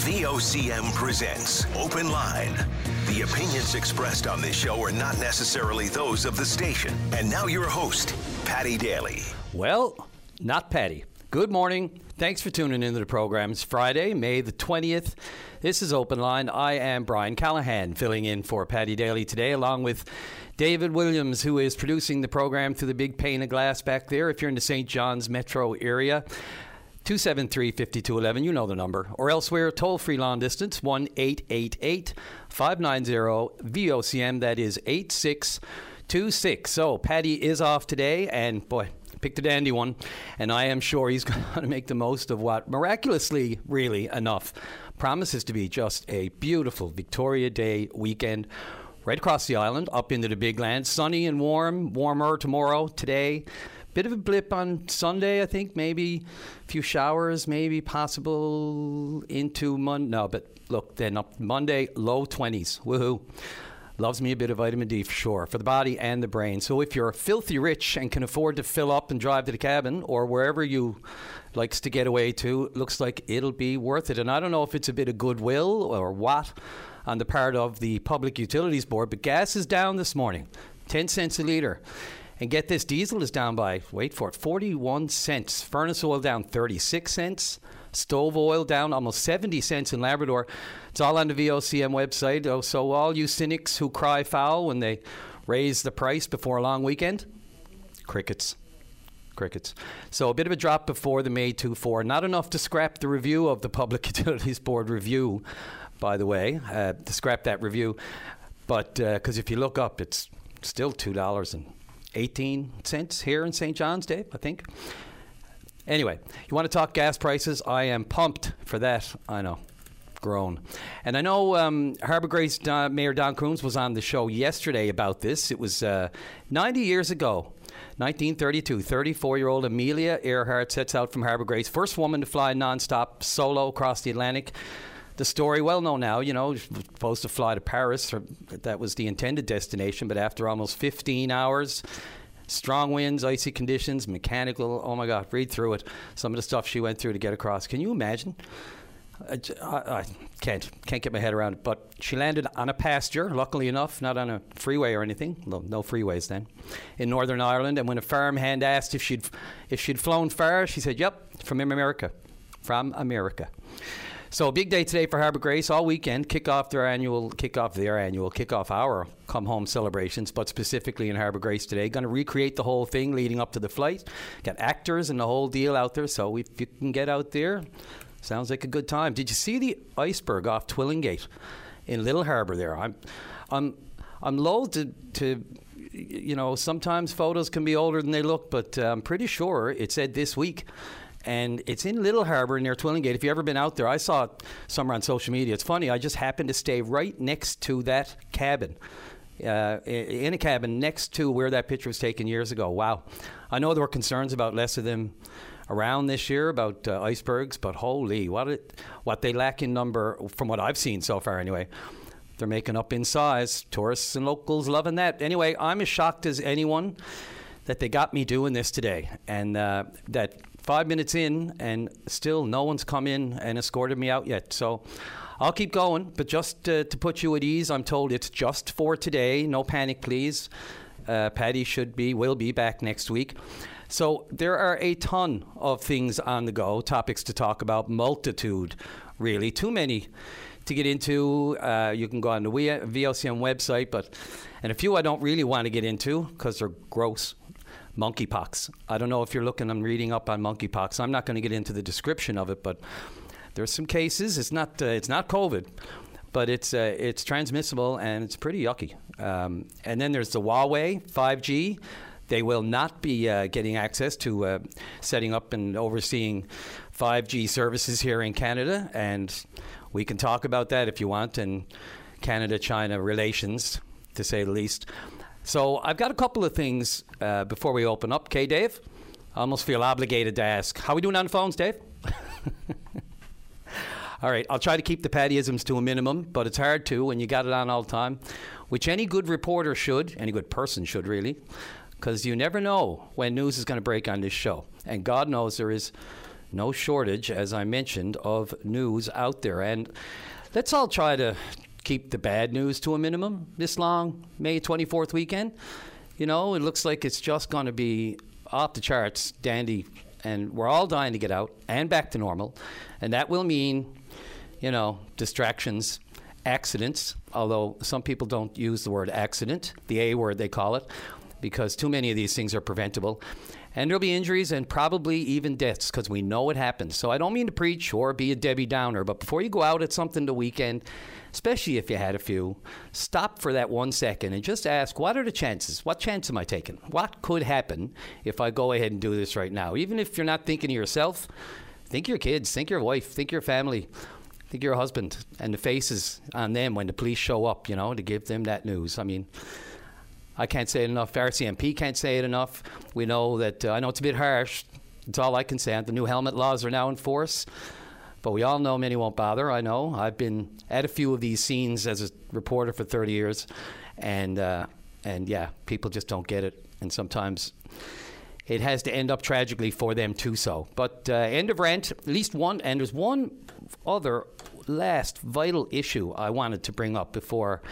VOCM presents Open Line. The opinions expressed on this show are not necessarily those of the station. And now your host, Paddy Daly. Well, not Paddy. Good morning. Thanks for tuning into the program. It's Friday, May the 20th. This is Open Line. I am Brian Callahan, filling in for Paddy Daly today, along with David Williams, who is producing the program through the big pane of glass back there. If you're in the St. John's metro area, 273 5211, you know the number. Or elsewhere, toll free long distance 1 888 590 VOCM, that is 8626. So, Paddy is off today, and boy, picked a dandy one, and I am sure he's going to make the most of what miraculously, really enough, promises to be just a beautiful Victoria Day weekend right across the island, up into the big land. Sunny and warm, warmer tomorrow, today. Bit of a blip on Sunday, I think. Maybe a few showers, maybe possible into Monday. No, but look, then up Monday, low 20s. Woohoo. Loves me a bit of vitamin D for sure, for the body and the brain. So if you're filthy rich and can afford to fill up and drive to the cabin or wherever you likes to get away to, looks like it'll be worth it. And I don't know if it's a bit of goodwill or what on the part of the Public Utilities Board, but gas is down this morning, 10 cents a litre. And get this, diesel is down by, wait for it, 41 cents. Furnace oil down 36 cents. Stove oil down almost 70 cents in Labrador. It's all on the VOCM website. Oh, so, all you cynics who cry foul when they raise the price before a long weekend, crickets. Crickets. So, a bit of a drop before the May 2 4. Not enough to scrap the review of the Public Utilities Board review, by the way, uh, to scrap that review. But because uh, if you look up, it's still $2 and 18 cents here in St. John's, Dave, I think. Anyway, you want to talk gas prices? I am pumped for that. I know. Grown. And I know um, Harbour Grace Don, Mayor Don Coombs was on the show yesterday about this. It was uh, 90 years ago. 1932, 34 year old Amelia Earhart sets out from Harbour Grace, first woman to fly non-stop solo across the Atlantic the story well known now. You know, supposed to fly to Paris, or that was the intended destination, but after almost 15 hours, strong winds, icy conditions, mechanical. Oh my God, read through it. Some of the stuff she went through to get across. Can you imagine? I, I, can't can't get my head around it. But she landed on a pasture, luckily enough, not on a freeway or anything. No, no freeways then, in Northern Ireland. And when a farmhand asked if she'd if she'd flown far, she said, "Yep, from America, from America." So big day today for Harbour Grace all weekend. Kick off their annual, kick off their annual, kick off our come home celebrations, but specifically in Harbour Grace today. Going to recreate the whole thing leading up to the flight. Got actors and the whole deal out there. So if you can get out there, sounds like a good time. Did you see the iceberg off Twillingate in Little Harbour there? I'm, I'm, I'm loath to, to you know, sometimes photos can be older than they look, but uh, I'm pretty sure it said this week and it's in Little Harbour near Twillingate. If you've ever been out there, I saw it somewhere on social media. It's funny. I just happened to stay right next to that cabin. Uh, in a cabin next to where that picture was taken years ago. Wow. I know there were concerns about less of them around this year about uh, icebergs, but holy, what it, what they lack in number, from what I've seen so far anyway. They're making up in size. Tourists and locals loving that. Anyway, I'm as shocked as anyone that they got me doing this today, and uh, that five minutes in, and still no one's come in and escorted me out yet. So I'll keep going, but just uh, to put you at ease, I'm told it's just for today. No panic, please. Uh, Paddy should be, will be back next week. So there are a ton of things on the go, topics to talk about, multitude, really. Too many to get into. Uh, you can go on the VOCM website, but and a few I don't really want to get into because they're gross monkeypox. I don't know if you're looking and reading up on monkeypox. I'm not going to get into the description of it, but there's some cases. It's not uh, it's not COVID, but it's uh, it's transmissible and it's pretty yucky. Um, and then there's the Huawei 5G. They will not be uh, getting access to uh, setting up and overseeing 5G services here in Canada, and we can talk about that if you want and Canada-China relations, to say the least. So I've got a couple of things uh, before we open up. Okay, Dave? I almost feel obligated to ask. How are we doing on phones, Dave? all right, I'll try to keep the Paddyisms to a minimum, but it's hard to when you got it on all the time, which any good reporter should, any good person should really, because you never know when news is going to break on this show. And God knows there is no shortage, as I mentioned, of news out there. And let's all try to keep the bad news to a minimum this long May 24th weekend. You know, it looks like it's just going to be off the charts, dandy, and we're all dying to get out and back to normal. And that will mean, you know, distractions, accidents, although some people don't use the word accident, the A word they call it, because too many of these things are preventable. And there'll be injuries and probably even deaths because we know it happens. So I don't mean to preach or be a Debbie Downer, but before you go out at something the weekend, especially if you had a few, stop for that one second and just ask, what are the chances? What chance am I taking? What could happen if I go ahead and do this right now? Even if you're not thinking of yourself, think your kids, think your wife, think your family, think your husband, and the faces on them when the police show up, you know, to give them that news. I mean, I can't say it enough. RCMP can't say it enough. We know that, uh, I know it's a bit harsh. It's all I can say. The new helmet laws are now in force. But we all know many won't bother. I know. I've been at a few of these scenes as a reporter for 30 years. And, uh, and yeah, people just don't get it. And sometimes it has to end up tragically for them too. So, but uh, end of rant. At least one, and there's one other last vital issue I wanted to bring up before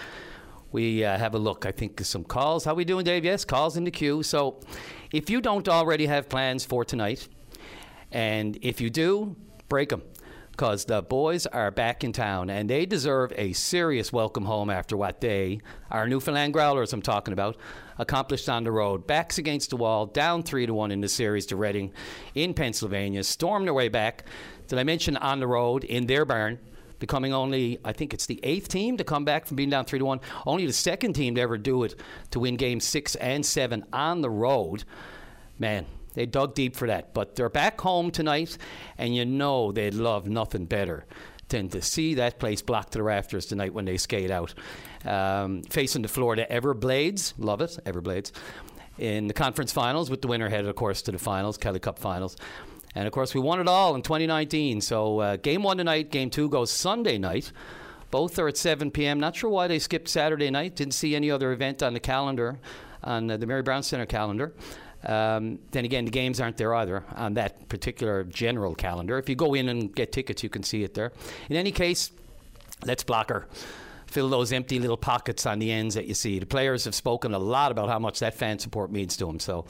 we uh, have a look. I think some calls. How we doing, Dave? Yes, calls in the queue. So, if you don't already have plans for tonight, and if you do, break them. Because the boys are back in town and they deserve a serious welcome home after what they, our Newfoundland Growlers, I'm talking about, accomplished on the road. Backs against the wall, down 3 to 1 in the series to Reading in Pennsylvania, stormed their way back. Did I mention on the road in their barn? becoming only, I think it's the eighth team to come back from being down three to one. Only the second team to ever do it to win games six and seven on the road. Man, they dug deep for that. But they're back home tonight, and you know they'd love nothing better than to see that place blocked to the rafters tonight when they skate out. Um, facing the Florida Everblades, love it, Everblades, in the conference finals, with the winner headed, of course, to the finals, Kelly Cup finals. And of course, we won it all in 2019. So uh, game one tonight, game two goes Sunday night. Both are at 7 p.m. Not sure why they skipped Saturday night. Didn't see any other event on the calendar, on the Mary Brown Center calendar. Um, then again, the games aren't there either on that particular general calendar. If you go in and get tickets, you can see it there. In any case, let's block her. Fill those empty little pockets on the ends that you see. The players have spoken a lot about how much that fan support means to them. So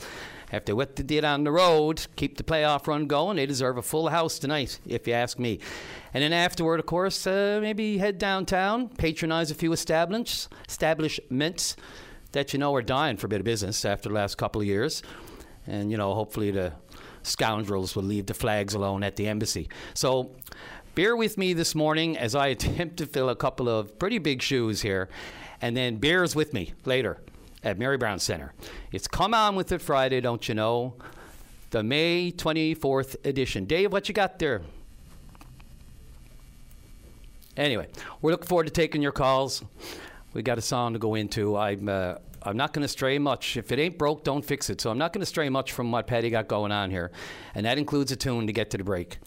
after what they did on the road, keep the playoff run going. They deserve a full house tonight, if you ask me. And then afterward, of course, uh, maybe head downtown, patronize a few establishments, establishments that you know are dying for a bit of business after the last couple of years. And, you know, hopefully the scoundrels will leave the flags alone at the embassy. So bear with me this morning as I attempt to fill a couple of pretty big shoes here. And then bears with me later at Mary Brown Center. It's Come On With It Friday, don't you know? The May 24th edition. Dave, what you got there? Anyway, we're looking forward to taking your calls. We got a song to go into. I'm uh, I'm not going to stray much. If it ain't broke, don't fix it. So I'm not going to stray much from what Paddy got going on here, and that includes a tune to get to the break.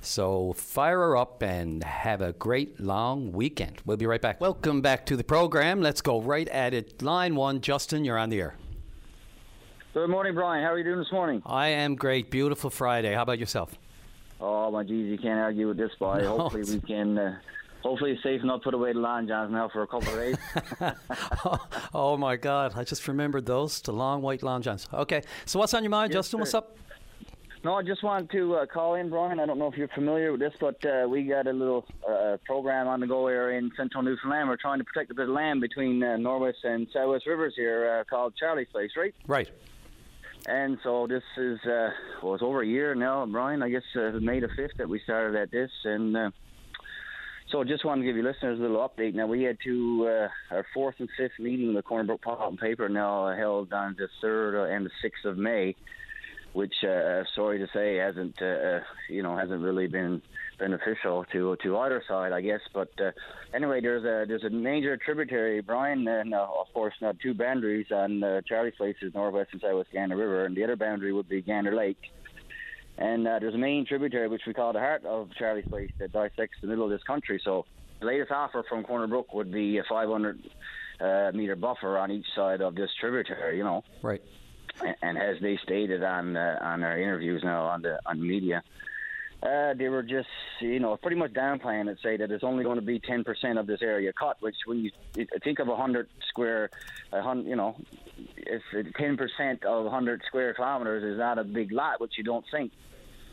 So fire her up and have a great long weekend. We'll be right back. Welcome back to the program. Let's go right at it. Line one, Justin, you're on the air. Good morning, Brian. How are you doing this morning? I am great. Beautiful Friday. How about yourself? Oh my geez, you can't argue with this boy. No, hopefully we can. Uh, hopefully it's safe not to put away the long johns now for a couple of days. oh, oh, my God! I just remembered those the long white long johns. Okay, so what's on your mind, Yes, Justin? sir. What's up? no, I just wanted to uh, call in, Brian. I don't know if you're familiar with this, but uh, we got a little uh, program on the go here in central Newfoundland. We're trying to protect a bit of land between uh, Norwest and Southwest Rivers here, uh, called Charlie's Place, right? Right. And so this is uh, well, it's over a year now, Brian. I guess uh, May the fifth that we started at this, and uh, so just wanted to give you listeners a little update. Now we had two uh, our fourth and fifth meeting the Corner Brook Pulp and Paper now held on the third and the sixth of May, which uh, sorry to say hasn't uh, uh, you know hasn't really been beneficial to to either side, I guess. But uh, anyway, there's a there's a major tributary, Brian, and uh, of course now two boundaries on Charlie's Place is northwest and southwest Gander River, and the other boundary would be Gander Lake. And uh, there's a main tributary which we call the heart of Charlie's Place that dissects the middle of this country. So the latest offer from Corner Brook would be a 500 uh, meter buffer on each side of this tributary. You know Right. and as they stated on uh, on our interviews now on the on media, Uh, they were just, you know, pretty much downplaying it, say that it's only going to be 10% of this area cut, which when you think of 100 square, hundred, you know, if 10% of 100 square kilometers is not a big lot, which you don't think.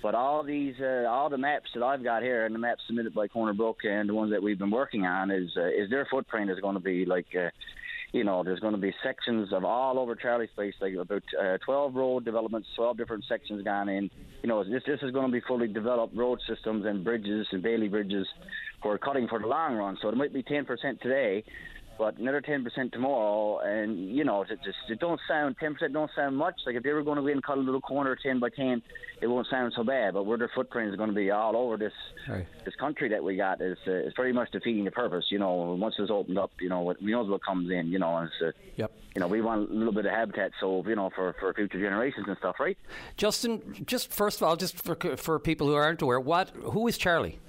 But all these, uh, all the maps that I've got here, and the maps submitted by Corner Brook and the ones that we've been working on, is uh, is their footprint is going to be like uh, you know, there's going to be sections of all over Charlie's Place, like about uh, 12 road developments, 12 different sections gone in. You know, this this is going to be fully developed road systems and bridges and Bailey bridges for cutting for the long run. So it might be 10% today, but another 10% tomorrow. And, you know, it just it don't sound, 10% don't sound much. Like if they were going to go in and cut a little corner 10 by 10, it won't sound so bad. But where their footprint is going to be all over this right. this country that we got is uh, is pretty much defeating the purpose. You know, once it's opened up, you know, what, we know what comes in, you know, and it's, uh, yep. you know, we want a little bit of habitat so, you know, for, for future generations and stuff, right? Justin, just first of all, just for, for people who aren't aware, what who is Charlie?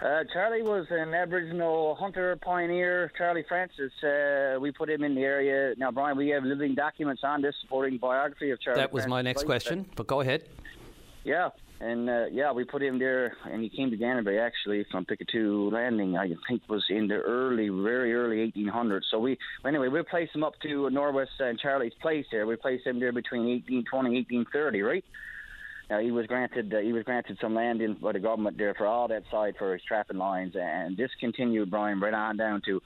Uh, Charlie was an Aboriginal hunter pioneer. Charlie Francis. Uh, we put him in the area. Now, Brian, we have living documents on this supporting biography of Charlie. That was Francis my next question, but go ahead. Yeah, and uh, yeah, we put him there, and he came to Gander Bay actually from Pickatoo Landing. I think was in the early, very early 1800s. So we, anyway, we placed him up to Norwest and Charlie's place there. We placed him there between 1820 1830, right? Now he was granted uh, he was granted some land in by the government there for all that side for his trapping lines, and this continued, Brian, right on down to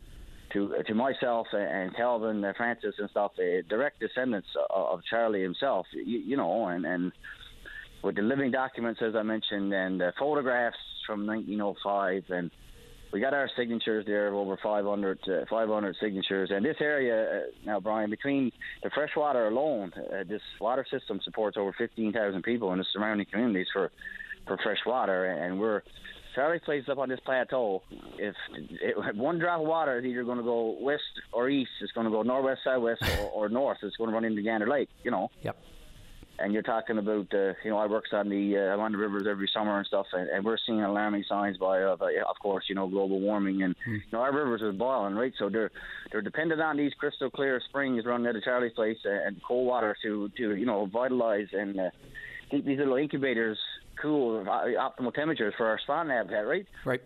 to uh, to myself and Calvin uh, Francis and stuff, uh, direct descendants of, of Charlie himself, you, you, know, and and with the living documents as I mentioned, and uh, photographs from 1905 and we got our signatures there of over 500, uh, 500 signatures. And this area uh, now, Brian, between the freshwater alone, uh, this water system supports over 15,000 people in the surrounding communities for for fresh water, and we're fairly placed up on this plateau. If it, one drop of water is either going to go west or east, it's going to go northwest, southwest, or, or north. It's going to run into Gander Lake. You know. Yep and you're talking about uh, you know I works on the uh, on the rivers every summer and stuff, and, and we're seeing alarming signs by uh, by, of course you know global warming and mm. you know our rivers are boiling right, so they're they're dependent on these crystal clear springs running out of Charlie's Place and cold water to to you know vitalize and uh, keep these little incubators cool, optimal temperatures for our spawn habitat, right? Right.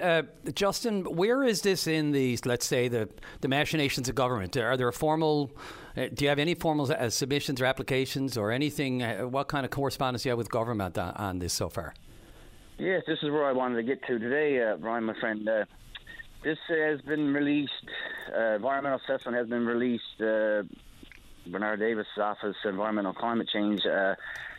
Uh, Justin, where is this in the, let's say, the, the machinations of government? Are there formal, uh, do you have any formal uh, submissions or applications or anything? Uh, what kind of correspondence do you have with government on, on, this so far? Yes, this is where I wanted to get to today, uh, Brian, my friend. Uh, this has been released, environmental assessment has been released. Bernard Davis' office, environmental climate change,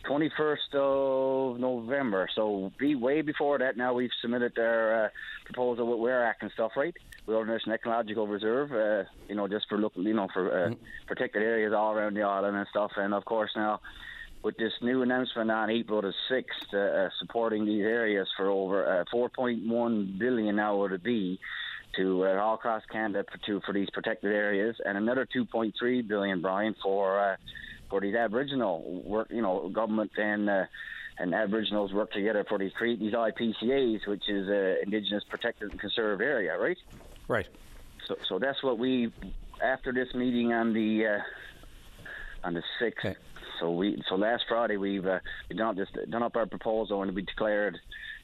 21st of November. So be way before that. Now we've submitted our uh, proposal with Ware Act and stuff, right? Wilderness and Ecological Reserve, uh, you know, just for look, you know, for uh, mm-hmm. protected areas all around the island and stuff. And of course now with this new announcement on April the 6th, uh, uh, supporting these areas for over uh, 4.1 billion now would it be to uh, all across Canada for, to, for these protected areas, and another 2.3 billion, Brian, for uh, for these Aboriginal work, you know, government and uh, and Aboriginals work together for these create these IPCAs, which is uh, Indigenous Protected and Conserved Area, right? Right. So, so that's what we after this meeting on the uh, on the sixth. Okay. So we so last Friday we've uh, we done just done up our proposal and we declared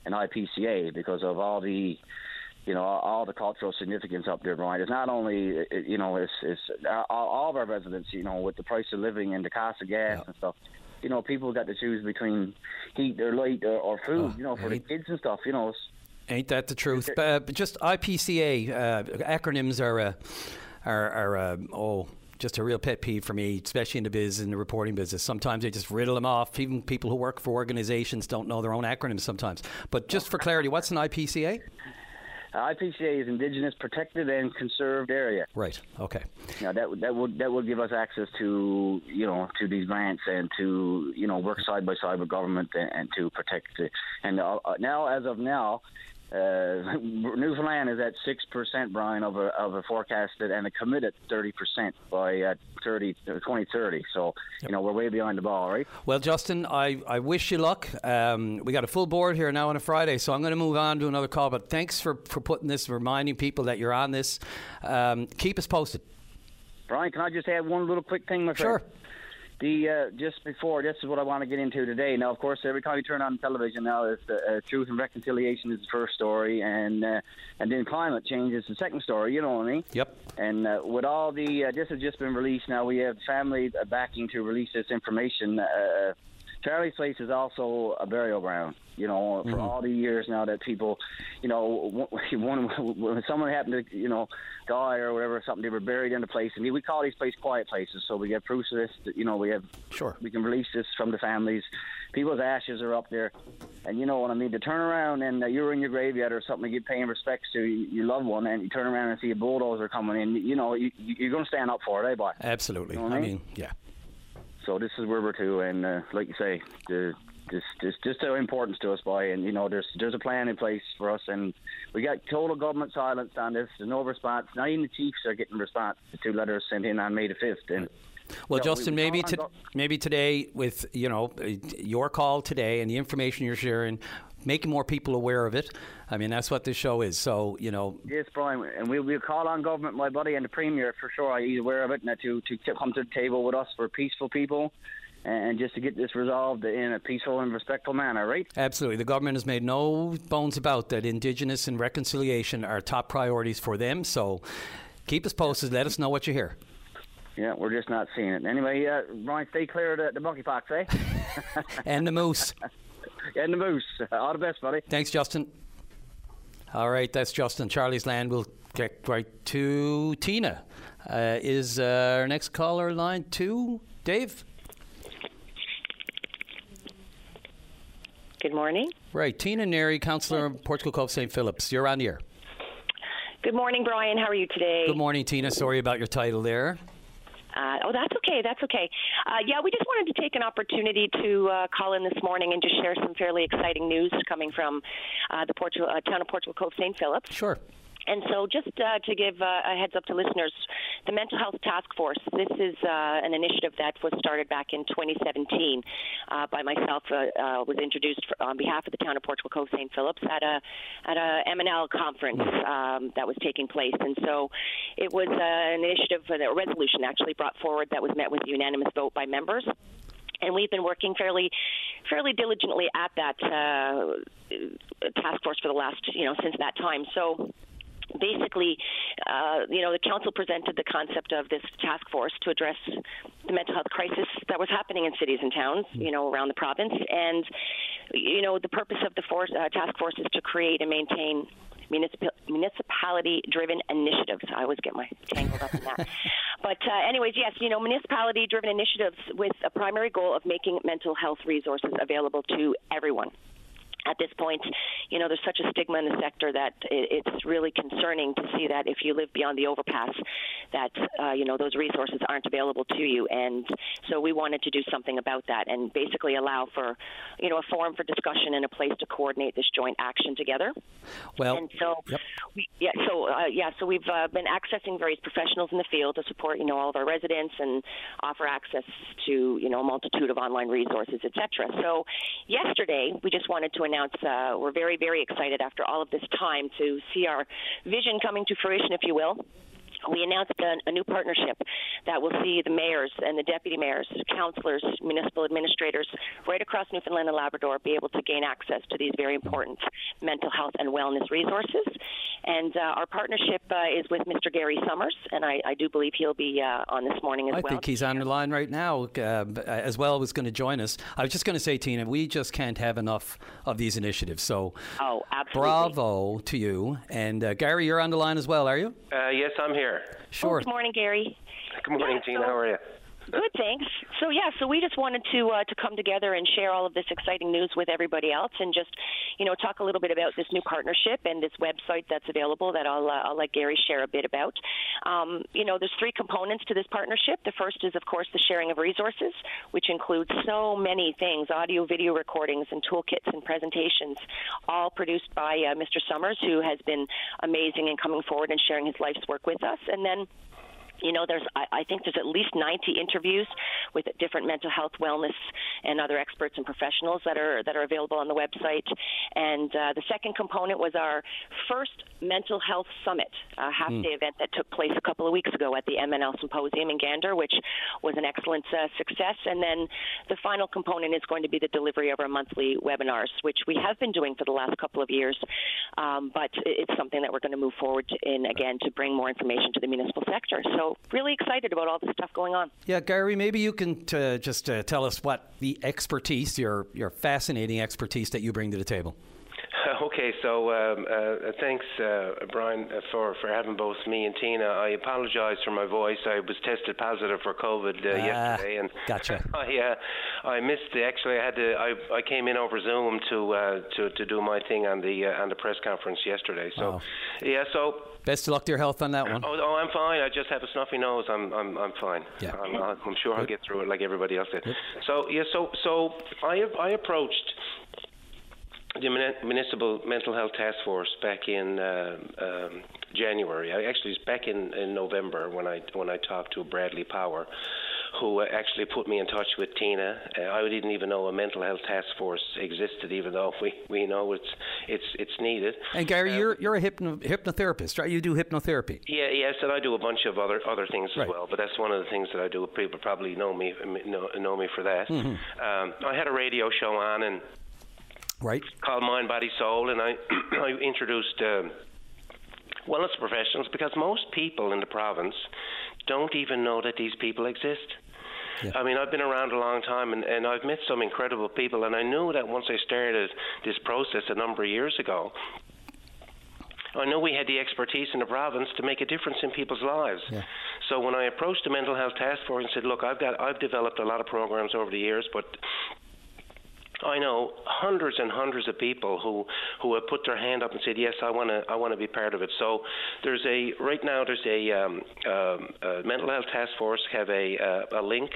an IPCA because of all the you know all the cultural significance up there, Brian. It's not only you know it's it's all of our residents, you know, with the price of living and the cost of gas yeah. and stuff. You know, people got to choose between heat or light or, or food. Oh, you know, for the kids and stuff. You know. Ain't that the truth? Uh, just IPCA uh, acronyms are uh, are, are uh, oh just a real pet peeve for me, especially in the biz in the reporting business. Sometimes they just riddle them off. Even people who work for organizations don't know their own acronyms sometimes. But just for clarity, what's an IPCA? IPCA is Indigenous Protected and Conserved Area. Right. Okay. Now that that would that would give us access to you know to these grants and to you know work side by side with government and, and to protect. it. and uh, now, as of now, uh, Newfoundland is at six percent, Brian, of a of a forecasted and a committed thirty percent by uh, 30, 2030. So yep. you know we're way behind the ball, right? Well, Justin, I, I wish you luck. Um, we got a full board here now on a Friday, so I'm going to move on to another call. But thanks for for putting this, reminding people that you're on this. Um, keep us posted. Brian, can I just add one little quick thing, my friend? Sure The uh, just before this is what I want to get into today. Now, of course, every time you turn on television now, it's uh, truth and reconciliation is the first story, and uh, and then climate change is the second story. You know what I mean? Yep. And uh, with all the uh, this has just been released now, we have family backing to release this information. Charlie's Place is also a burial ground. You know, for Mm-hmm. all the years now that people, you know, when, when someone happened to, you know, die or whatever, something they were buried in the place, and we call these places quiet places. So we get proofs of this. that, You know, we have Sure. we can release this from the families. People's ashes are up there, and you know what I mean. To turn around and uh, you're in your graveyard or something, you're paying respects to your loved one, and you turn around and see a bulldozer coming in. You know, you, you're going to stand up for it, eh, boy? Absolutely. know what I I mean? mean, yeah. So this is where we're to, and uh, like you say, the just just just the importance to us, boy. And you know, there's there's a plan in place for us, and we got total government silence on this. There's no response. Not even the chiefs are getting response. The two letters sent in on May the fifth, and Well, Justin, we maybe to, maybe today with you know your call today and the information you're sharing, making more people aware of it. I mean, that's what this show is. So you know, Yes, Brian, and we'll, we'll call on government, my buddy, and the Premier for sure. He's aware of it, and to, to come to the table with us for peaceful people, and just to get this resolved in a peaceful and respectful manner, right? absolutely, the government has made no bones about that. Indigenous and reconciliation are top priorities for them. So keep us posted. Let us know what you hear. Yeah, we're just not seeing it. Anyway, uh, Brian, stay clear of the, the monkeypox, eh? And the moose. and the moose. All the best, buddy. Thanks, Justin. All right, that's Justin. Charlie's Land. We'll get right to Tina. Uh, is uh, our next caller line two? Dave? Good morning. Right. Tina Neri, Councillor in Portugal Cove St. Philip's. You're on the air. Good morning, Brian. How are you today? Good morning, Tina. Sorry about your title there. Uh, oh, that's okay. That's okay. Uh, yeah, we just wanted to take an opportunity to uh, call in this morning and just share some fairly exciting news coming from uh, the Portugal, uh, town of Portugal Cove St. Philip. Sure. And so, just uh, to give uh, a heads up to listeners, the Mental Health Task Force. This is uh, an initiative that was started back in 2017 uh, by myself. Uh, uh, was introduced for, on behalf of the town of Portugal Cove St. Philip's at a at a MNL conference um, that was taking place. And so, it was an initiative, a resolution actually brought forward that was met with a unanimous vote by members and we've been working fairly, fairly diligently at that uh, task force for the last, you know, since that time. So. Basically, uh, you know, the council presented the concept of this task force to address the mental health crisis that was happening in cities and towns, you know, around the province. And, you know, the purpose of the force, uh, task force is to create and maintain municipal, municipality-driven initiatives. I always get my tangled up in that. But uh, anyways, yes, you know, municipality-driven initiatives with a primary goal of making mental health resources available to everyone at this point, you know, there's such a stigma in the sector that it's really concerning to see that if you live beyond the overpass, that uh, you know those resources aren't available to you. And so we wanted to do something about that and basically allow for, you know, a forum for discussion and a place to coordinate this joint action together. Well, and so, yep. we, yeah, so uh, yeah, so we've uh, been accessing various professionals in the field to support, you know, all of our residents and offer access to, you know, a multitude of online resources, etc. So, yesterday we just wanted to announce uh, we're very, very excited after all of this time to see our vision coming to fruition, if you will we announced a, a, new partnership that will see the mayors and the deputy mayors, councillors, municipal administrators right across Newfoundland and Labrador be able to gain access to these very important mental health and wellness resources. And uh, our partnership uh, is with Mr. Gary Summers, and I, I do believe he'll be uh, on this morning as I well. I think he's on the line right now uh, as well. Was going to join us. I was just going to say, Tina, we just can't have enough of these initiatives. So, oh, absolutely. bravo to you. And uh, Gary, you're on the line as well, are you? Uh, yes, I'm here. Sure. Oh, good morning, Gary. Good morning, Yeah, Tina. so- How are you? Good, thanks. So yeah, so we just wanted to uh, to come together and share all of this exciting news with everybody else, and just you know talk a little bit about this new partnership and this website that's available that I'll uh, I'll let Gary share a bit about. Um, you know, there's three components to this partnership. The first is of course the sharing of resources, which includes so many things: audio, video recordings, and toolkits and presentations, all produced by uh, Mr. Summers, who has been amazing in coming forward and sharing his life's work with us, and then you know, there's I, I think there's at least 90 interviews with different mental health, wellness, and other experts and professionals that are that are available on the website. And uh, the second component was our first mental health summit, a half day mm. event that took place a couple of weeks ago at the MNL Symposium in Gander, which was an excellent uh, success. And then the final component is going to be the delivery of our monthly webinars, which we have been doing for the last couple of years. Um, but it's something that we're going to move forward in again to bring more information to the municipal sector. So, really excited about all the stuff going on. Yeah, Gary, maybe you can t- just uh, tell us what the expertise, your, your fascinating expertise that you bring to the table. Okay, so um, uh, thanks, uh, Brian, uh, for, for having both me and Tina. I apologise for my voice. I was tested positive for COVID uh, ah, yesterday, and gotcha. I uh, I missed. Actually, I had to. I, I came in over Zoom to uh, to to do my thing on the on the press conference yesterday. So, oh. yeah. So Best of luck to your health on that one. Oh, oh, I'm fine. I just have a snuffy nose. I'm, I'm, I'm fine. Yeah. I'm, I'm sure. I'll get through it like everybody else did. So, yeah. So, so I, I approached the Municipal Mental Health Task Force back in uh, um, January. I actually, it's back in, in November when I when I talked to Bradley Power, who actually put me in touch with Tina. Uh, I didn't even know a mental health task force existed, even though we, we know it's it's it's needed. And Gary, um, you're you're a hypno, hypnotherapist, right? You do hypnotherapy. Yeah, yes, and I do a bunch of other other things as well. But that's one of the things that I do. People probably know me know, know me for that. Mm-hmm. Um, I had a radio show on and right? Called Mind, Body, Soul, and I I introduced uh, wellness professionals because most people in the province don't even know that these people exist. Yeah. I mean, I've been around a long time and, and I've met some incredible people, and I knew that once I started this process a number of years ago, I know we had the expertise in the province to make a difference in people's lives. Yeah. So when I approached the mental health task force and said, "Look, I've got I've developed a lot of programs over the years, but I know hundreds and hundreds of people who who have put their hand up and said, "Yes, I want to I want to be part of it." So there's a right now there's a, um, um, a mental health task force have a uh, a link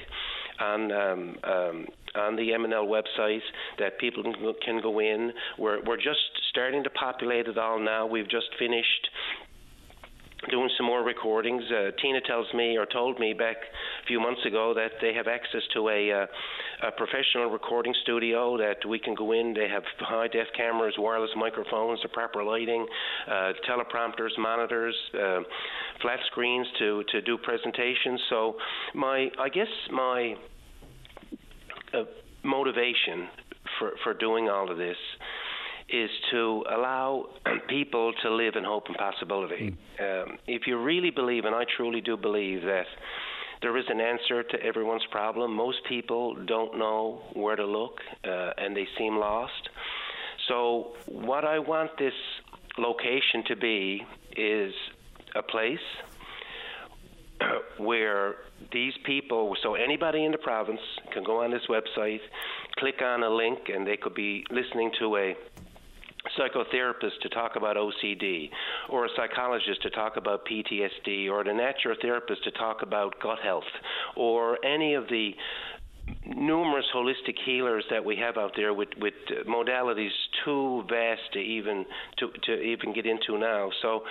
on um, um, on the MNL website that people can go, can go in. We're we're just starting to populate it all now. We've just finished doing some more recordings. Uh, Tina tells me or told me back a few months ago that they have access to a, uh, a professional recording studio that we can go in. They have high def cameras, wireless microphones, the proper lighting, uh, teleprompters, monitors, uh, flat screens to, to do presentations. So my, I guess my uh, motivation for, for doing all of this is to allow people to live in hope and possibility. Mm. Um, if you really believe, and I truly do believe that there is an answer to everyone's problem, most people don't know where to look uh, and they seem lost. So, what I want this location to be is a place where these people, so anybody in the province can go on this website, click on a link, and they could be listening to a psychotherapist to talk about OCD, or a psychologist to talk about PTSD, or a naturotherapist to talk about gut health, or any of the numerous holistic healers that we have out there with, with modalities too vast to even to, to even get into now. So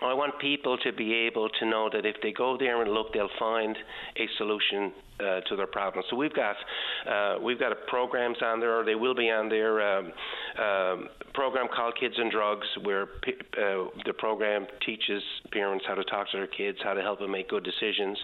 I want people to be able to know that if they go there and look, they'll find a solution uh, to their problem. So we've got uh, we've got programs on there, or they will be on there. Um, um, program called Kids and Drugs, where uh, the program teaches parents how to talk to their kids, how to help them make good decisions.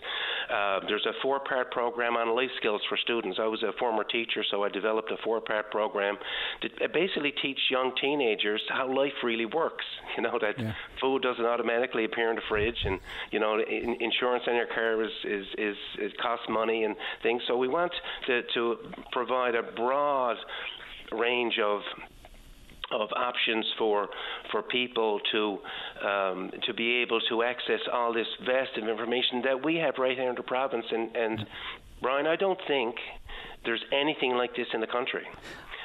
Uh, there's a four-part program on life skills for students. I was a former teacher, so I developed a four-part program to basically teach young teenagers how life really works. You know that yeah. food doesn't automatically appear in the fridge, and you know in, insurance on your car is is is it costs money and things. So we want to to provide a broad range of of options for for people to um, to be able to access all this vast of information that we have right here in the province. And, and Brian, I don't think there's anything like this in the country.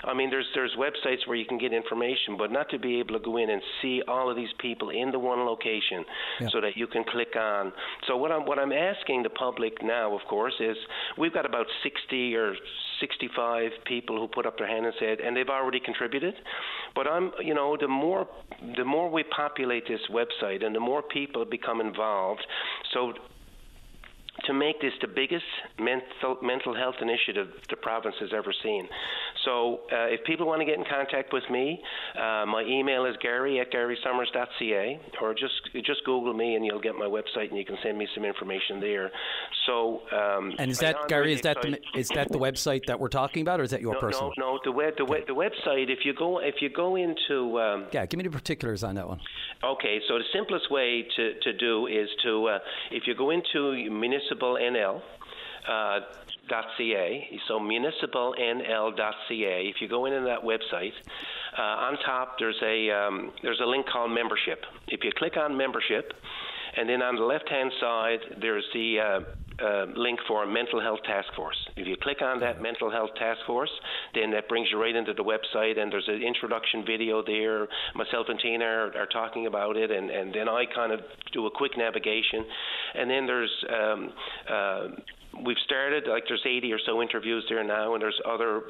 I mean, there's there's websites where you can get information, but not to be able to go in and see all of these people in the one location, yeah. so that you can click on. So what I'm what I'm asking the public now, of course, is we've got about 60 or 65 people who put up their hand and said, and they've already contributed. But I'm, you know, the more the more we populate this website and the more people become involved, so to make this the biggest mental mental health initiative the province has ever seen. So, uh, if people want to get in contact with me, uh, my email is gary at garysummers.ca, or just just Google me and you'll get my website and you can send me some information there. So, um, and is that Gary? Really is that the, is that the website that we're talking about, or is that your no, personal? No, no, the web the, web, the website. If you go if you go into um, yeah, give me the particulars on that one. Okay, so the simplest way to, to do is to uh, if you go into municipalnl. Uh, .ca. So municipalnl.ca. If you go into that website, uh, on top there's a um, there's a link called membership. If you click on membership, and then on the left hand side there's the uh, uh, link for a mental health task force. If you click on that mental health task force, then that brings you right into the website, and there's an introduction video there. Myself and Tina are, are talking about it, and, and then I kind of do a quick navigation, and then there's um, uh, we've started like there's 80 or so interviews there now and there's other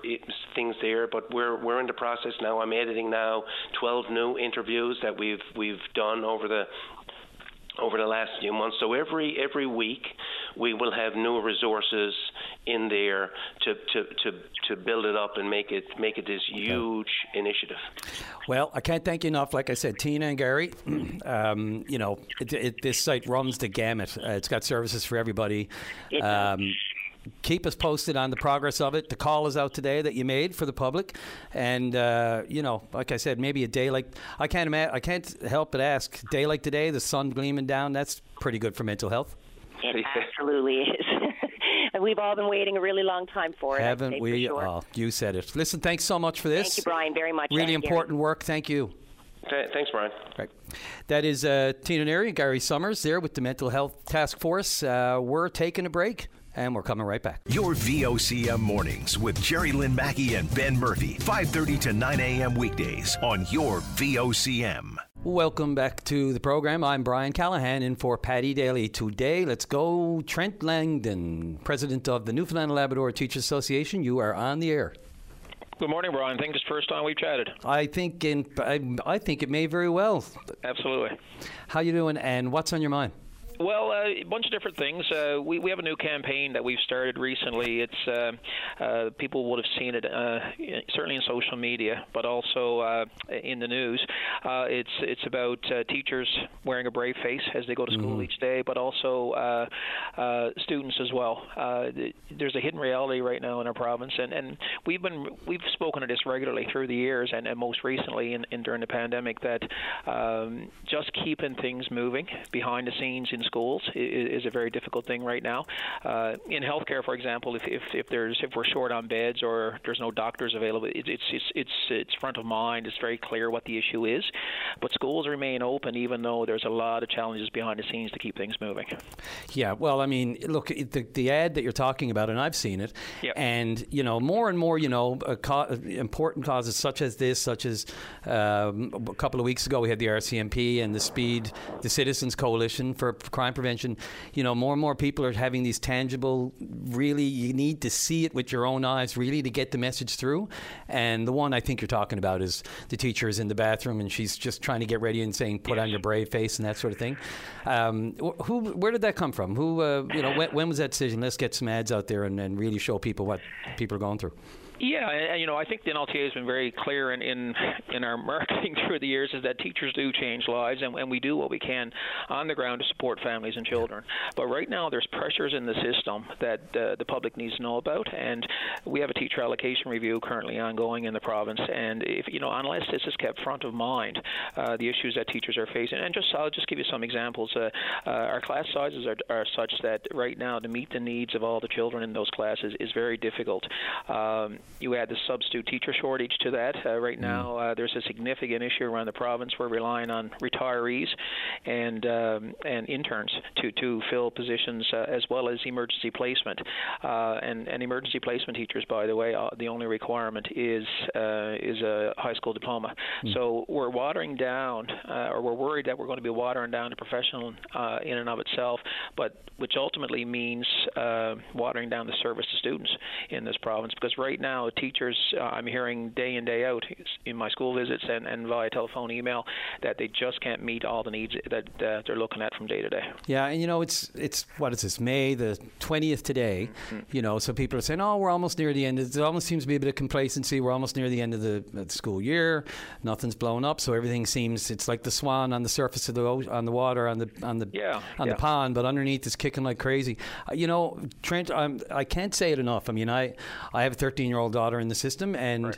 things there but we're we're in the process now I'm editing now 12 new interviews that we've we've done over the over the last few months. So every every week we will have new resources in there to, to, to, to build it up and make it make it this huge okay. initiative. Well, I can't thank you enough. Like I said, Tina and Gary, um, you know, it, it, this site runs the gamut. Uh, it's got services for everybody. Um, keep us posted on the progress of it. The call is out today that you made for the public, and uh, you know, like I said, maybe a day like I can't imagine, I can't help but ask. Day like today, the sun gleaming down. That's pretty good for mental health. It absolutely is. and we've all been waiting a really long time for it. Haven't we? Sure. Oh, you said it. Listen, thanks so much for this. Thank you, Brian, very much. Really important work. Thank you. Thanks, Brian. Right. That is uh, Tina Neri and Gary Summers there with the Mental Health Task Force. Uh, we're taking a break and we're coming right back. Your VOCM mornings with Jerry Lynn Mackey and Ben Murphy, 5:30 to 9 a.m. weekdays on your VOCM. Welcome back to the program. I'm Brian Callahan in for Paddy Daly. Today, let's go Trent Langdon, president of the Newfoundland and Labrador Teachers Association. You are on the air. Good morning, Brian. I think it's the first time we've chatted. I think in I, I think it may very well. Absolutely. How you doing? And what's on your mind? Well, uh, a bunch of different things. Uh, we we have a new campaign that we've started recently. It's uh, uh, people would have seen it uh, certainly in social media, but also uh, in the news. Uh, it's it's about uh, teachers wearing a brave face as they go to school mm-hmm. each day, but also uh, uh, students as well. Uh, there's a hidden reality right now in our province, and, and we've been we've spoken to this regularly through the years, and, and most recently in, in during the pandemic that um, just keeping things moving behind the scenes in schools is, a very difficult thing right now. Uh, in healthcare, for example, if, if, if there's if we're short on beds or there's no doctors available, it, it's it's it's it's front of mind. It's very clear what the issue is. But schools remain open even though there's a lot of challenges behind the scenes to keep things moving. Yeah, well, I mean, look, the the ad that you're talking about, and I've seen it, yep. and you know, more and more, you know, co- important causes such as this, such as um, a couple of weeks ago we had the RCMP and the Speed, the Citizens Coalition for crime prevention, you know, more and more people are having these tangible, really, you need to see it with your own eyes, really, to get the message through. And the one I think you're talking about is the teacher is in the bathroom and she's just trying to get ready and saying, put on your brave face and that sort of thing. Um, who, where did that come from? Who, uh, you know, when, when, was that decision? Let's get some ads out there and, and really show people what people are going through. Yeah, and, you know, I think the NLTA has been very clear in, in in our marketing through the years is that teachers do change lives, and, and we do what we can on the ground to support families and children. But right now, there's pressures in the system that uh, the public needs to know about, and we have a teacher allocation review currently ongoing in the province. And if you know, unless this is kept front of mind, uh, the issues that teachers are facing, and just I'll just give you some examples. Uh, uh, our class sizes are, are such that right now to meet the needs of all the children in those classes is very difficult. Um, you add the substitute teacher shortage to that. Uh, right mm. now, uh, there's a significant issue around the province. We're relying on retirees and um, and interns to to fill positions uh, as well as emergency placement. Uh, and and emergency placement teachers, by the way, uh, the only requirement is uh, is a high school diploma. Mm. So we're watering down, or we're worried that we're going to be watering down the professional in and of itself, but which ultimately means watering down the service to students in this province because right now now teachers uh, I'm hearing day in day out in my school visits and, and via telephone email that they just can't meet all the needs that uh, they're looking at from day to day. Yeah, and you know it's it's what is this May the twentieth today, mm-hmm. you know, so people are saying, oh, we're almost near the end. It almost seems to be a bit of complacency. We're almost near the end of the, the school year. Nothing's blown up, so everything seems it's like the swan on the surface of the on the water on the on the yeah, on yeah. the pond, but underneath it's kicking like crazy. Uh, you know, Trent, I'm, I can't say it enough. I mean, I I have a 13 year old daughter in the system, and. Right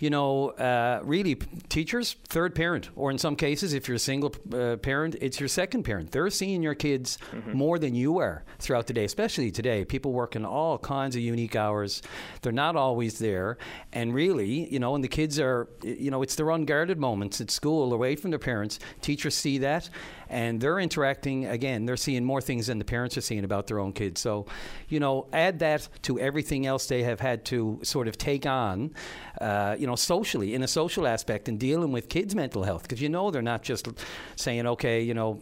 you know, uh, really, teachers, third parent, or in some cases, if you're a single uh, parent, it's your second parent. They're seeing your kids mm-hmm. more than you are throughout the day, especially today. People work in all kinds of unique hours. They're not always there. And really, you know, and the kids are, you know, it's their unguarded moments at school away from their parents. Teachers see that and they're interacting again they're seeing more things than the parents are seeing about their own kids so you know add that to everything else they have had to sort of take on uh, you know, socially in a social aspect and dealing with kids' mental health because you know they're not just saying, okay, you know,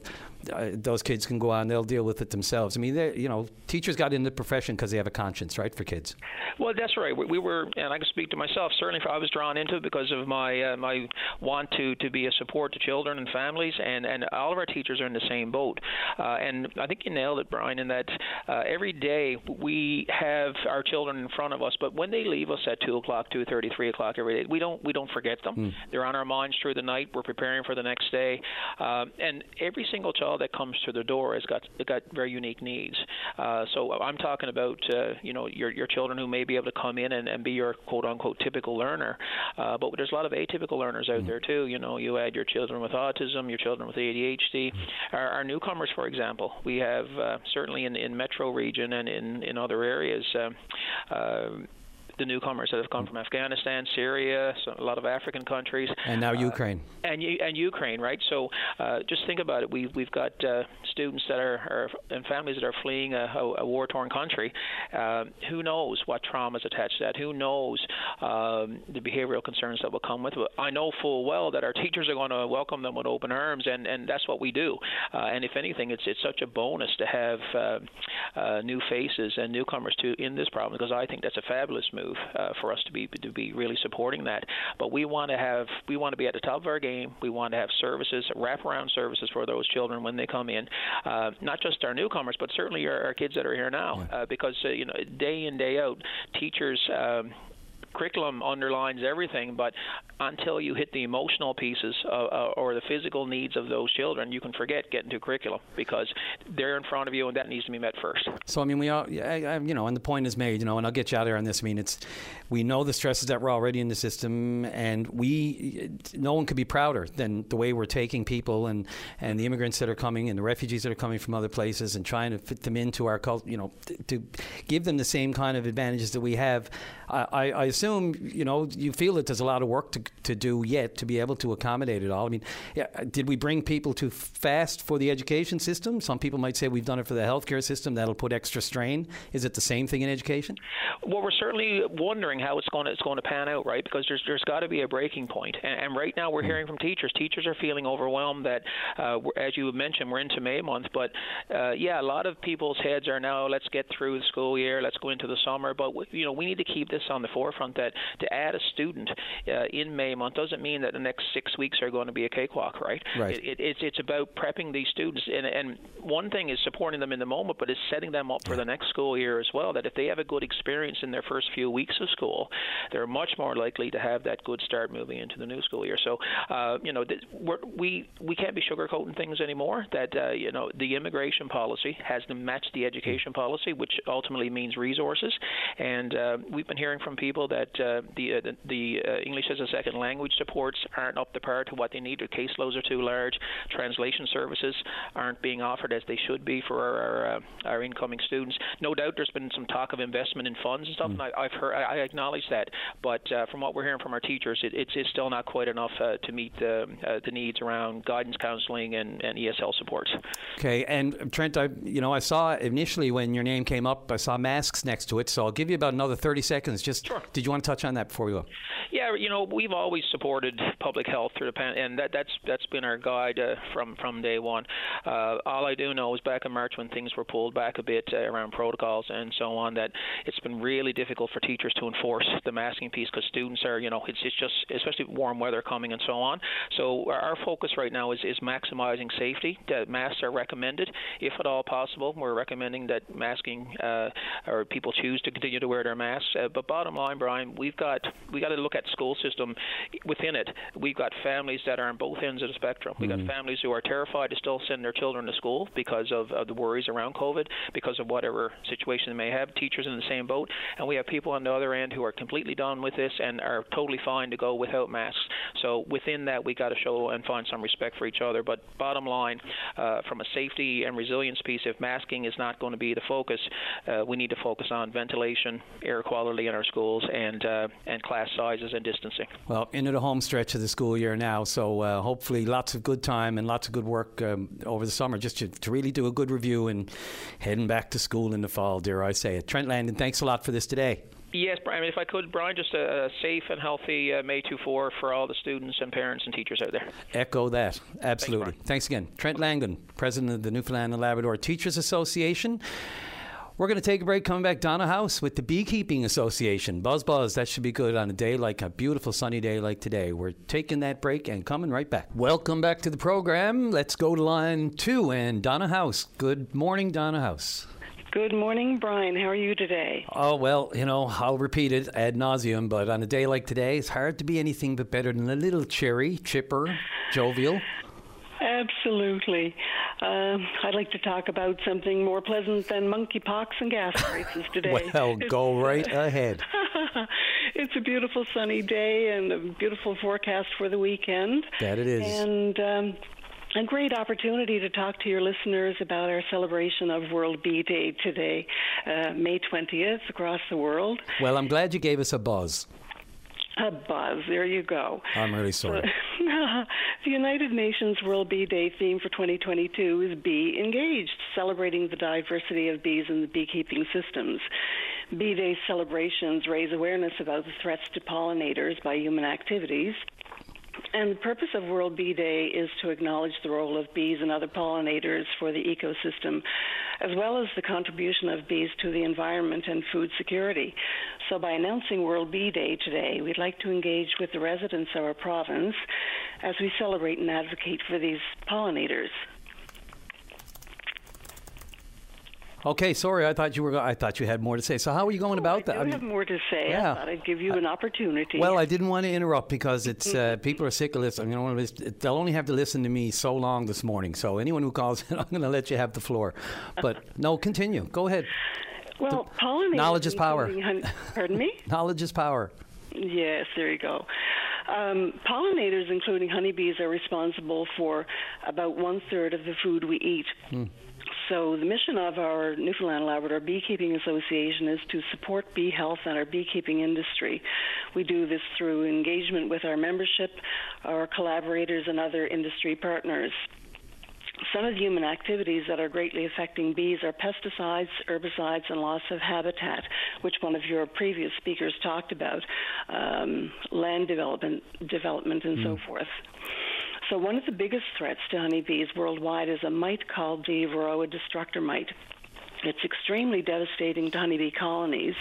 uh, those kids can go on; they'll deal with it themselves. I mean, you know, teachers got into the profession because they have a conscience, right, for kids. Well, that's right. We, we, were, and I can speak to myself. Certainly, I was drawn into it because of my uh, my want to to be a support to children and families, and and all of our teachers are in the same boat. Uh, and I think you nailed it, Brian, in that uh, every day we have our children in front of us, but when they leave us at two o'clock, two thirty, three o'clock every day, we don't we don't forget them. Mm. They're on our minds through the night. We're preparing for the next day, uh, and every single child that comes to the door has got got very unique needs. Uh, so I'm talking about uh, you know your your children who may be able to come in and, and be your quote unquote typical learner, uh, but there's a lot of atypical learners out mm-hmm. there too. You know, you add your children with autism, your children with ADHD, mm-hmm. our, our newcomers, for example. We have uh, certainly in in metro region and in in other areas. Uh, uh, the newcomers that have come from Afghanistan, Syria, so a lot of African countries, and now uh, Ukraine, and and Ukraine, right? So uh, just think about it. We we've got uh, students that are, are and families that are fleeing a, a war-torn country. Uh, who knows what traumas attached to that? Who knows um, the behavioral concerns that will come with it? I know full well that our teachers are going to welcome them with open arms, and and that's what we do. Uh, and if anything, it's it's such a bonus to have uh, new faces and newcomers to in this problem because I think that's a fabulous move move uh, for us to be to be really supporting that. But we want to have we want to be at the top of our game. We want to have services, wraparound services for those children when they come in, uh, not just our newcomers, but certainly our, our kids that are here now, uh, because uh, you know day in day out, teachers. Um, curriculum underlines everything, but until you hit the emotional pieces uh, uh, or the physical needs of those children, you can forget getting to curriculum because they're in front of you and that needs to be met first. So I mean, we all, you know, and the point is made, you know, and I'll get you out there on this. I mean, it's we know the stresses that were already in the system, and we no one could be prouder than the way we're taking people and and the immigrants that are coming and the refugees that are coming from other places and trying to fit them into our culture, you know, to give them the same kind of advantages that we have. I, I assume, you know, you feel that there's a lot of work to to do yet to be able to accommodate it all. I mean, yeah, did we bring people too fast for the education system? Some people might say we've done it for the healthcare system. That'll put extra strain. Is it the same thing in education? Well, we're certainly wondering how it's going to it's going to pan out, right? Because there's there's got to be a breaking point. And, and right now we're hmm. hearing from teachers. Teachers are feeling overwhelmed that, uh, as you mentioned, we're into May month. But uh, yeah, a lot of people's heads are now let's get through the school year, let's go into the summer. But you know we need to keep this on the forefront that to add a student uh, in May month doesn't mean that the next six weeks are going to be a cakewalk, right? Right. It, it, it's it's about prepping these students, and and one thing is supporting them in the moment, but is setting them up for the next school year as well. That if they have a good experience in their first few weeks of school, they're much more likely to have that good start moving into the new school year. So, uh, you know, th- we're, we we can't be sugarcoating things anymore. That uh, you know, the immigration policy has to match the education policy, which ultimately means resources. And uh, we've been hearing from people that uh, the uh, the, the uh, English as a second language supports aren't up to par to what they need. Their caseloads are too large. Translation services aren't being offered as they should be for our our, uh, our incoming students. No doubt, there's been some talk of investment in funds and stuff, mm. and I, I've heard I acknowledge that. But uh, from what we're hearing from our teachers, it, it's, it's still not quite enough uh, to meet the, uh, the needs around guidance counseling and, and ESL supports. Okay, and Trent, I you know I saw initially when your name came up, I saw masks next to it, so I'll give you about another 30 seconds. Just sure. did you you want to touch on that before we go? Yeah, you know, we've always supported public health through the pan, and that, that's that's been our guide uh, from from day one. Uh, all I do know is back in March when things were pulled back a bit uh, around protocols and so on, that it's been really difficult for teachers to enforce the masking piece because students are, you know, it's, it's just especially warm weather coming and so on. So our, our focus right now is is maximizing safety. That masks are recommended if at all possible. We're recommending that masking uh, or people choose to continue to wear their masks. Uh, but bottom line, Brian, we've got we got to look at school system within it. We've got families that are on both ends of the spectrum. We've mm-hmm. got families who are terrified to still send their children to school because of, of the worries around COVID, because of whatever situation they may have. Teachers in the same boat, and we have people on the other end who are completely done with this and are totally fine to go without masks. So within that, we got to show and find some respect for each other. But bottom line, uh, from a safety and resilience piece, if masking is not going to be the focus, uh, we need to focus on ventilation, air quality in our schools, and uh, and class sizes and distancing. Well, into the home stretch of the school year now, so uh, hopefully lots of good time and lots of good work um, over the summer just to, to, really do a good review and heading back to school in the fall, dare I say it. Trent Langdon, thanks a lot for this today. Yes, Brian. if I could, Brian, just a, safe and healthy uh, May 24 for all the students and parents and teachers out there. Echo that. Absolutely. Thanks, Thanks again. Trent Langdon, President of the Newfoundland and Labrador Teachers Association. We're going to take a break. Coming back, Donna House with the Beekeeping Association. Buzz, buzz. That should be good on a day like a beautiful sunny day like today. We're taking that break and coming right back. Welcome back to the program. Let's go to line two and Donna House. Good morning, Donna House. Good morning, Brian. How are you today? Oh, well, you know, I'll repeat it ad nauseum, but on a day like today, it's hard to be anything but better than a little cheery, chipper, jovial. Absolutely. Uh, I'd like to talk about something more pleasant than monkeypox and gas prices today. well, go right ahead. it's a beautiful sunny day and a beautiful forecast for the weekend. That it is. And um, a great opportunity to talk to your listeners about our celebration of World Bee Day today, uh, May 20th, across the world. Well, I'm glad you gave us a buzz. A buzz. There you go. I'm really sorry. the United Nations World Bee Day theme for 2022 is Bee Engaged, celebrating the diversity of bees in the beekeeping systems. Bee Day celebrations raise awareness about the threats to pollinators by human activities and the purpose of World Bee Day is to acknowledge the role of bees and other pollinators for the ecosystem, as well as the contribution of bees to the environment and food security. So, by announcing World Bee Day today, we'd like to engage with the residents of our province as we celebrate and advocate for these pollinators. Okay, sorry. I thought you were. I thought you had more to say. So how are you going oh, about that? I have more to say. Yeah. I thought I'd give you an opportunity. Well, I didn't want to interrupt because it's uh, people are sick of listening. You know, they'll only have to listen to me so long this morning. So anyone who calls in, I'm going to let you have the floor. But no, continue. Go ahead. Well, pollinators. Knowledge is power. Pardon me. knowledge is power. Yes, there you go. Um, pollinators, including honeybees, are responsible for about one third of the food we eat. Mm. So, the mission of our Newfoundland Labrador Beekeeping Association is to support bee health and our beekeeping industry. We do this through engagement with our membership, our collaborators, and other industry partners. Some of the human activities that are greatly affecting bees are pesticides, herbicides, and loss of habitat, which one of your previous speakers talked about, um, land development, development, and mm. so forth. So, one of the biggest threats to honeybees worldwide is a mite called the Varroa destructor mite. It's extremely devastating to honeybee colonies.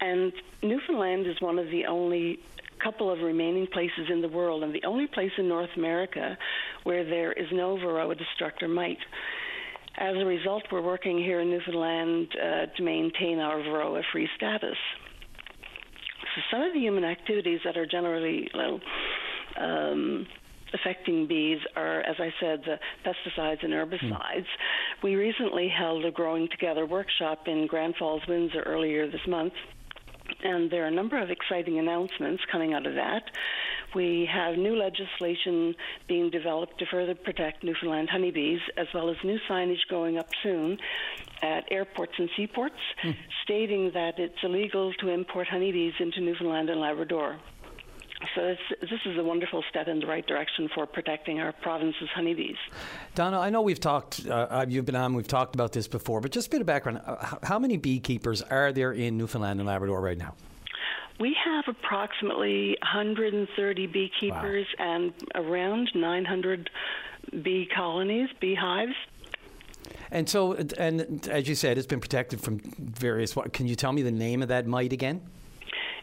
And Newfoundland is one of the only couple of remaining places in the world, and the only place in North America where there is no Varroa destructor mite. As a result, we're working here in Newfoundland uh, to maintain our Varroa free status. So, some of the human activities that are generally well, um, affecting bees are, as I said, the pesticides and herbicides. Mm. We recently held a Growing Together workshop in Grand Falls, Windsor earlier this month. And there are a number of exciting announcements coming out of that. We have new legislation being developed to further protect Newfoundland honeybees, as well as new signage going up soon at airports and seaports, mm. stating that it's illegal to import honeybees into Newfoundland and Labrador. So this is a wonderful step in the right direction for protecting our province's honeybees. Donna, I know we've talked, uh, uh, you've been on, we've talked about this before, but just a bit of background. Uh, how many beekeepers are there in Newfoundland and Labrador right now? We have approximately 130 beekeepers wow. and around 900 bee colonies, beehives. And so, and as you said, it's been protected from various. Can you tell me the name of that mite again?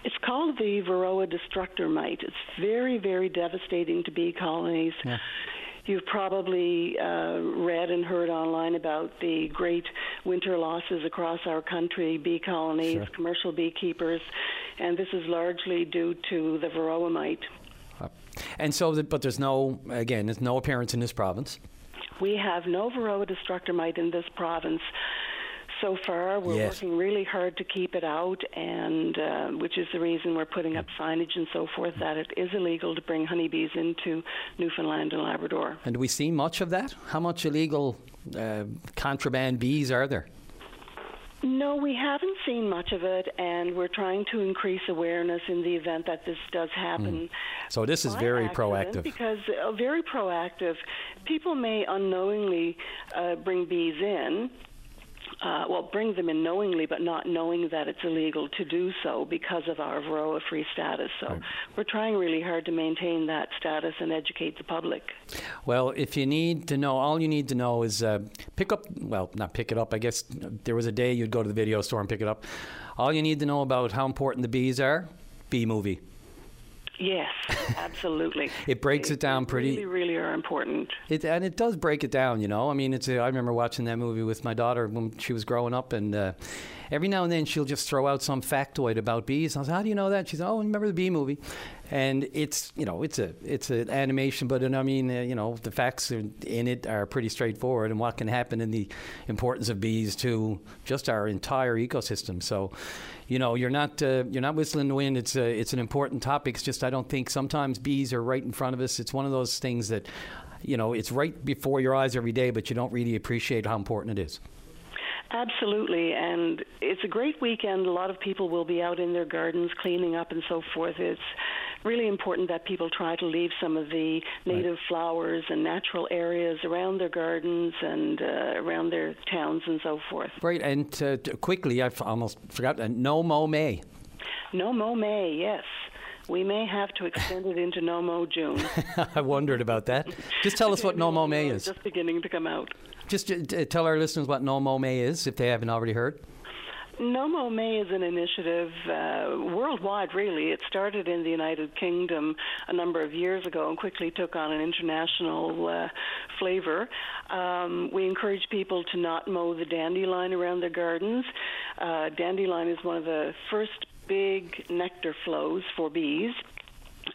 It's called the Varroa destructor mite. It's very, very devastating to bee colonies. Yeah. You've probably uh, read and heard online about the great winter losses across our country, bee colonies, sure. commercial beekeepers, and this is largely due to the Varroa mite. And so, but there's no, again, there's no appearance in this province. We have no Varroa destructor mite in this province so far. We're yes. working really hard to keep it out, and uh, which is the reason we're putting up signage and so forth that it is illegal to bring honeybees into Newfoundland and Labrador. And we see much of that? How much illegal uh, contraband bees are there? No, we haven't seen much of it, and we're trying to increase awareness in the event that this does happen. Mm. So this is very proactive. Because uh, very proactive. People may unknowingly uh, bring bees in uh, well, bring them in knowingly, but not knowing that it's illegal to do so because of our Varroa free status. So right. we're trying really hard to maintain that status and educate the public. Well, if you need to know, all you need to know is uh, pick up, well, not pick it up, I guess there was a day you'd go to the video store and pick it up. All you need to know about how important the bees are, bee movie. Yes, absolutely. it breaks it down pretty. Really, really are important. It, and it does break it down. You know, I mean, it's. A, I remember watching that movie with my daughter when she was growing up, and uh, every now and then she'll just throw out some factoid about bees. I was, how do you know that? She She's, oh, remember the bee movie? And it's, you know, it's a it's an animation, but I mean, uh, you know, the facts in it are pretty straightforward, and what can happen in the importance of bees to just our entire ecosystem. So, you know, you're not uh, you're not whistling the wind. It's a, it's an important topic. It's just I don't think sometimes bees are right in front of us. It's one of those things that, you know, it's right before your eyes every day, but you don't really appreciate how important it is. Absolutely, and it's a great weekend. A lot of people will be out in their gardens cleaning up and so forth. It's really important that people try to leave some of the native right. flowers and natural areas around their gardens and uh, around their towns and so forth. Right, and uh, quickly, I've almost forgotten, no mow May. No mow May, yes. We may have to extend it into No Mow June. I wondered about that. Just tell us what No Mow May is. Just beginning to come out. Just uh, tell our listeners what No Mow May is, if they haven't already heard. No Mow May is an initiative uh, worldwide, really. It started in the United Kingdom a number of years ago and quickly took on an international uh, flavor. Um, we encourage people to not mow the dandelion around their gardens. Uh, dandelion is one of the first big nectar flows for bees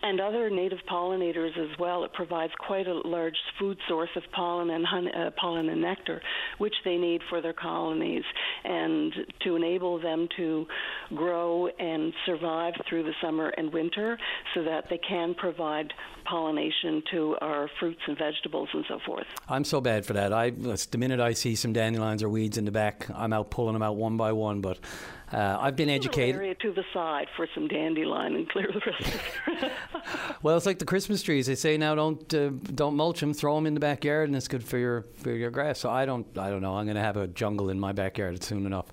and other native pollinators as well. It provides quite a large food source of pollen and honey, uh, pollen and nectar, which they need for their colonies, and to enable them to grow and survive through the summer and winter, so that they can provide pollination to our fruits and vegetables and so forth. I'm so bad for that. I the minute I see some dandelions or weeds in the back, I'm out pulling them out one by one, but. Uh, I've been educated. Area to the side for some dandelion and clear the rest. well, it's like the Christmas trees. They say now don't uh, don't mulch them, throw them in the backyard, and it's good for your for your grass. So I don't I don't know. I'm going to have a jungle in my backyard soon enough.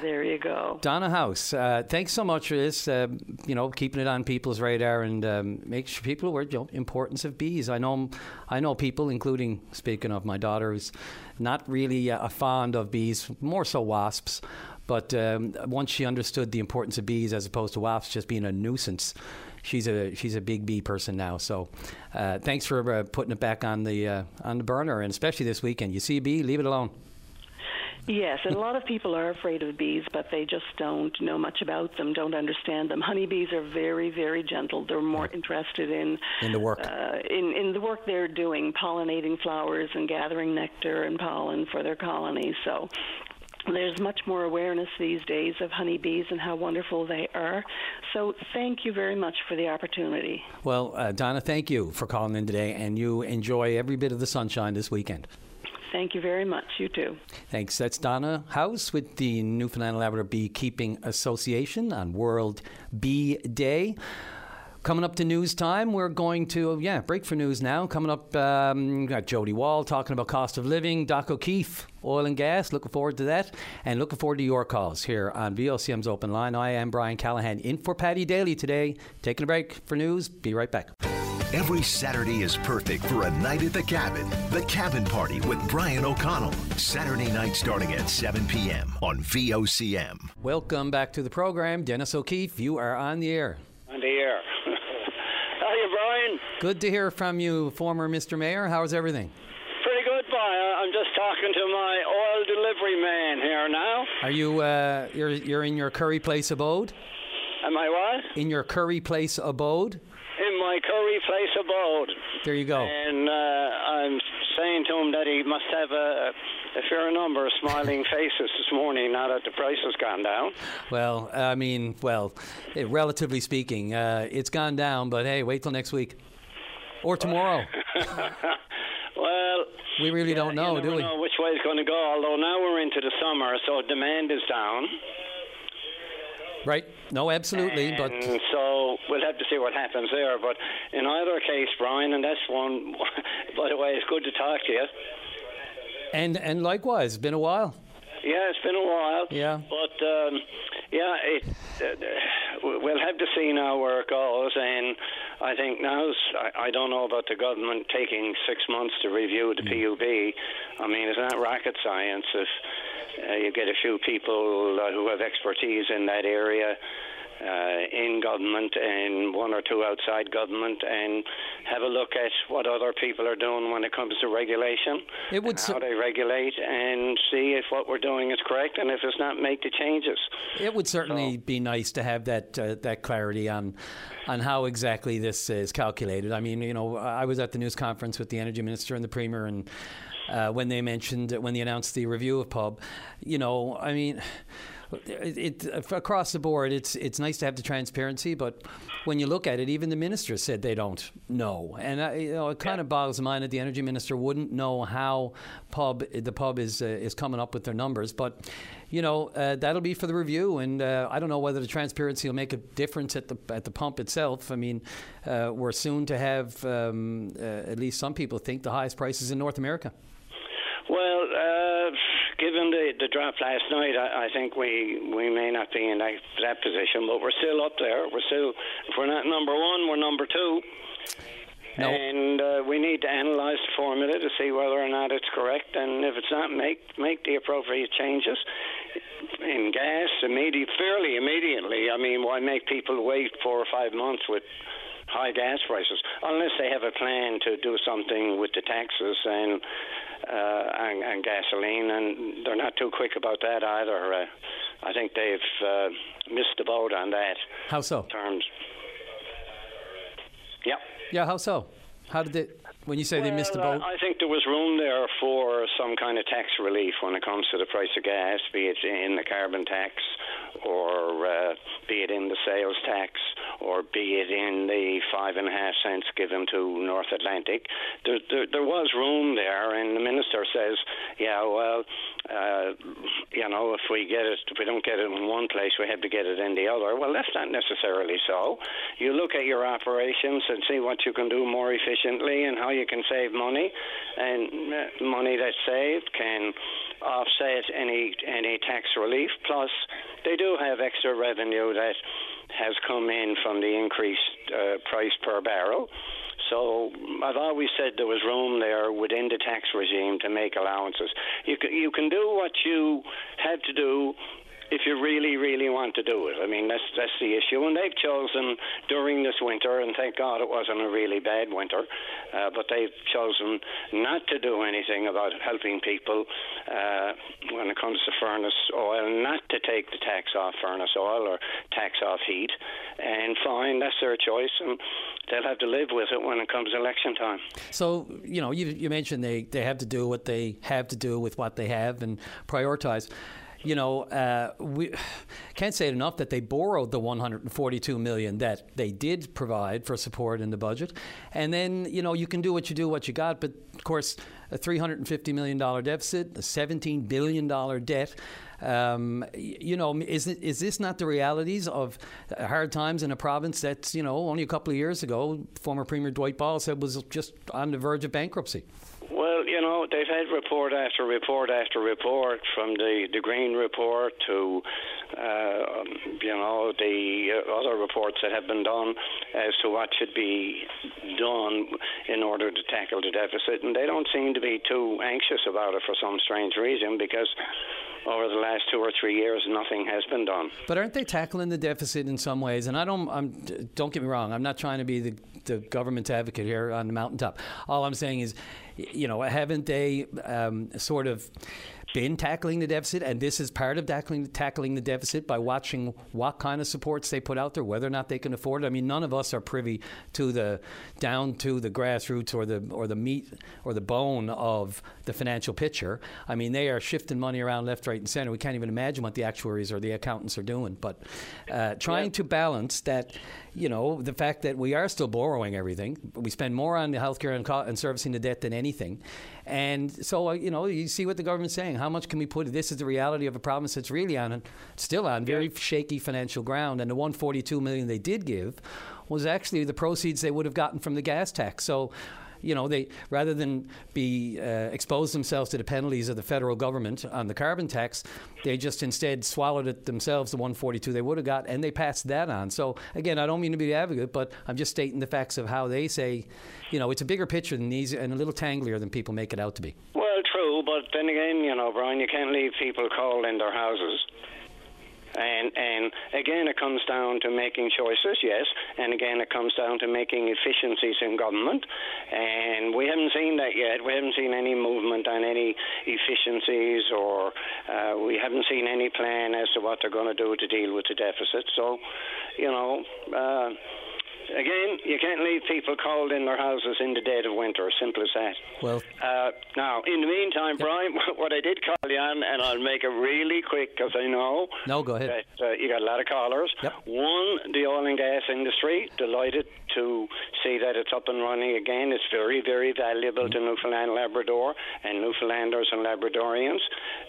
There you go. Donna House, uh, thanks so much for this. Uh, you know, keeping it on people's radar and um, make sure people aware the importance of bees. I know, I know people, including speaking of my daughter, who's not really uh, fond of bees, more so wasps. But um, once she understood the importance of bees as opposed to wasps just being a nuisance, she's a she's a big bee person now. So uh, thanks for uh, putting it back on the uh, on the burner, and especially this weekend. You see a bee, leave it alone. Yes, and a lot of people are afraid of bees, but they just don't know much about them, don't understand them. Honeybees are very, very gentle. They're more interested in in the work uh, in in the work they're doing, pollinating flowers and gathering nectar and pollen for their colonies. So there's much more awareness these days of honeybees and how wonderful they are. So, thank you very much for the opportunity. Well, uh, Donna, thank you for calling in today, and you enjoy every bit of the sunshine this weekend. Thank you very much. You too. Thanks. That's Donna House with the Newfoundland Labrador Beekeeping Association on World Bee Day. Coming up to news time, we're going to, yeah, break for news now. Coming up, um, got Jody Wall talking about cost of living, Doc O'Keefe, oil and gas. Looking forward to that. And looking forward to your calls here on VOCM's Open Line. I am Brian Callahan in for Paddy Daly today. Taking a break for news. Be right back. Every Saturday is perfect for a night at the cabin. The Cabin Party with Brian O'Connell. Saturday night starting at 7 p.m. on VOCM. Welcome back to the program. Dennis O'Keefe, you are on the air. On the air. Good to hear from you, former Mr. Mayor. How's everything? Pretty good, Brian. I'm just talking to my oil delivery man here now. Are you uh, you're you're in your Curry Place abode? Am I what? In your Curry Place abode? In my Curry Place abode. There you go. And uh, I'm saying to him that he must have a, a fair number of smiling faces this morning now that the price has gone down. Well, I mean, well, eh, relatively speaking, uh, it's gone down, but hey, wait till next week or tomorrow. well, we really yeah, don't know, you do we? know which way it's going to go. Although now we're into the summer, so demand is down. Right? No, absolutely, but so we'll have to see what happens there. But in either case, Brian, and that's one. By the way, it's good to talk to you. And and likewise, been a while. Yeah, it's been a while. Yeah. But um, yeah, it, uh, we'll have to see now where it goes. And I think now's. I, I don't know about the government taking six months to review the PUB. I mean, it's not rocket science if uh, you get a few people uh, who have expertise in that area. Uh, in government and one or two outside government, and have a look at what other people are doing when it comes to regulation. It would cer- how they regulate, and see if what we're doing is correct, and if it's not, make the changes. It would certainly be nice to have that uh, that clarity on on how exactly this is calculated. I mean, you know, I was at the news conference with the energy minister and the premier, and uh, when they mentioned when they announced the review of pub, you know, I mean. It, it, across the board, it's it's nice to have the transparency, but when you look at it, even the minister said they don't know, and I, you know it kind of boggles the mind that the energy minister wouldn't know how pub the pub is uh, is coming up with their numbers. But you know uh, that'll be for the review, and uh, I don't know whether the transparency will make a difference at the at the pump itself. I mean, uh, we're soon to have um, uh, at least some people think the highest prices in North America. Well, uh, given the, the drop last night, I, I think we, we may not be in that, that position, but we're still up there. We're still, if we're not number one, we're number two. No. And uh, we need to analyze the formula to see whether or not it's correct, and if it's not, make make the appropriate changes in gas immediate, fairly immediately. I mean, why make people wait four or five months with high gas prices unless they have a plan to do something with the taxes and uh, and, and gasoline, and they're not too quick about that either. Uh, I think they've uh, missed the boat on that How so? terms. Yeah. Yeah, how so? How did they? When you say they missed the boat, I think there was room there for some kind of tax relief when it comes to the price of gas, be it in the carbon tax or uh, be it in the sales tax or be it in the five and a half cents given to North Atlantic. There, there, there was room there, and the minister says, yeah, well, uh, you know, if we get it, if we don't get it in one place, we have to get it in the other. Well, that's not necessarily so. You look at your operations and see what you can do more efficiently and how you can save money, and uh, money that's saved can offset any any tax relief. Plus, they do have extra revenue that has come in from the increased uh, price per barrel. So I've always said there was room there within the tax regime to make allowances. You can, you can do what you have to do if you really, really want to do it. I mean, that's that's the issue. And they've chosen during this winter, and thank God it wasn't a really bad winter, uh, but they've chosen not to do anything about helping people uh, when it comes to furnace oil, not to take the tax off furnace oil or tax off heat. And fine, that's their choice, and they'll have to live with it when it comes election time. So you know, you, you mentioned they, they have to do what they have to do with what they have and prioritize. You know, uh, we can't say it enough that they borrowed the 142 million that they did provide for support in the budget, and then you know you can do what you do, what you got. But of course, a 350 million dollar deficit, a 17 billion dollar debt. Um, you know, is is this not the realities of hard times in a province that's you know only a couple of years ago, former Premier Dwight Ball said was just on the verge of bankruptcy. Well, you know, they've had report after report after report from the, the Greene Report to, uh, you know, the uh, other reports that have been done as to what should be done in order to tackle the deficit. And they don't seem to be too anxious about it for some strange reason because over the last two or three years, nothing has been done. But aren't they tackling the deficit in some ways? And I don't, I'm, don't get me wrong, I'm not trying to be the, the government advocate here on the mountaintop. All I'm saying is, you know, haven't they um, sort of been tackling the deficit, and this is part of tackling tackling the deficit by watching what kind of supports they put out there, whether or not they can afford it. I mean, none of us are privy to the down to the grassroots or the or the meat or the bone of the financial picture. I mean, they are shifting money around left, right, and center. We can't even imagine what the actuaries or the accountants are doing. But uh, trying yeah. to balance that, you know, the fact that we are still borrowing everything. We spend more on the healthcare and, co- and servicing the debt than anything, and so uh, you know, you see what the government's saying how much can we put? This is the reality of a province that's really on, still on very yeah. shaky financial ground. And the 142 million they did give was actually the proceeds they would have gotten from the gas tax. So you know, they rather than be uh, expose themselves to the penalties of the federal government on the carbon tax, they just instead swallowed it themselves, the 142 they would have got, and they passed that on. So again, I don't mean to be advocate, but I'm just stating the facts of how they say, you know, it's a bigger picture than these and a little tanglier than people make it out to be. Well, true, but then again, you know, Brian, you can't leave people cold in their houses. And and again, it comes down to making choices, yes. And again, it comes down to making efficiencies in government. And we haven't seen that yet. We haven't seen any movement on any efficiencies, or uh, we haven't seen any plan as to what they're going to do to deal with the deficit. So, you know. Uh, again, you can't leave people cold in their houses in the dead of winter. Simple as that. Well, uh, now in the meantime, Brian, what I did call you on, and I'll make it really quick because I know. No, go ahead. That, uh, you got a lot of callers. Yep. One, the oil and gas industry. Delighted to see that it's up and running again. It's very, very valuable mm-hmm. to Newfoundland, Labrador, and Newfoundlanders and Labradorians.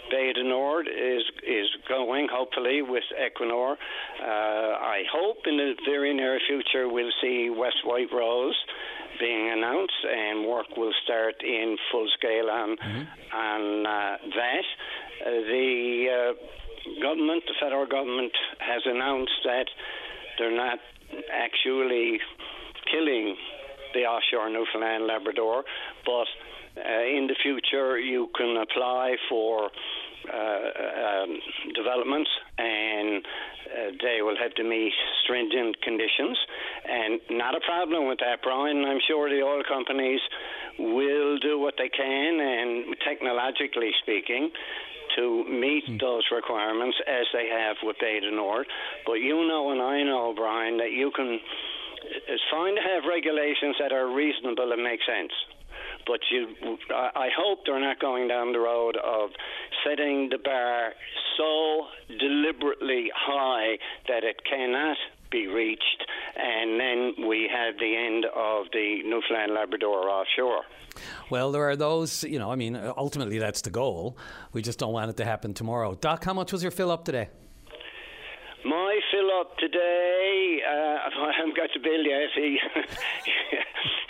Bay du Nord is is going hopefully with Equinor. Uh, I hope in the very near future we'll see West White Rose being announced, and work will start in full scale on mm-hmm. on uh, that. Uh, the uh, government, the federal government, has announced that they're not actually killing the offshore Newfoundland Labrador, but in the future you can apply for uh, um, developments and uh, they will have to meet stringent conditions. And not a problem with that, Brian. I'm sure the oil companies will do what they can, and technologically speaking, to meet mm. those requirements as they have with du Nord. But you know, and I know, Brian, that you can. It's fine to have regulations that are reasonable and make sense but you, I hope they're not going down the road of setting the bar so deliberately high that it cannot be reached, and then we have the end of the Newfoundland Labrador offshore. Well, there are those, you know, I mean, ultimately that's the goal. We just don't want it to happen tomorrow. Doc, how much was your fill up today? Fill up today, uh, I haven't got the bill yet. He,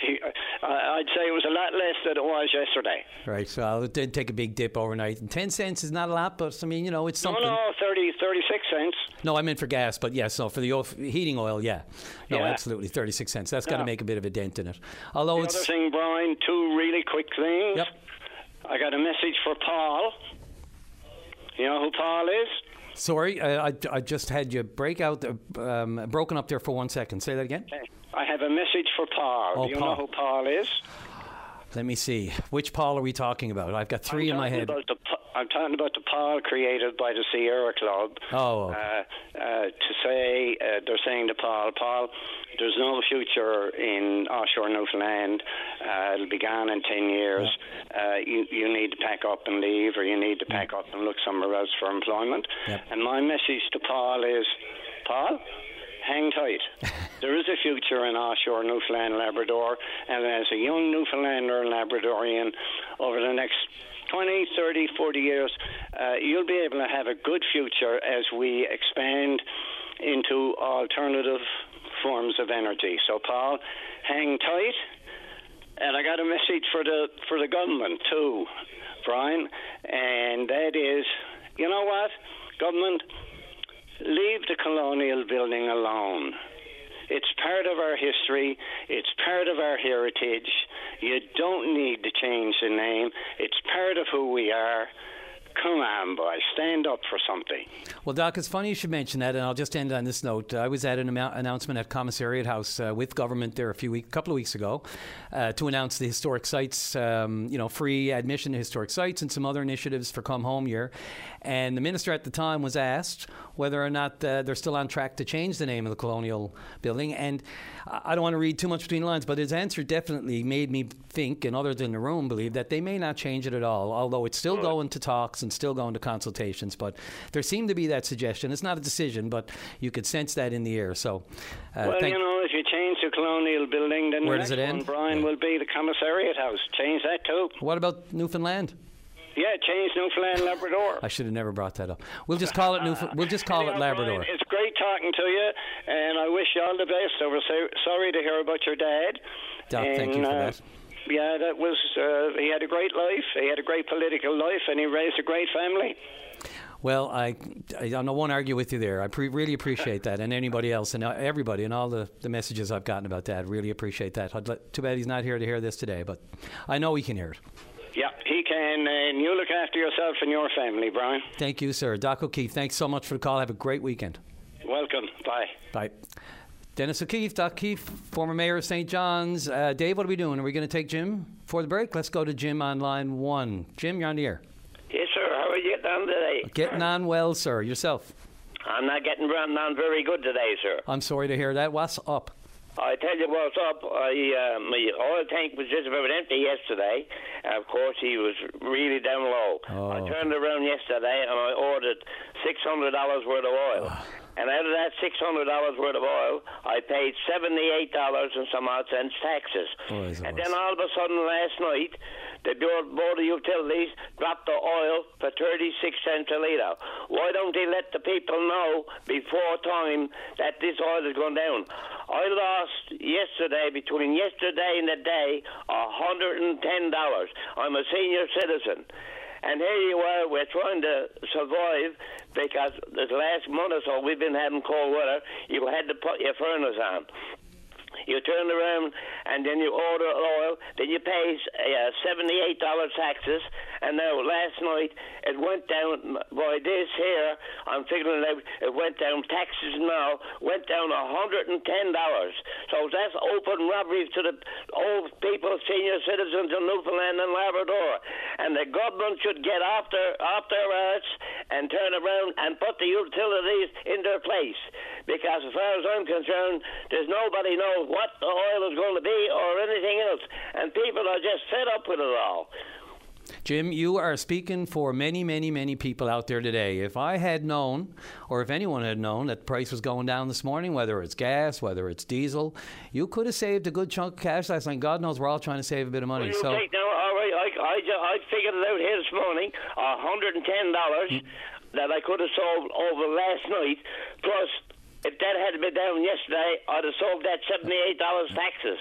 he, I'd say it was a lot less than it was yesterday. Right, so it did take a big dip overnight. And 10 cents is not a lot, but I mean, you know, it's something. No, no, 30, 36 cents. No, I meant for gas, but yes, so for the oil, heating oil, yeah. No, yeah. absolutely, 36 cents. That's got to make a bit of a dent in it. Although the it's. other thing, Brian, two really quick things. Yep. I got a message for Paul. You know who Paul is? Sorry, I, I, I just had you break out, um, broken up there for one second. Say that again. I have a message for Paul. Oh, Do you Paul. know who Paul is? Let me see. Which Paul are we talking about? I've got 3 I'm in my head. The, I'm talking about the Paul created by the Sierra Club. Oh. Uh, uh, to say uh, they're saying to Paul, Paul, there's no future in offshore Newfoundland. Uh, it'll be gone in ten years. Uh, you you need to pack up and leave, or you need to pack up and look somewhere else for employment. Yep. And my message to Paul is, Paul, hang tight. there is a future in offshore Newfoundland, Labrador, and as a young Newfoundlander and Labradorian, over the next 20, 30, 40 years, uh, you'll be able to have a good future as we expand into alternative forms of energy. So, Paul, hang tight. And I got a message for the for the government too, Brian, and that is, you know what, government, leave the colonial building alone. It's part of our history. It's part of our heritage. You don't need to change the name. It's part of who we are. Come on, boy, stand up for something. Well, Doc, it's funny you should mention that, and I'll just end on this note. I was at an announcement at Commissariat House uh, with government there a few week, couple of weeks ago, uh, to announce the historic sites, um, you know, free admission to historic sites and some other initiatives for Come Home Year. And the minister at the time was asked whether or not uh, they're still on track to change the name of the Colonial Building. And I don't want to read too much between the lines, but his answer definitely made me think, and others in the room believe, that they may not change it at all, although it's still going to talks and still going to consultations. But there seemed to be that suggestion. It's not a decision, but you could sense that in the air. So, uh, well, you know, if you change the colonial building, then Where the does next it one, end? Brian, will be the Commissariat House. Change that too. what about Newfoundland? Yeah, change Newfoundland Labrador. I should have never brought that up. We'll just call it Newf- We'll just call it Labrador. Brian, it's great talking to you, and I wish you all the best. I was sorry to hear about your dad. Doc, thank you for uh, that. Yeah, that was. Uh, he had a great life. He had a great political life, and he raised a great family. Well, I, I, I won't argue with you there. I pre- really appreciate that, and anybody else, and uh, everybody, and all the, the messages I've gotten about that. Really appreciate that. Let, too bad he's not here to hear this today, but I know he can hear it. Yeah, he can, and you look after yourself and your family, Brian. Thank you, sir. Doc O'Keefe, thanks so much for the call. Have a great weekend. Welcome. Bye. Bye. Dennis O'Keefe, Doc Keefe, former mayor of St. John's. Uh, Dave, what are we doing? Are we going to take Jim for the break? Let's go to Jim on line one. Jim, you're on the air. Yes, sir. How are you getting on today? Getting on well, sir. Yourself. I'm not getting run on very good today, sir. I'm sorry to hear that. What's up? I tell you what's up. I, uh, my oil tank was just about empty yesterday. And of course, he was really down low. I Oh. turned around yesterday and I ordered six hundred dollars worth of oil. And out of that six hundred dollars worth of oil, I paid seventy-eight dollars and some odd cents taxes. And then all of a sudden last night, the board board of utilities dropped the oil for thirty-six cents a liter. Why don't they let the people know before time that this oil is going down? I lost yesterday between yesterday and the day a hundred and ten dollars. I'm a senior citizen. And here you are, we're trying to survive because this last month or so we've been having cold weather. You had to put your furnace on. You turn around and then you order oil, then you pay uh, $78 taxes, and now last night it went down by this here, I'm figuring it out, it went down, taxes now went down $110. So that's open robbery to the old people, senior citizens in Newfoundland and Labrador. And the government should get off their arts and turn around and put the utilities in their place. Because as far as I'm concerned, there's nobody knows what the oil is going to be or anything else. And people are just fed up with it all. Jim, you are speaking for many, many, many people out there today. If I had known, or if anyone had known, that the price was going down this morning, whether it's gas, whether it's diesel, you could have saved a good chunk of cash last night. God knows we're all trying to save a bit of money. Well, So, take now, all right, I, I, I figured it out here this morning, hundred and ten dollars Mm. that I could have sold over last night. Plus, if that had been down yesterday, I'd have sold that seventy-eight dollars taxes.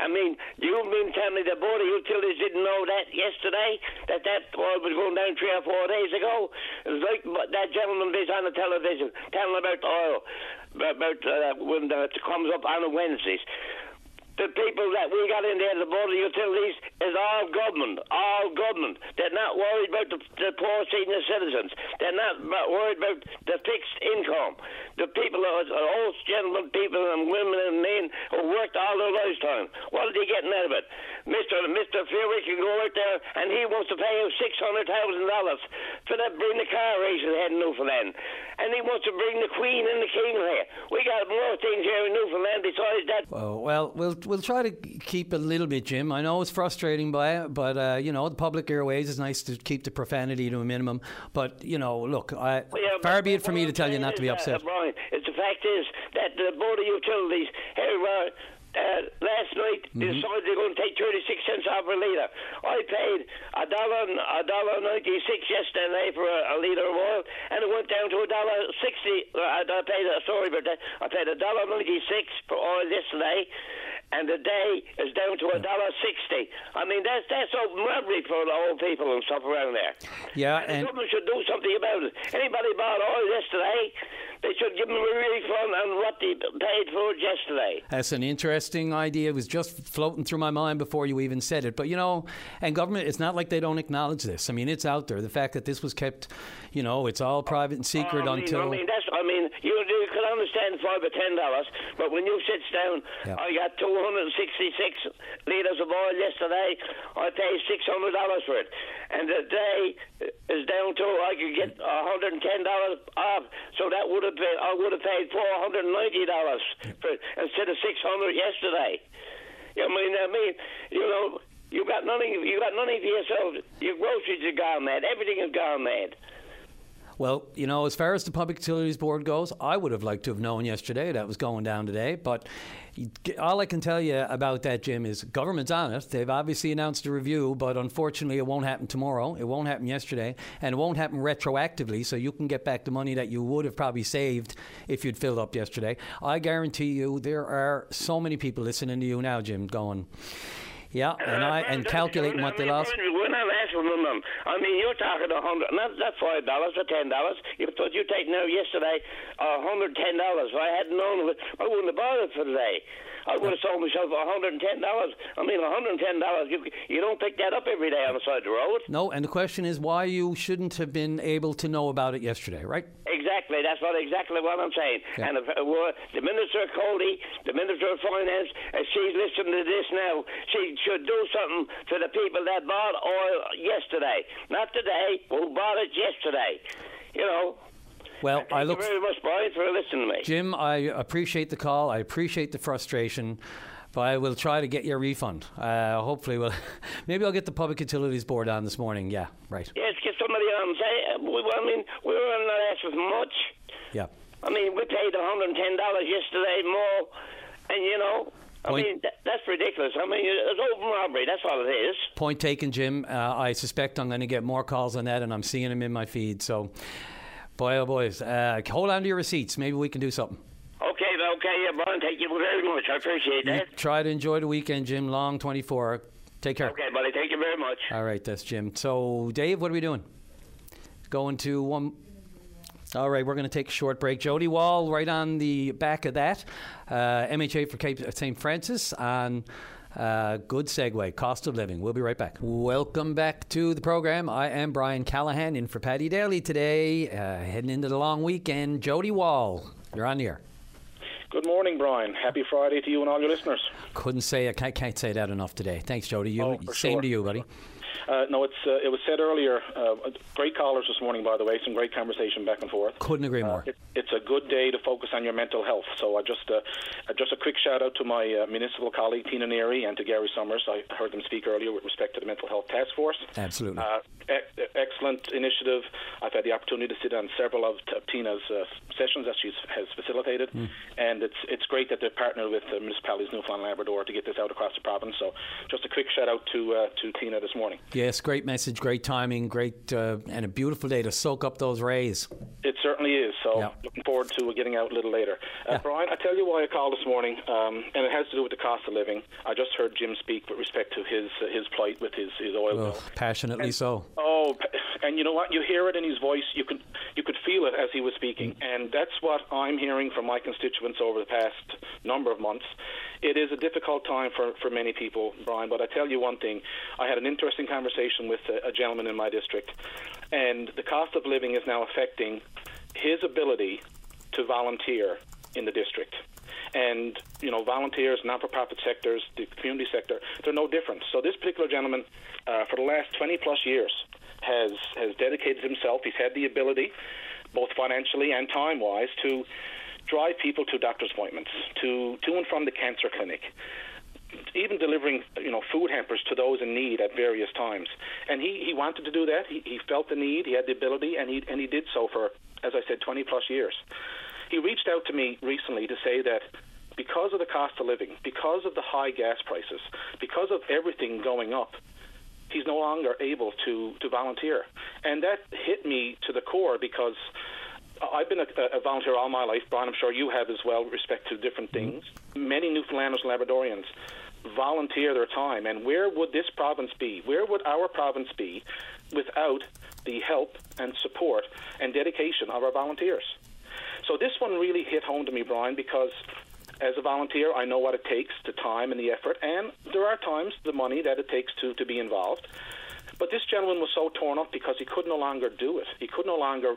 I mean, you mean tell me the board of utilities didn't know that yesterday? That that oil was going down three or four days ago? Like that gentleman is on the television telling about oil, about uh, when it comes up on Wednesdays the people that we got in there, the board of utilities, is all government, all government. They're not worried about the, the poor senior citizens. They're not worried about the fixed income. The people, are are old gentlemen, people and women and men who worked all their lifetime. What are they getting out of it? Mr. Mr. Furey can go out there and he wants to pay him six hundred thousand dollars for that bring the car races head in Newfoundland, and he wants to bring the Queen and the King here. We got more things here in Newfoundland besides that. Oh, well, we'll we'll try to keep a little bit, Jim. I know it's frustrating, by but uh, you know the public airways is nice to keep the profanity to a minimum. But you know, look, I, Well, yeah, far be it for me to tell you not to be upset. Uh, Brian, it's the fact is that the Board of Utilities here uh, uh, last night Mm-hmm. decided they're going to take 36 cents off a litre. I paid a dollar a dollar 96 yesterday for a, a litre of oil, and it went down to a dollar 60. Uh, I I paid, uh, sorry but I paid a dollar 96 for oil yesterday. And the day is down to a dollar sixty. I mean, that's that's robbery for the old people and stuff around there. Yeah, And and- the government should do something about it. Anybody bought oil yesterday, they should give them a refund on what they paid for it yesterday. That's an interesting idea. It was just floating through my mind before you even said it. But you know, and government, it's not like they don't acknowledge this. I mean, it's out there. The fact that this was kept, you know, it's all private and secret I mean, until. I mean, that's. I mean, you you can understand five or ten dollars, but when you sit down. I got two hundred and sixty-six liters of oil yesterday. I paid six hundred dollars for it, and today is down to I could get hundred and ten dollars off. So that would have been I would have paid four hundred and ninety dollars for it instead of six hundred yesterday. I mean, I mean, you know. You got nothing. You got nothing for yourself. Your groceries are gone mad. Everything is gone mad. Well, you know, as far as the Public Utilities Board goes, I would have liked to have known yesterday that was going down today. But all I can tell you about that, Jim, is government's on it. They've obviously announced a review, but unfortunately, it won't happen tomorrow. It won't happen yesterday, and it won't happen retroactively. So you can get back the money that you would have probably saved if you'd filled up yesterday. I guarantee you, there are so many people listening to you now, Jim, going, yeah, uh, and I and calculating what they lost. We're not asking them. I mean, you're talking a hundred, not not five dollars or ten dollars. You thought you taken out yesterday a hundred ten dollars. If I hadn't known of it, I wouldn't have bothered for today. I would have sold myself a hundred and ten dollars. I mean, a hundred and ten dollars. You you don't pick that up every day on the side of the road. No, and the question is why you shouldn't have been able to know about it yesterday, right? Exactly. That's what exactly what I'm saying. Yeah. And if, uh, the Minister of Coady, the Minister of Finance, if she's listening to this now, she should do something for the people that bought oil yesterday, not today, who bought it yesterday. You know. Well, I Thank look you very much, Brian, for listening to me. Jim, I appreciate the call. I appreciate the frustration, but I will try to get your refund. Uh, hopefully, we'll maybe I'll get the Public Utilities Board on this morning. Yeah, right. Yes, get somebody on. Say, uh, I mean, we were not asking for much. Yeah. I mean, we paid $110 yesterday more, and you know. I Point- mean, that, that's ridiculous. I mean, it's open robbery. That's all it is. Point taken, Jim. Uh, I suspect I'm going to get more calls on that, and I'm seeing them in my feed. So, boy, oh boys, uh, hold on to your receipts. Maybe we can do something. Okay, okay, yeah, Brian, thank you very much. I appreciate You that. try to enjoy the weekend, Jim. Long 24. Take care. Okay, buddy, thank you very much. All right, that's Jim. So, Dave, what are we doing? Going to one. All right, we're going to take a short break. Joedy Wall, right on the back of that. Uh, MHA for Cape St. Francis on. Uh, good segue. Cost of living. We'll be right back. Welcome back to the program. I am Brian Callahan in for Paddy Daly today. Uh, heading into the long weekend. Joedy Wall, you're on the air. Good morning, Brian. Happy Friday to you and all your listeners. Couldn't say I can't, can't say that enough today. Thanks, Joedy. You, Oh, same sure. to you, buddy. Uh, no, it's uh, it was said earlier. Uh, great callers this morning, by the way. Some great conversation back and forth. Couldn't agree more. It, it's a good day to focus on your mental health. So I just uh, uh, just a quick shout out to my uh, municipal colleague Tina Neary and to Gary Summers. I heard them speak earlier with respect to the mental health task force. Absolutely. Uh, e- excellent initiative. I've had the opportunity to sit on several of t- Tina's uh, sessions that she has facilitated, Hmm. and it's it's great that they've partnered with the municipalities Newfoundland and Labrador to get this out across the province. So just a quick shout out to uh, to Tina this morning. Yes, great message, great timing, great, uh, and a beautiful day to soak up those rays. It certainly is. So Yeah. looking forward to getting out a little later. Uh, Yeah. Brian, I tell you why I called this morning, um, and it has to do with the cost of living. I just heard Jim speak with respect to his uh, his plight with his his oil Oh, bill. passionately so. Oh, and you know what? You hear it in his voice. You could you could feel it as he was speaking, and that's what I'm hearing from my constituents over the past number of months. It is a difficult time for, for many people, Brian. But I tell you one thing: I had an interesting conversation with a, a gentleman in my district, and the cost of living is now affecting his ability to volunteer in the district. And you know, volunteers, non-for-profit sectors, the community sector, they're no different. So this particular gentleman, uh, for the last 20 plus years, has has dedicated himself. He's had the ability, both financially and time-wise, to drive people to doctor's appointments, to to and from the cancer clinic, even delivering you know food hampers to those in need at various times. And he, he wanted to do that. He, he felt the need. He had the ability, and he and he did so for, as I said, 20 plus years. He reached out to me recently to say that because of the cost of living, because of the high gas prices, because of everything going up, he's no longer able to to volunteer, and that hit me to the core because. I've been a, a, volunteer all my life, Brian. I'm sure you have as well, with respect to different mm-hmm. things. Many Newfoundlanders and Labradorians volunteer their time. And where would this province be? Where would our province be without the help and support and dedication of our volunteers? So this one really hit home to me, Brian, because as a volunteer, I know what it takes, the time and the effort, and there are times the money that it takes to, to be involved. But this gentleman was so torn up because he could no longer do it. He could no longer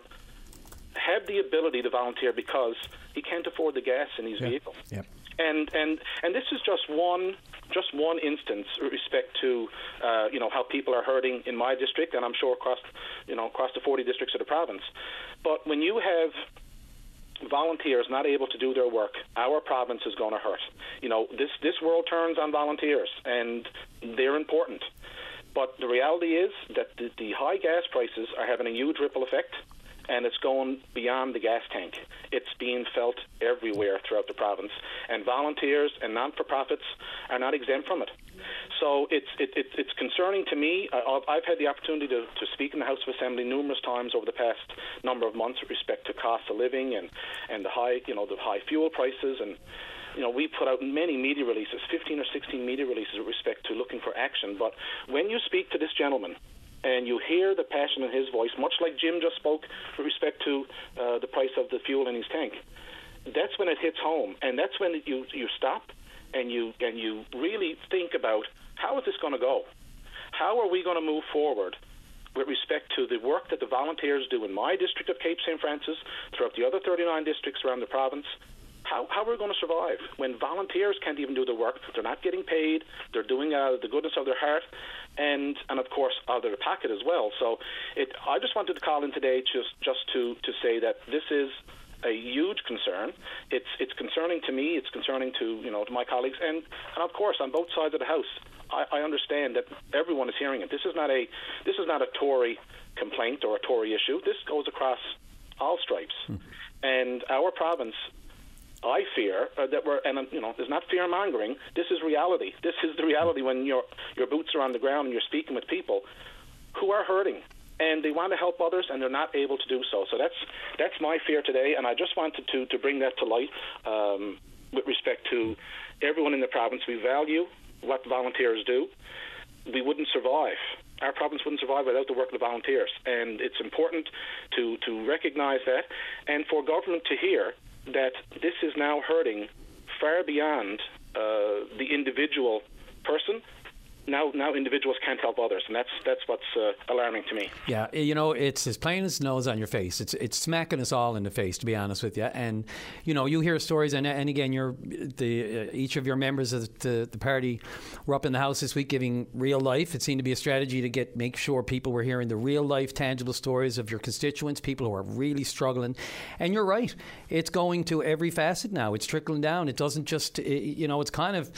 have the ability to volunteer because he can't afford the gas in his Yeah. vehicle. Yep. And and and this is just one just one instance with respect to uh, you know how people are hurting in my district, and I'm sure across you know across the 40 districts of the province. But when you have volunteers not able to do their work, our province is going to hurt. You know, this this world turns on volunteers, and they're important. But the reality is that the, the high gas prices are having a huge ripple effect, and it's going beyond the gas tank. It's being felt everywhere throughout the province, and volunteers and non-for-profits are not exempt from it. So it's it, it, it's concerning to me. I've had the opportunity to, to speak in the House of Assembly numerous times over the past number of months with respect to cost of living and and the high you know the high fuel prices and you know, we put out many media releases, 15 or 16 media releases with respect to looking for action. But when you speak to this gentleman and you hear the passion in his voice, much like Jim just spoke with respect to uh, the price of the fuel in his tank, that's when it hits home, and that's when you you stop and you and you really think about how is this going to go? How are we going to move forward? With respect to the work that the volunteers do in my district of Cape St. Francis, throughout the other 39 districts around the province, how, how are we going to survive when volunteers can't even do the work? They're not getting paid. They're doing it out of the goodness of their heart, and and of course out of their pocket as well. So, it. I just wanted to call in today just just to to say that this is a huge concern. It's it's concerning to me. It's concerning to you know to my colleagues, and, and of course on both sides of the house. I, I understand that everyone is hearing it. This is not a this is not a Tory complaint or a Tory issue. This goes across all stripes, hmm. and our province I fear uh, that we're, and um, you know, there's not fear mongering. This is reality. This is the reality when your your boots are on the ground and you're speaking with people who are hurting and they want to help others and they're not able to do so. So that's that's my fear today, and I just wanted to to bring that to light um, with respect to everyone in the province. We value what volunteers do. We wouldn't survive. Our province wouldn't survive without the work of the volunteers, and it's important to to recognize that, and for government to hear that this is now hurting far beyond uh, the individual person. Now, now individuals can't help others, and that's that's what's uh, alarming to me. Yeah, you know, it's as plain as nose on your face. It's it's smacking us all in the face, to be honest with you. And you know, you hear stories, and and again, you're the uh, each of your members of the, the party were up in the house this week giving real life. It seemed to be a strategy to get make sure people were hearing the real life, tangible stories of your constituents, people who are really struggling. And you're right, it's going to every facet now. It's trickling down. It doesn't just, it, you know, it's kind of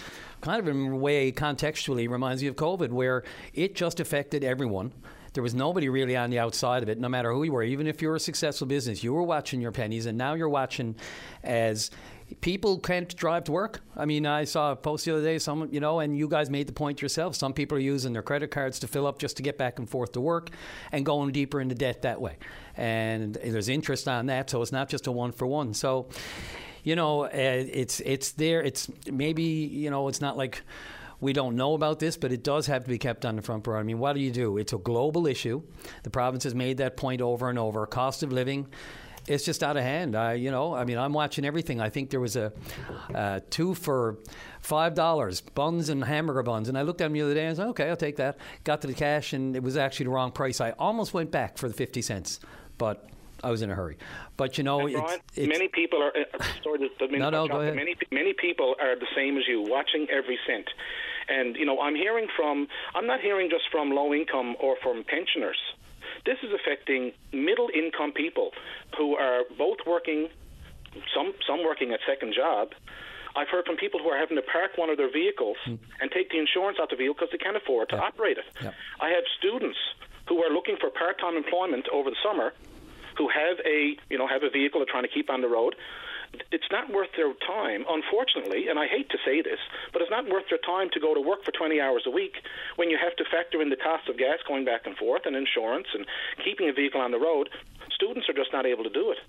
kind of in a way contextually reminds you of COVID, where it just affected everyone. There was nobody really on the outside of it, no matter who you were. Even if you were a successful business, you were watching your pennies, and now you're watching as people can't drive to work. I mean, I saw a post the other day, some you know, and you guys made the point yourself. Some people are using their credit cards to fill up just to get back and forth to work, and going deeper into debt that way. And there's interest on that, so it's not just a one for one. So you know, it's it's there. It's maybe you know, it's not like we don't know about this, but it does have to be kept on the front burner. I mean, what do you do? It's a global issue. The province has made that point over and over. Cost of living. It's just out of hand. I, you know, I mean, I'm watching everything. I think there was a uh, two for five dollars buns and hamburger buns, and I looked at them the other day and said, "Okay, I'll take that." Got to the cash, and it was actually the wrong price. I almost went back for the fifty cents, but I was in a hurry. But you know, Brian, it's, many people are. Uh, sorry, the, the No, no, go ahead. Many many people are the same as you, watching every cent. And you know, I'm hearing from. I'm not hearing just from low income or from pensioners. This is affecting middle income people who are both working, some some working a second job. I've heard from people who are having to park one of their vehicles and take the insurance out of the vehicle because they can't afford to operate it. Yeah. I have students who are looking for part-time employment over the summer who have a you know have a vehicle they're trying to keep on the road. It's not worth their time, unfortunately, and I hate to say this, but it's not worth their time to go to work for 20 hours a week when you have to factor in the cost of gas going back and forth and insurance and keeping a vehicle on the road. Students are just not able to do it.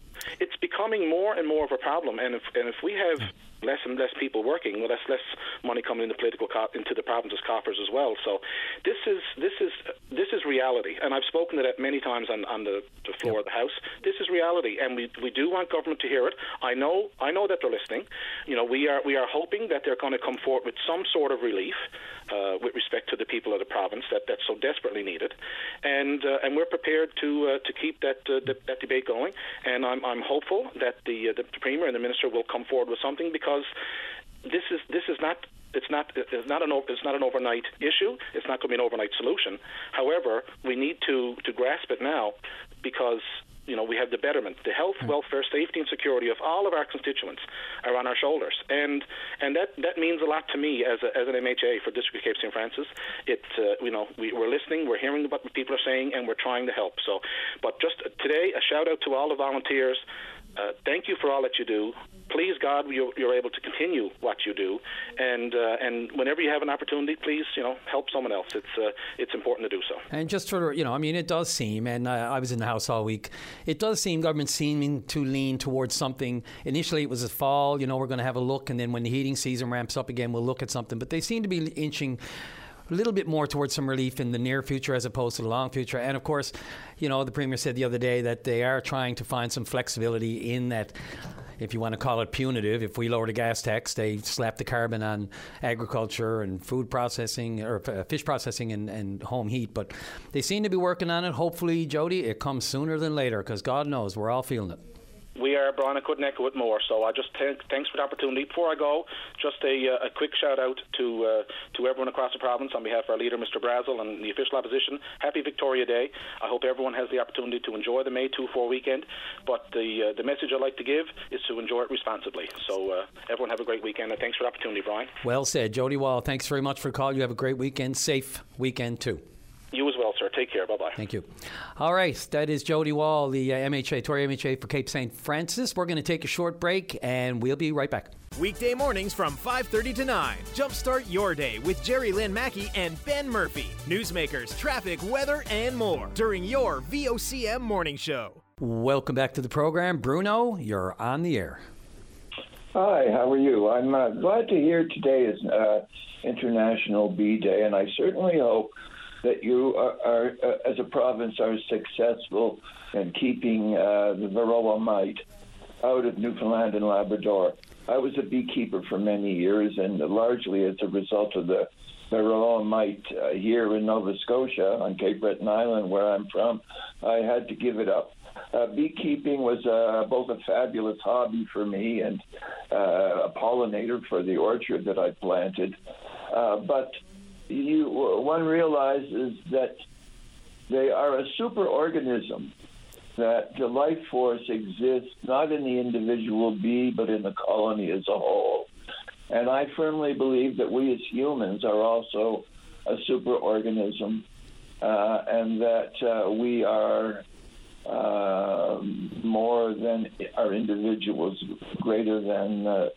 It's becoming more and more of a problem, and if and if we have less and less people working, well, that's less money coming into political co- into the province's coffers as well. So this is this is this is reality, and I've spoken to that many times on, on the, the floor of the House. This is reality, and we we do want government to hear it. I know I know that they're listening. You know, we are we are hoping that they're going to come forward with some sort of relief uh, with respect to the people of the province that that's so desperately needed, and uh, and we're prepared to uh, to keep that, uh, that that debate going. And I'm I'm hopeful that the uh, the premier and the minister will come forward with something because this is this is not it's not it's not an it's not an overnight issue. It's not going to be an overnight solution. However, we need to to grasp it now because you know we have the betterment, the health, welfare, safety, and security of all of our constituents are on our shoulders, and and that that means a lot to me as a, as an MHA for District of Cape St Francis. It uh, you know we, we're listening, we're hearing what people are saying, and we're trying to help. So, but just today, a shout out to all the volunteers. Uh, thank you for all that you do. Please, God, you're, you're able to continue what you do, and uh, and whenever you have an opportunity, please, you know, help someone else. It's uh, it's important to do so. And just for you know, I mean, it does seem, and uh, I was in the house all week. It does seem government seeming to lean towards something. Initially, it was a fall. You know, we're going to have a look, and then when the heating season ramps up again, we'll look at something. But they seem to be inching a little bit more towards some relief in the near future as opposed to the long future. And of course, you know, the premier said the other day that they are trying to find some flexibility in that. If you want to call it punitive, if we lower the gas tax, they slap the carbon on agriculture and food processing or uh, fish processing and, and home heat. But they seem to be working on it. Hopefully, Joedy, it comes sooner than later because God knows we're all feeling it. We are, Brian. I couldn't echo it more. So I just thank, thanks for the opportunity. Before I go, just a, uh, a quick shout out to uh, to everyone across the province on behalf of our leader, Mr. Brazil, and the official opposition. Happy Victoria Day. I hope everyone has the opportunity to enjoy the May 2-4 weekend. But the uh, the message I'd like to give is to enjoy it responsibly. So uh, everyone have a great weekend, and thanks for the opportunity, Brian. Well said. Joedy Wall, thanks very much for the call. You have a great weekend. Safe weekend, too. You as well, sir. Take care. Bye bye. Thank you. All right, that is Joedy Wall, the uh, MHA, Tory MHA for Cape St. Francis. We're going to take a short break, and we'll be right back. Weekday mornings from 5:30 to 9. Jumpstart your day with Jerry Lynn Mackey and Ben Murphy. Newsmakers, traffic, weather, and more during your VOCM morning show. Welcome back to the program. Bruno, you're on the air. Hi, how are you? I'm uh, glad to hear today is uh, International Bee Day, and I certainly hope that you are, are uh, as a province, are successful in keeping uh, the varroa mite out of Newfoundland and Labrador. I was a beekeeper for many years, and largely as a result of the varroa mite uh, here in Nova Scotia on Cape Breton Island, where I'm from, I had to give it up. Uh, beekeeping was uh, both a fabulous hobby for me and uh, a pollinator for the orchard that I planted. Uh, but you, one realizes that they are a superorganism, that the life force exists not in the individual bee, but in the colony as a whole. And I firmly believe that we as humans are also a superorganism, uh, and that uh, we are uh, more than our individuals, greater than uh,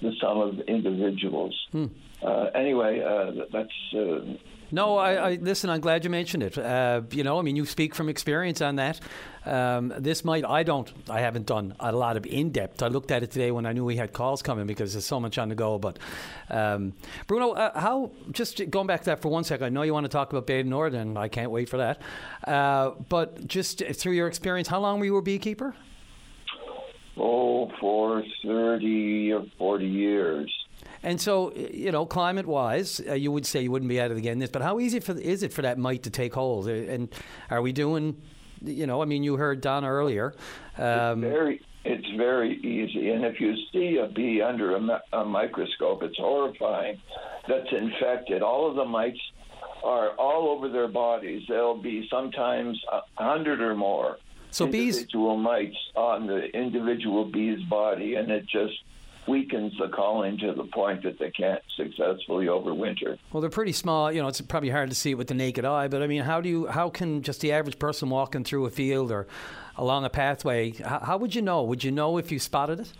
the sum of individuals. Hmm. Uh, anyway, uh, that's. Uh, No, I, I listen. I'm glad you mentioned it. Uh, you know, I mean, you speak from experience on that. Um, this might. I don't. I haven't done a lot of in depth. I looked at it today when I knew we had calls coming because there's so much on the go. But um, Bruno, uh, how? Just going back to that for one second. I know you want to talk about Nord, and I can't wait for that. Uh, but just through your experience, how long were you a beekeeper? Oh, for 30 or 40 years. And so, you know, climate-wise, uh, you would say you wouldn't be out of the getting this, but how easy for, is it for that mite to take hold? Uh, And are we doing you know, I mean, you heard Don earlier. Um, it's very, it's very easy, and if you see a bee under a, a microscope, it's horrifying. That's infected. All of the mites are all over their bodies. There'll be sometimes a hundred or more so bees individual bees mites on the individual bee's body, and it just weakens the colony to the point that they can't successfully overwinter. Well, they're pretty small. You know, it's probably hard to see it with the naked eye. But I mean, how do you? How can just the average person walking through a field or along a pathway? How, how would you know? Would you know if you spotted it?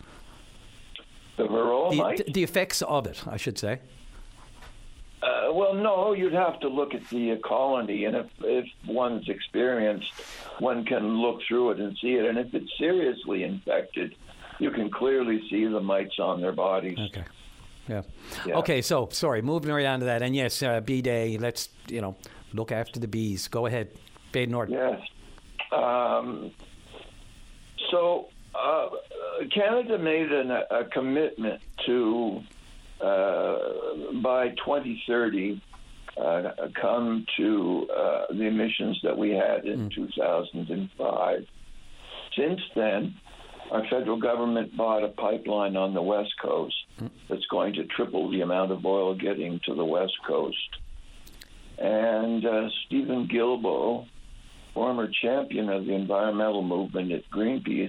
The varroa the. The effects of it, I should say. Uh, well, no, you'd have to look at the colony, and if, if one's experienced, one can look through it and see it. And if it's seriously infected, you can clearly see the mites on their bodies. Okay. Yeah. Yeah. Okay. So sorry, moving right on to that, and yes, uh, bee day. Let's you know look after the bees. Go ahead, Bay du Nord. Yes. Um, so uh, Canada made an, a commitment to uh, by 2030 uh, come to uh, the emissions that we had in 2005. Since then, our federal government bought a pipeline on the west coast that's going to triple the amount of oil getting to the west coast. And uh, Steven Guilbeault, former champion of the environmental movement at Greenpeace,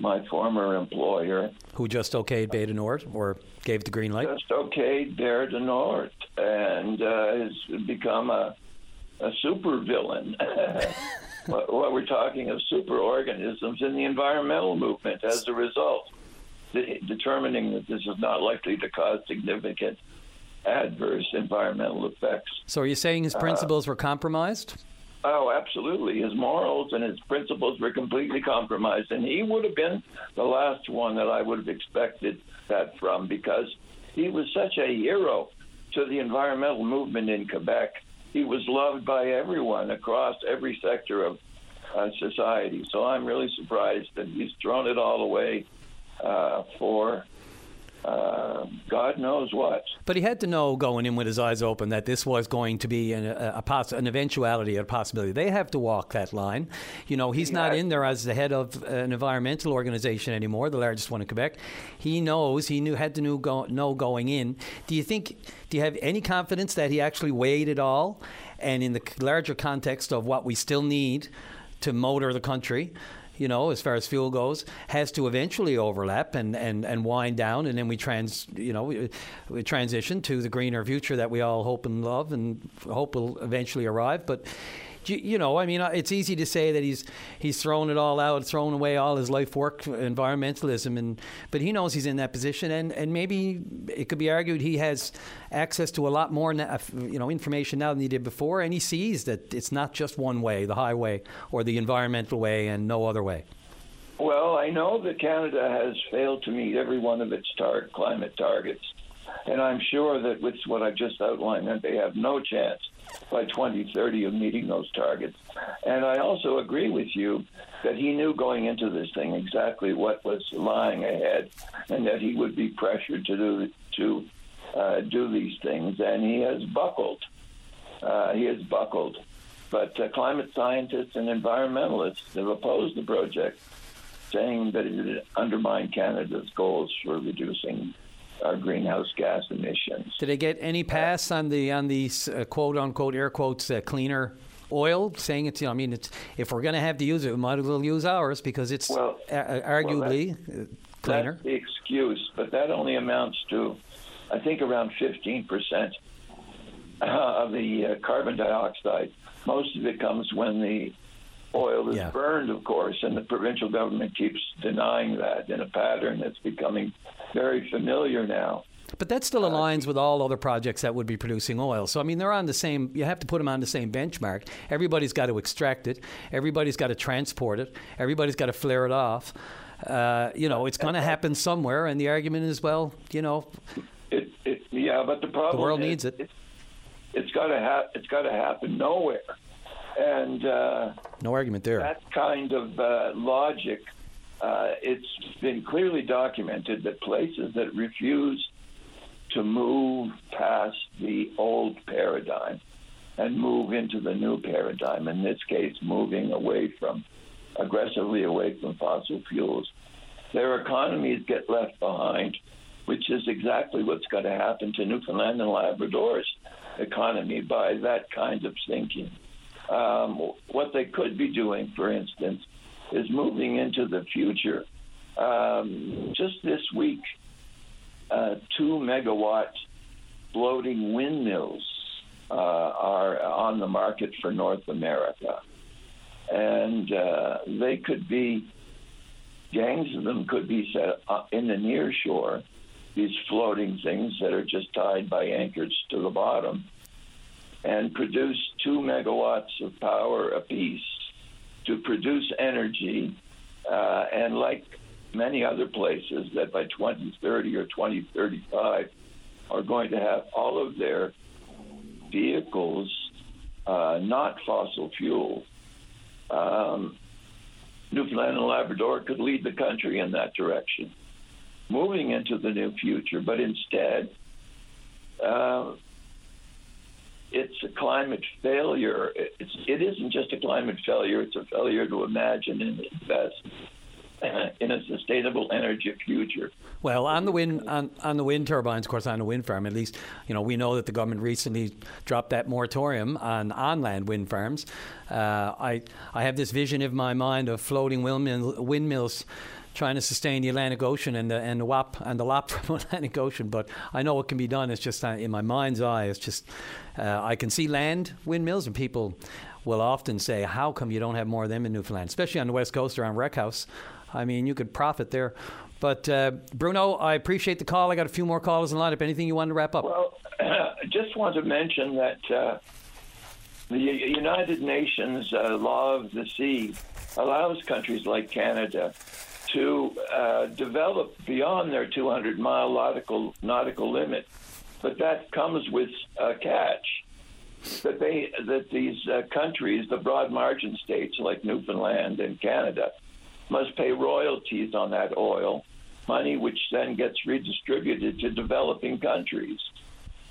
my former employer, Who just okayed Bay du Nord or gave the green light? just okayed Bay du Nord and uh, has become a, a super villain. what, what we're talking of superorganisms in the environmental movement as a result, de- determining that this is not likely to cause significant adverse environmental effects. So are you saying his Uh, principles were compromised? Oh, absolutely. His morals and his principles were completely compromised. And he would have been the last one that I would have expected that from because he was such a hero to the environmental movement in Quebec. He was loved by everyone across every sector of uh, society. So I'm really surprised that he's thrown it all away uh, for uh, God knows what. But he had to know going in with his eyes open that this was going to be an, a, a poss- an eventuality, a possibility. They have to walk that line. You know, he's not in there as the head of an environmental organization anymore, the largest one in Quebec. He knows, he knew, had to know, go, know going in. Do you think, do you have any confidence that he actually weighed it all? And in the larger context of what we still need to motor the country, you know, as far as fuel goes, has to eventually overlap and, and, and wind down, and then we trans, you know, we, we transition to the greener future that we all hope and love and hope will eventually arrive. But you, you know, I mean, uh, it's easy to say that he's he's thrown it all out, thrown away all his life work, environmentalism, and but he knows he's in that position, and, and maybe it could be argued he has access to a lot more, na- you know, information now than he did before, and he sees that it's not just one way, the highway or the environmental way, and no other way. Well, I know that Canada has failed to meet every one of its tar- climate targets, and I'm sure that with what I've just outlined, that they have no chance by 2030 of meeting those targets. And I also agree with you that he knew going into this thing exactly what was lying ahead, and that he would be pressured to do to uh, do these things, and he has buckled. Uh, he has buckled. But uh, climate scientists and environmentalists have opposed the project saying that it would undermine Canada's goals for reducing our greenhouse gas emissions. Did they get any pass on the on these uh, quote unquote air quotes uh, cleaner oil, saying it's you know I mean it's if we're going to have to use it, we might as well use ours because it's Well- a- arguably uh, cleaner. That's the excuse, but that only amounts to, I think, around 15% of the uh, carbon dioxide. Most of it comes when the oil is Yeah. burned, of course, and the provincial government keeps denying that in a pattern that's becoming very familiar now. But that still aligns with all other projects that would be producing oil. So I mean, they're on the same. You have to put them on the same benchmark. Everybody's got to extract it. Everybody's got to transport it. Everybody's got to flare it off. Uh, you know, it's going to happen somewhere. And the argument is, well, you know, It, it, yeah, but the problem the world is needs it. It's got to ha- It's got to happen nowhere, and. Uh, No argument there. that kind of uh, logic, uh, it's been clearly documented that places that refuse to move past the old paradigm and move into the new paradigm. In this case, moving away from aggressively away from fossil fuels. Their economies get left behind, which is exactly what's going to happen to Newfoundland and Labrador's economy by that kind of thinking. Um, what they could be doing, for instance, is moving into the future. Um, just this week, uh, two megawatt floating windmills uh, are on the market for North America. And uh, they could be, gangs of them could be set up in the near shore, these floating things that are just tied by anchors to the bottom, and produce two megawatts of power apiece to produce energy. Uh, and like many other places, that by 2030 or 2035 are going to have all of their vehicles uh, not fossil fuel. Um, Newfoundland and Labrador could lead the country in that direction, moving into the new future. But instead, uh, it's a climate failure. It's, it isn't just a climate failure, it's a failure to imagine and invest in a sustainable energy future. Well, on the wind on, on the wind turbines, of course, on the wind farm, at least, you know, we know that the government recently dropped that moratorium on on land wind farms. Uh, I I have this vision in my mind of floating windmill, windmills. Trying to sustain the Atlantic Ocean and the and the WAP and the LAP from Atlantic Ocean, but I know what can be done. It's just uh, in my mind's eye. It's just uh, I can see land windmills, and people will often say, "How come you don't have more of them in Newfoundland, especially on the west coast around Wreckhouse?" I mean, you could profit there. But uh, Bruno, I appreciate the call. I got a few more callers in line. If anything you want to wrap up? Well, I just want to mention that uh, the United Nations uh, Law of the Sea allows countries like Canada to uh, develop beyond their 200 mile nautical nautical limit, but that comes with a catch. That they that these uh, countries, the broad margin states like Newfoundland and Canada, must pay royalties on that oil, money which then gets redistributed to developing countries.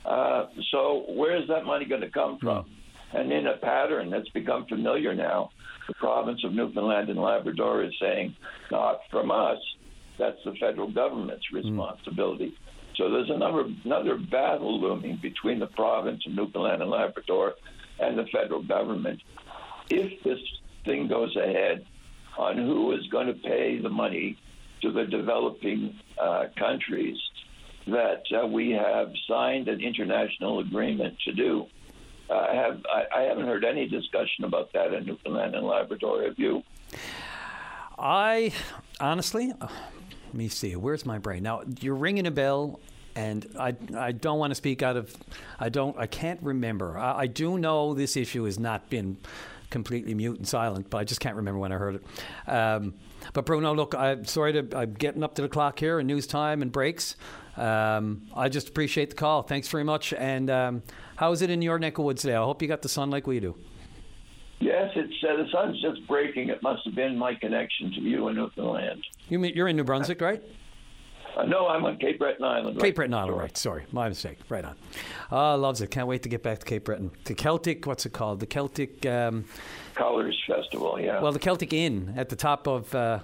Uh, so where is that money going to come from? And in a pattern that's become familiar now, the province of Newfoundland and Labrador is saying, not from us. That's the federal government's responsibility. Mm. So there's another another battle looming between the province of Newfoundland and Labrador and the federal government. If this thing goes ahead, on who is going to pay the money to the developing uh, countries that uh, we have signed an international agreement to do. I have I, I, haven't heard any discussion about that in Newfoundland and Labrador. Have you? I honestly, let me see. Where's my brain now? You're ringing a bell. And I, I don't want to speak out of, I don't, I can't remember. I, I do know this issue has not been completely mute and silent, but I just can't remember when I heard it. Um, but Bruno, look, I'm sorry to I'm getting up to the clock here and news time and breaks. Um, I just appreciate the call. Thanks very much. And um, how is it in your neck of woods today? I hope you got the sun like we do. Yes, it's uh, the sun's just breaking. It must have been my connection to you in Newfoundland. You mean you're in New Brunswick, right? Uh, no, I'm on Cape Breton Island. Cape Breton Island, right. Sorry, my mistake. Right on. Oh, loves it. Can't wait to get back to Cape Breton. The Celtic, what's it called? The Celtic. Um, Colors Festival, yeah. Well, the Celtic Inn at the top of. Uh,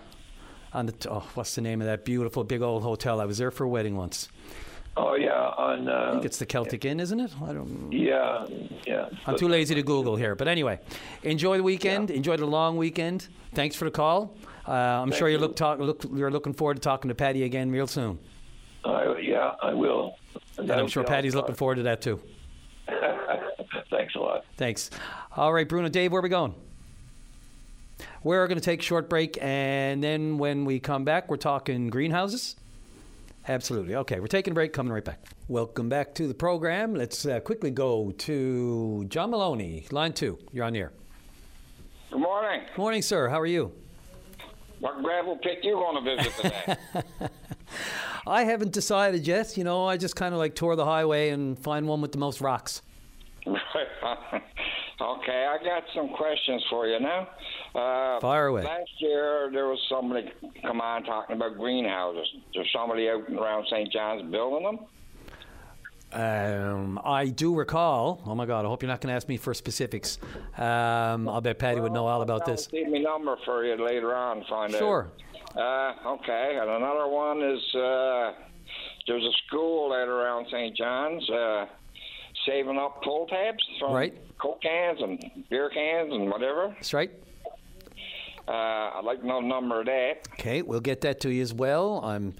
on the oh, what's the name of that beautiful big old hotel? I was there for a wedding once. Oh yeah, on. Uh, I think it's the Celtic Inn, isn't it? I don't. Yeah, yeah. I'm too lazy to Google here, but anyway, enjoy the weekend. Yeah. Enjoy the long weekend. Thanks for the call. Uh, I'm Thank sure you look talk look you're looking forward to talking to Paddy again real soon. Uh, yeah, I will. And I'm sure Paddy's looking forward to that too. Thanks a lot. Thanks. All right, Bruno, Dave, where are we going? We're going to take a short break, and then when we come back, we're talking greenhouses. Absolutely. Okay, we're taking a break, coming right back. Welcome back to the program. Let's uh, quickly go to John Maloney, line two. You're on the air. Good morning. Good morning, sir. How are you? What gravel pit you going to visit today? I haven't decided yet. You know, I just kind of like tour the highway and find one with the most rocks. okay, I got some questions for you now. Uh, Fire away. Last year, there was somebody come on talking about greenhouses. There's somebody out around St. John's building them. Um, I do recall. Oh my God! I hope you're not going to ask me for specifics. Um, I'll bet Paddy would know all about this. Leave me number for you later on. Find Sure. out. Uh, okay, and another one is uh, there's a school out around St. John's uh, saving up pull tabs from Right. Coke cans and beer cans and whatever. That's right. Uh, I'd like to know the number of that. Okay, we'll get that to you as well. I'm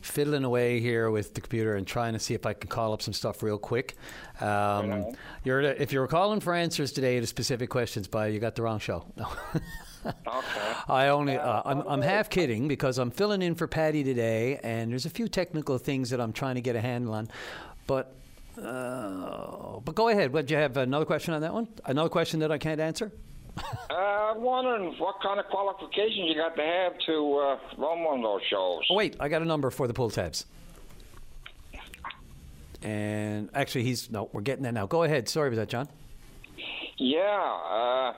fiddling away here with the computer and trying to see if I can call up some stuff real quick. Um, you're if you're calling for answers today to specific questions, by you got the wrong show. No. Okay. I only uh, I'm I'm half kidding because I'm filling in for Paddy today, and there's a few technical things that I'm trying to get a handle on, but. Uh, but go ahead. What do you have another question on that one? Another question that I can't answer? Uh, I'm wondering what kind of qualifications you got to have to uh, run one of those shows. Oh wait, I got a number for the pull tabs. And actually, he's no. We're getting that now. Go ahead. Sorry about that, John. Yeah, uh,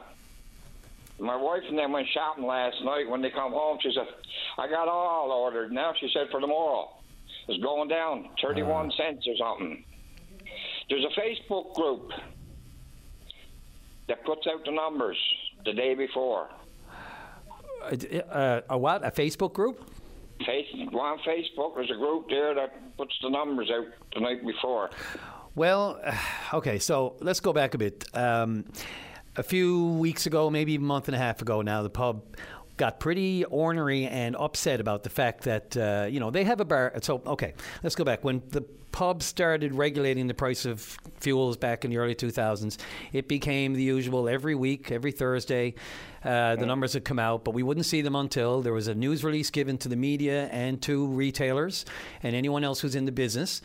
my wife and them went shopping last night. When they come home, she said, "I got all ordered." Now she said for tomorrow, it's going down thirty-one cents or something. There's a Facebook group that puts out the numbers the day before. Uh, a what? A Facebook group? Face, on Facebook. There's a group there that puts the numbers out the night before. Well, okay. So let's go back a bit. Um, a few weeks ago, maybe a month and a half ago now, the pub got pretty ornery and upset about the fact that uh, you know they have a bar. So okay, let's go back when the pub started regulating the price of fuels back in the early 2000s. It became the usual every week, every Thursday. Uh, the numbers had come out, but we wouldn't see them until there was a news release given to the media and to retailers and anyone else who's in the business.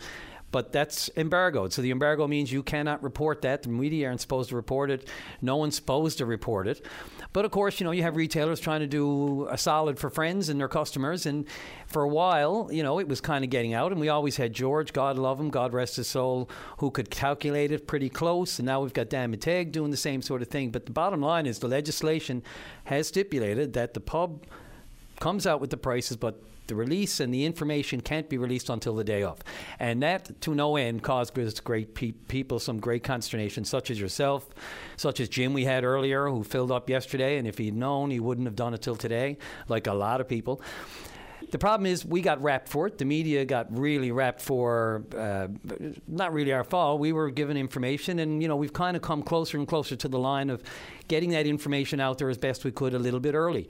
But that's embargoed. So the embargo means you cannot report that. The media aren't supposed to report it. No one's supposed to report it. But of course, you know, you have retailers trying to do a solid for friends and their customers. And for a while, you know, it was kind of getting out. And we always had George, God love him, God rest his soul, who could calculate it pretty close. And now we've got Dan McTeague doing the same sort of thing. But the bottom line is the legislation has stipulated that the pub comes out with the prices, but the release and the information can't be released until the day of. And that, to no end, caused great pe- people some great consternation, such as yourself, such as Jim we had earlier, who filled up yesterday. And if he'd known, he wouldn't have done it till today, like a lot of people. The problem is we got rapped for it. The media got really rapped for uh, not really our fault. We were given information, and you know we've kind of come closer and closer to the line of getting that information out there as best we could a little bit early.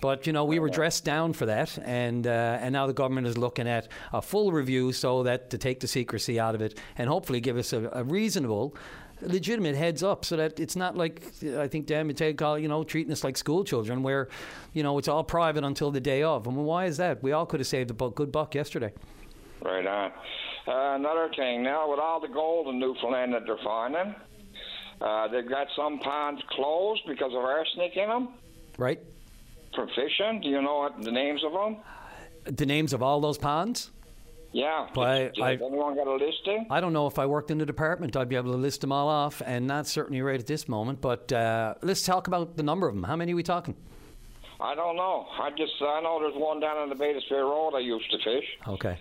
But you know, we were dressed down for that, and uh, and now the government is looking at a full review so that to take the secrecy out of it and hopefully give us a, a reasonable, legitimate heads up, so that it's not like I think Dan McTeague call you know treating us like school children, where you know it's all private until the day of. And why is that? We all could have saved a bu- good buck yesterday. Right on. Uh, another thing now, with all the gold in Newfoundland that they're finding, uh, they've got some ponds closed because of arsenic in them Right? Fishing. Do you know what the names of them? The names of all those ponds. Yeah. Does I- anyone got a listing? I don't know if I worked in the department, I'd be able to list them all off, and not certainly right at this moment. But uh, let's talk about the number of them. How many are we talking? I don't know. I just I know there's one down on the Bay d'Espoir Road I used to fish, Okay.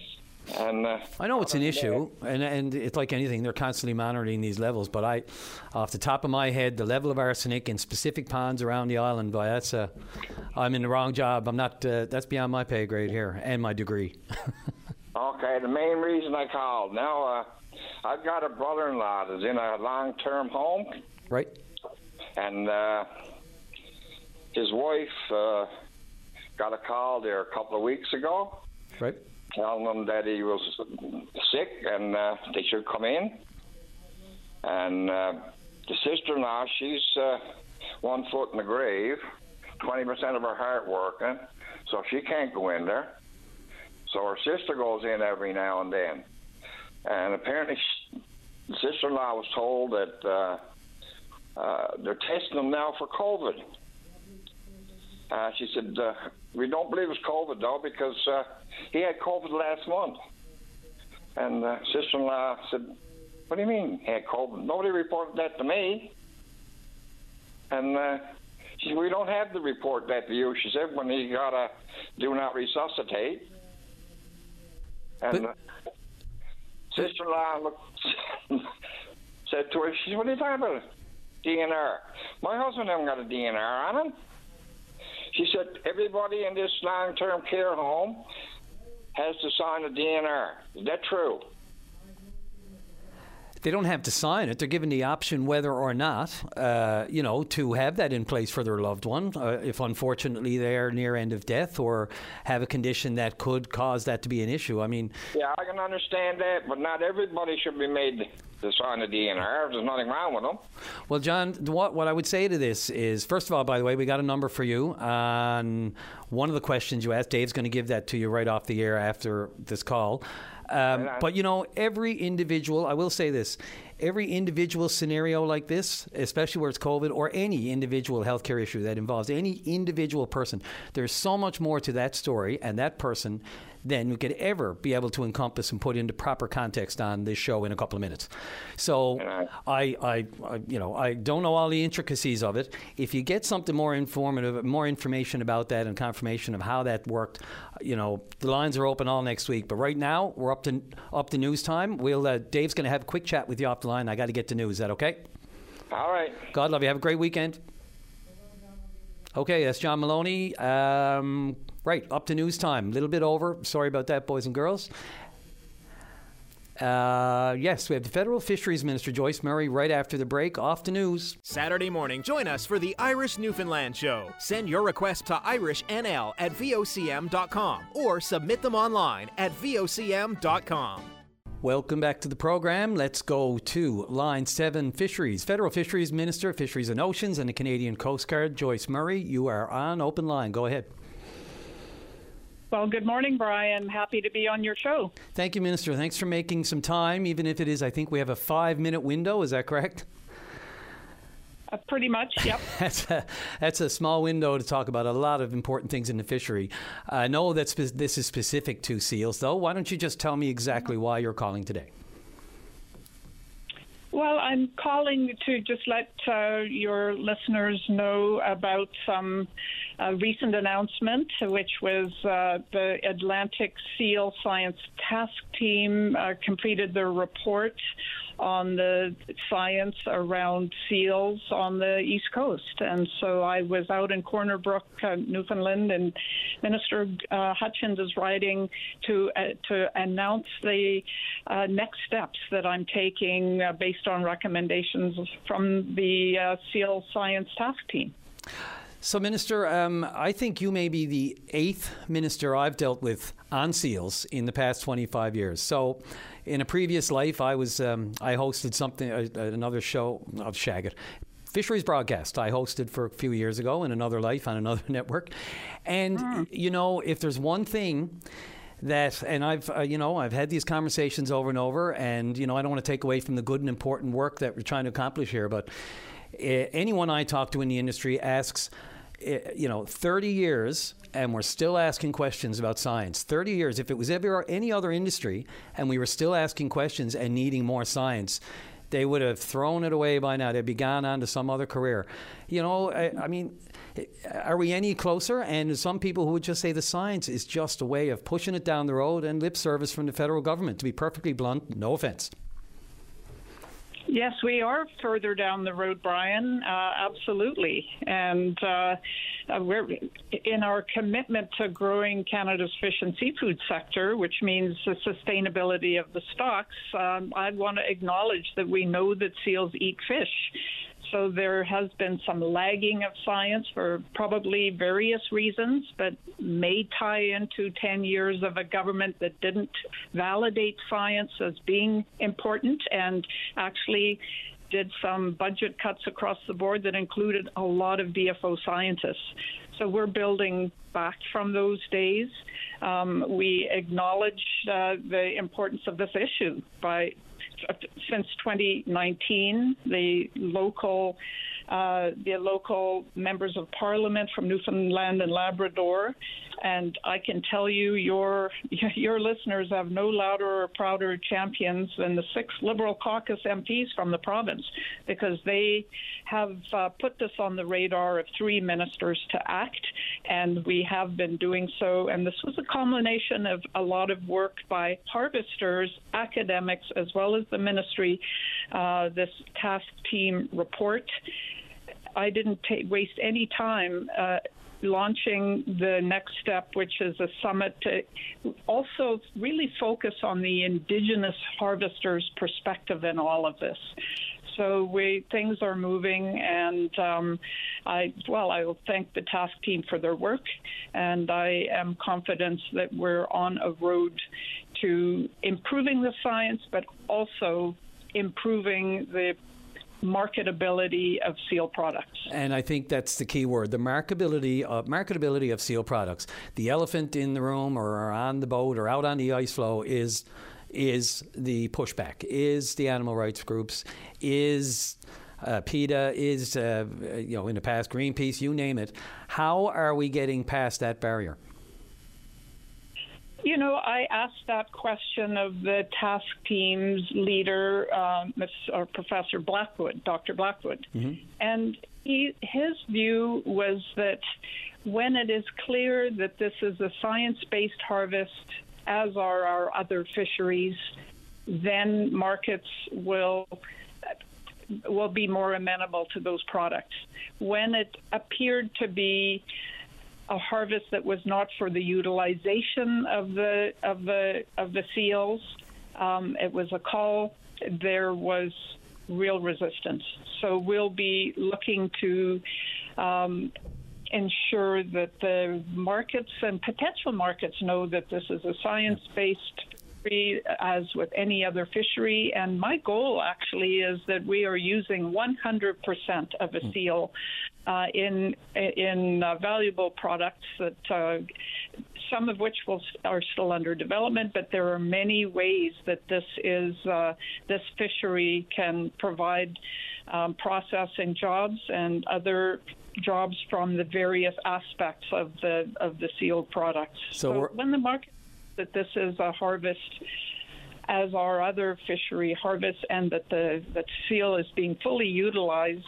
And uh, I know it's an issue, and and it's like anything; they're constantly monitoring these levels. But I, off the top of my head, the level of arsenic in specific ponds around the island, boy, that's uh, I'm in the wrong job. I'm not. Uh, that's beyond my pay grade here and my degree. Okay, the main reason I called. Now, uh, I've got a brother-in-law that's in a long-term home, right. and uh, his wife uh, got a call there a couple of weeks ago, Right. Telling them that he was sick and uh, they should come in. And uh, the sister-in-law, she's uh, one foot in the grave, 20% of her heart working, so she can't go in there. So her sister goes in every now and then. And apparently, sh the sister-in-law was told that uh, uh, they're testing him now for COVID. Uh, she said, "We don't believe it's COVID though, because uh, he had COVID last month." And uh, sister-in-law said, "What do you mean he had COVID? Nobody reported that to me." And uh, she said, "We don't have the report that to you." She said, "When he got a do not resuscitate." And uh, Sister-in-law looked, said to her, she said, what are you talking about? DNR. My husband hasn't got a DNR on him. She said, everybody in this long-term care home has to sign a DNR. Is that true? They don't have to sign it. They're given the option whether or not, uh, you know, to have that in place for their loved one, uh, if unfortunately they're near end of death or have a condition that could cause that to be an issue. I mean, Yeah, I can understand that, but not everybody should be made to sign a DNR. There's nothing wrong with them. Well, John, what what I would say to this is, first of all, by the way, we got a number for you on one of the questions you asked. Dave's going to give that to you right off the air after this call. Um, but you know, every individual, I will say this: every individual scenario like this, especially where it's COVID or any individual healthcare issue that involves any individual person, there's so much more to that story and that person than we could ever be able to encompass and put into proper context on this show in a couple of minutes. So I, I, I, you know, I don't know all the intricacies of it. If you get something more informative, more information about that, and confirmation of how that worked, you know, the lines are open all next week. But right now we're up to up to news time. We'll uh, Dave's going to have a quick chat with you off the line. I got to get to news. Is that okay? All right. God love you. Have a great weekend. Okay, that's John Maloney. Um, right, up to news time. A little bit over. Sorry about that, boys and girls. Uh, yes, we have the Federal Fisheries Minister Joyce Murray right after the break. Off to news. Saturday morning, join us for the Irish Newfoundland Show. Send your request to irishnl at vocm.com or submit them online at vocm.com. Welcome back to the program. Let's go to line seven fisheries. Federal Fisheries Minister, Fisheries and Oceans, and the Canadian Coast Guard, Joyce Murray. You are on open line. Go ahead. Well, good morning, Brian. Happy to be on your show. Thank you, Minister. Thanks for making some time, even if it is, I think we have a five minute window. Is that correct? Uh, pretty much, yep. that's, a, that's a small window to talk about a lot of important things in the fishery. I know that spe- this is specific to seals, though. Why don't you just tell me exactly why you're calling today? Well, I'm calling to just let uh, your listeners know about some uh, recent announcement, which was uh, the Atlantic Seal Science Task Team uh, completed their report on the science around seals on the East Coast. And so I was out in Corner Brook, uh, Newfoundland, and Minister uh, Hutchins is writing to uh, to announce the uh, next steps that I'm taking uh, based on recommendations from the uh, Seal Science Task Team. So, Minister, um, I think you may be the eighth minister I've dealt with on seals in the past 25 years. So, in a previous life, I was um, I hosted something uh, another show of Shagget. Fisheries broadcast I hosted for a few years ago in another life on another network, and you know if there's one thing that and I've uh, you know I've had these conversations over and over and you know I don't want to take away from the good and important work that we're trying to accomplish here but uh, anyone I talk to in the industry asks you know 30 years and we're still asking questions about science 30 years if it was ever any other industry and we were still asking questions and needing more science they would have thrown it away by now they'd be gone on to some other career you know I, I mean are we any closer? And some people who would just say the science is just a way of pushing it down the road and lip service from the federal government. To be perfectly blunt, no offense. Yes, we are further down the road, Brian. Uh, absolutely, and uh, uh, we're in our commitment to growing Canada's fish and seafood sector, which means the sustainability of the stocks. Um, I want to acknowledge that we know that seals eat fish. So there has been some lagging of science for probably various reasons, but may tie into 10 years of a government that didn't validate science as being important and actually did some budget cuts across the board that included a lot of DFO scientists. So we're building back from those days. Um, we acknowledge uh, the importance of this issue by since 2019, the local uh, the local members of parliament from Newfoundland and Labrador. And I can tell you, your your listeners have no louder or prouder champions than the six Liberal caucus MPs from the province, because they have uh, put this on the radar of three ministers to act, and we have been doing so. And this was a culmination of a lot of work by harvesters, academics, as well as the ministry. Uh, this task team report. I didn't waste any time uh, launching the next step, which is a summit to also really focus on the indigenous harvesters' perspective in all of this. So we things are moving, and um, I well, I will thank the task team for their work, and I am confident that we're on a road to improving the science, but also improving the marketability of seal products. And I think that's the key word: the marketability of marketability of seal products. The elephant in the room, or on the boat, or out on the ice floe is is the pushback, is the animal rights groups, is uh, PETA, is uh, you know in the past Greenpeace, you name it. How are we getting past that barrier? You know, I asked that question of the task team's leader, uh, Ms. or Professor Blackwood, Dr. Blackwood, Mm-hmm. and he, his view was that when it is clear that this is a science-based harvest, as are our other fisheries, then markets will will be more amenable to those products. When it appeared to be a harvest that was not for the utilization of the of the of the seals. Um, it was a call. There was real resistance. So we'll be looking to um, ensure that the markets and potential markets know that this is a science-based fishery as with any other fishery. And my goal actually is that we are using 100% of a seal uh, in in uh, valuable products that uh, some of which will, are still under development, but there are many ways that this is uh, this fishery can provide um, processing jobs and other jobs from the various aspects of the of the sealed products. So we're- when the market that this is a harvest as are other fishery harvests and that the that seal is being fully utilized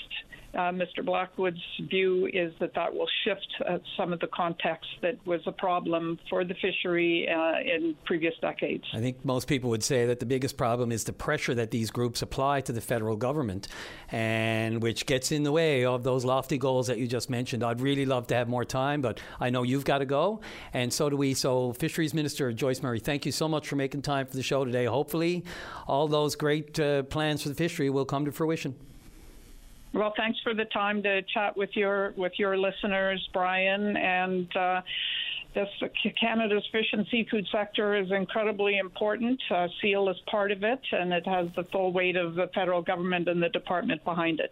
uh, Mr. Blackwood's view is that that will shift uh, some of the context that was a problem for the fishery uh, in previous decades. I think most people would say that the biggest problem is the pressure that these groups apply to the federal government, and which gets in the way of those lofty goals that you just mentioned. I'd really love to have more time, but I know you've got to go, and so do we. So, Fisheries Minister Joyce Murray, thank you so much for making time for the show today. Hopefully, all those great uh, plans for the fishery will come to fruition. Well, thanks for the time to chat with your with your listeners, Brian, and. Uh, this Canada's fish and seafood sector is incredibly important. Uh, seal is part of it, and it has the full weight of the federal government and the department behind it.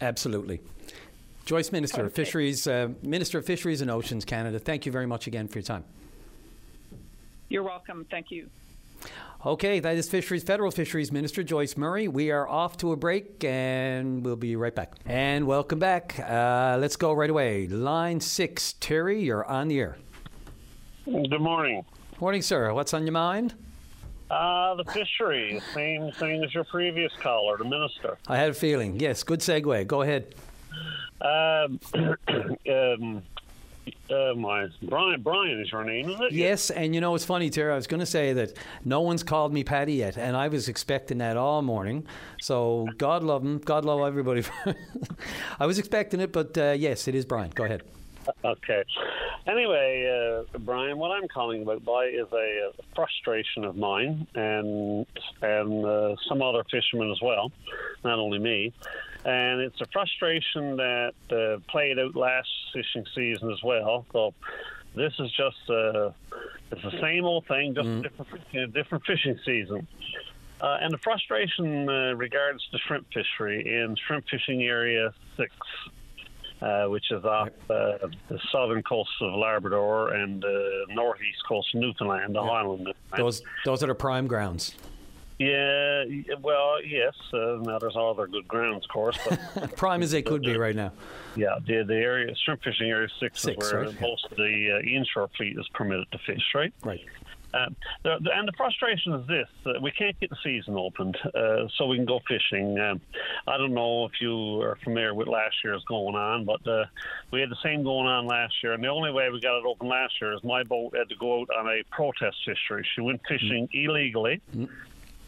Absolutely. Joyce Minister, Okay. Fisheries, uh, Minister of Fisheries and Oceans Canada, thank you very much again for your time. You're welcome. Thank you. Okay, that is Fisheries Federal Fisheries Minister Joyce Murray. We are off to a break and we'll be right back. And welcome back. Uh, let's go right away. Line six, Terry, you're on the air. Good morning. Morning, sir. What's on your mind? Uh, the fishery, same thing as your previous caller, the minister. I had a feeling. Yes, good segue. Go ahead. Um, um, uh, my Brian, Brian is her name, is it? Yes, and you know it's funny, Terry. I was going to say that no one's called me Paddy yet, and I was expecting that all morning. So God love him. God love everybody. I was expecting it, but uh, yes, it is Brian. Go ahead. Okay. Anyway, uh, Brian, what I'm calling about by is a, uh frustration of mine and and uh, some other fishermen as well, not only me. And it's a frustration that uh, played out last fishing season as well. So this is just uh, it's the same old thing, just a different, a different fishing season. Uh, and the frustration uh, regards the shrimp fishery in shrimp fishing area six, uh, which is off uh, the southern coast of Labrador and uh, northeast coast of Newfoundland, the Highland. Those those are the prime grounds. Yeah, well, yes. Uh, now there's other good grounds, of course, but Prime as they could be right now. yeah, the the area shrimp fishing area six, Six, is where right, yeah. most of the uh, inshore fleet is permitted to fish, right? Right. Um, and the frustration is this: uh, we can't get the season opened, uh, so we can go fishing. Um, I don't know if you are familiar with last year's going on, but uh, we had the same going on last year. And the only way we got it open last year is my boat had to go out on a protest fishery. She went fishing illegally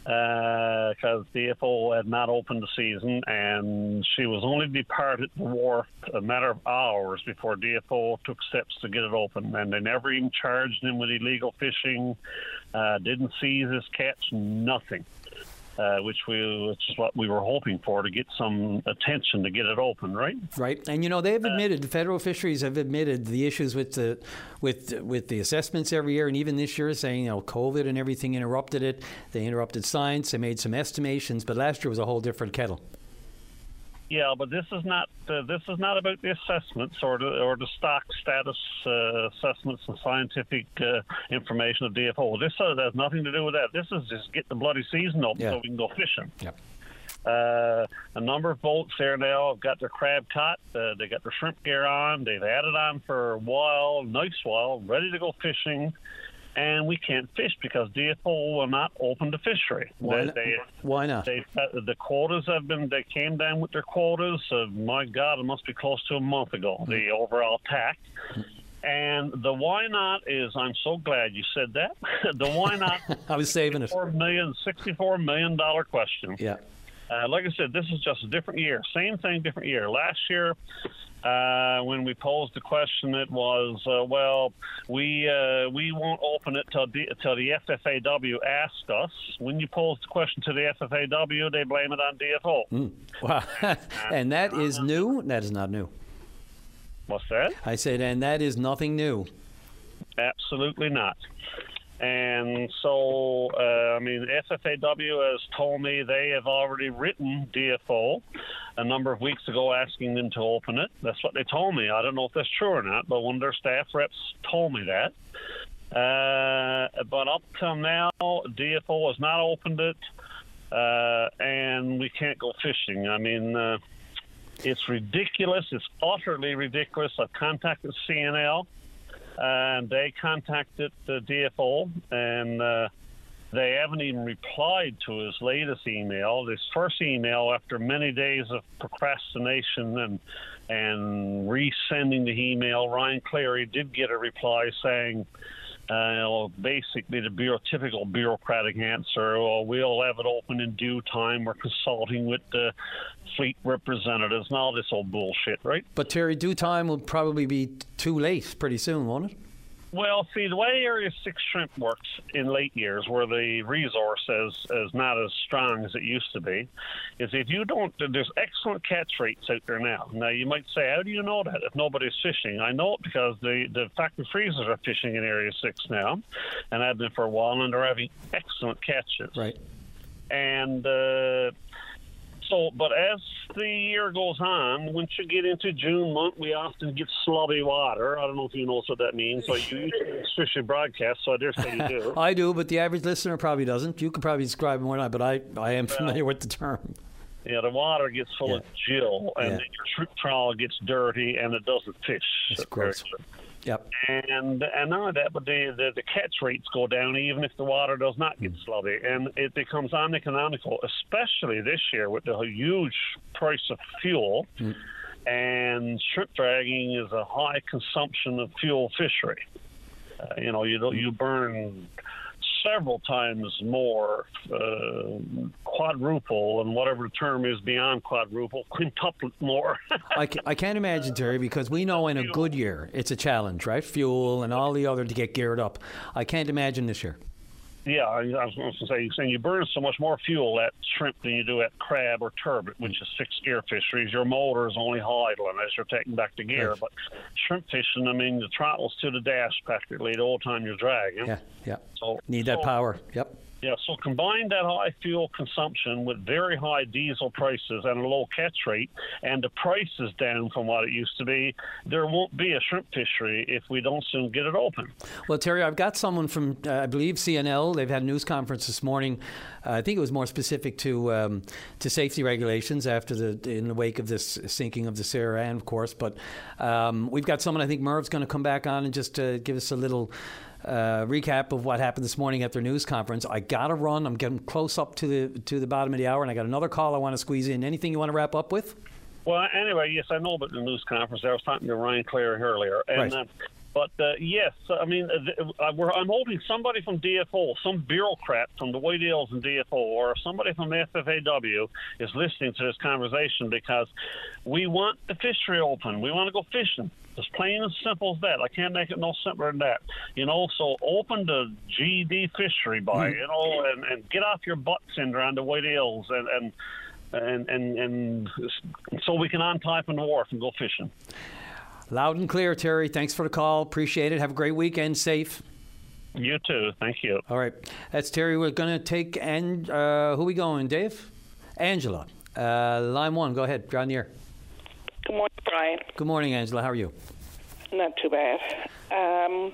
because DFO had not opened the season, and she was only departed the wharf a matter of hours before DFO took steps to get it open. And they never even charged him with illegal fishing, uh, didn't seize his catch, nothing. Uh, which we, which is what we were hoping for to get some attention to get it open, right? Right, and you know they've admitted the federal fisheries have admitted the issues with the with with the assessments every year, and even this year, saying you know COVID and everything interrupted it. They interrupted science. They made some estimations, but last year was a whole different kettle. Yeah, but this is not uh, this is not about the assessments or the or the stock status uh, assessments and scientific uh, information of DFO. This uh, has nothing to do with that. This is just get the bloody season open Yeah. so we can go fishing. Yep. Uh, a number of boats there now have got their crab caught. Uh, they got their shrimp gear on. They've had it on for a while, nice while, ready to go fishing. And we can't fish because DFO will not open the fishery. Why They- not? they- Why not? they, uh, the quotas have been, they came down with their quotas. Uh, my God, it must be close to a month ago, the overall TAC. And the why not is, I'm so glad you said that. the why not I was saving it. $64 million, $64 million question. Yeah. Uh, like I said, this is just a different year. Same thing, different year. Last year, uh, when we posed the question, it was, uh, well, we uh, we won't open it till, D- till the FFAW asked us. When you pose the question to the FFAW, they blame it on DFO. Mm. Wow, and that is new. That is not new. What's that? I said, and that is nothing new. Absolutely not. And so, uh, I mean, FFAW has told me they have already written DFO a number of weeks ago asking them to open it. That's what they told me. I don't know if that's true or not, but one of their staff reps told me that. Uh, but up till now, DFO has not opened it, uh, and we can't go fishing. I mean, uh, it's ridiculous. It's utterly ridiculous. I've contacted CNL and they contacted the DFO, and uh, they haven't even replied to his latest email. This first email, after many days of procrastination and and resending the email, Ryan Cleary did get a reply saying. Uh, basically, the bureau, typical bureaucratic answer. Well, we'll have it open in due time. We're consulting with the fleet representatives and all this old bullshit, right? But Terry, due time will probably be too late pretty soon, won't it? Well, see, the way Area 6 shrimp works in late years, where the resource is, is not as strong as it used to be, is if you don't, there's excellent catch rates out there now. Now, you might say, how do you know that if nobody's fishing? I know it because the, the factory freezers are fishing in Area 6 now, and have been for a while, and they're having excellent catches. Right. And, uh, so, but as the year goes on, once you get into June month, we often get slobby water. I don't know if you know what that means. but you your broadcast, so I dare say you do. I do, but the average listener probably doesn't. You could probably describe it more than I, but I, I am familiar with the term. Yeah, the water gets full of gill, and Yeah. then your shrimp trawl gets dirty, and it doesn't fish. It's So- gross. Yep. And and not only that, but the, the the catch rates go down even if the water does not get slobby, and it becomes uneconomical, especially this year with the huge price of fuel. And shrimp dragging is a high consumption of fuel fishery. Uh, you know, you don't, you burn several times more, uh, quadruple, and whatever the term is beyond quadruple, quintuple more. I can't imagine, Terry, because we know in a good year it's a challenge, right? Fuel and all the other to get geared up. I can't imagine this year. Yeah, I was going to say, saying you burn so much more fuel at shrimp than you do at crab or turbot, which is fixed gear fisheries. Your motor is only idling as you're taking back the gear. Right. But shrimp fishing, I mean, the throttle's to the dash practically the whole time you're dragging. Yeah, yeah. So Need that so- power. Yep. Yeah, so combine that high fuel consumption with very high diesel prices and a low catch rate, and the price is down from what it used to be. There won't be a shrimp fishery if we don't soon get it open. Well, Terry, I've got someone from, uh, I believe, CNL. They've had a news conference this morning. Uh, I think it was more specific to um, to safety regulations after the in the wake of this sinking of the Sarah Ann, of course. But um, we've got someone. I think Merv's going to come back on and just uh, give us a little uh, recap of what happened this morning at their news conference. I gotta run. I'm getting close up to the to the bottom of the hour, and I got another call I want to squeeze in. Anything you want to wrap up with? Well, anyway, yes, I know about the news conference. I was talking to Ryan Cleary earlier, and. Right. Uh, but uh, yes, I mean, uh, uh, we're, I'm hoping somebody from DFO, some bureaucrat from the White Hills and DFO, or somebody from the FFAW is listening to this conversation because we want the fishery open. We want to go fishing. It's plain and simple as that. I can't make it no simpler than that. You know, so open the GD fishery by, Mm. you know, and, and get off your butts in there on the White Hills and and and and, and so we can untie from the wharf and go fishing. Loud and clear, Terry. Thanks for the call. Appreciate it. Have a great weekend. Safe. You too. Thank you. All right. That's Terry. We're going to take, and uh, who we going, Dave? Angela. Uh, line one. Go ahead. You're on the air. Good morning, Brian. Good morning, Angela. How are you? Not too bad. Um,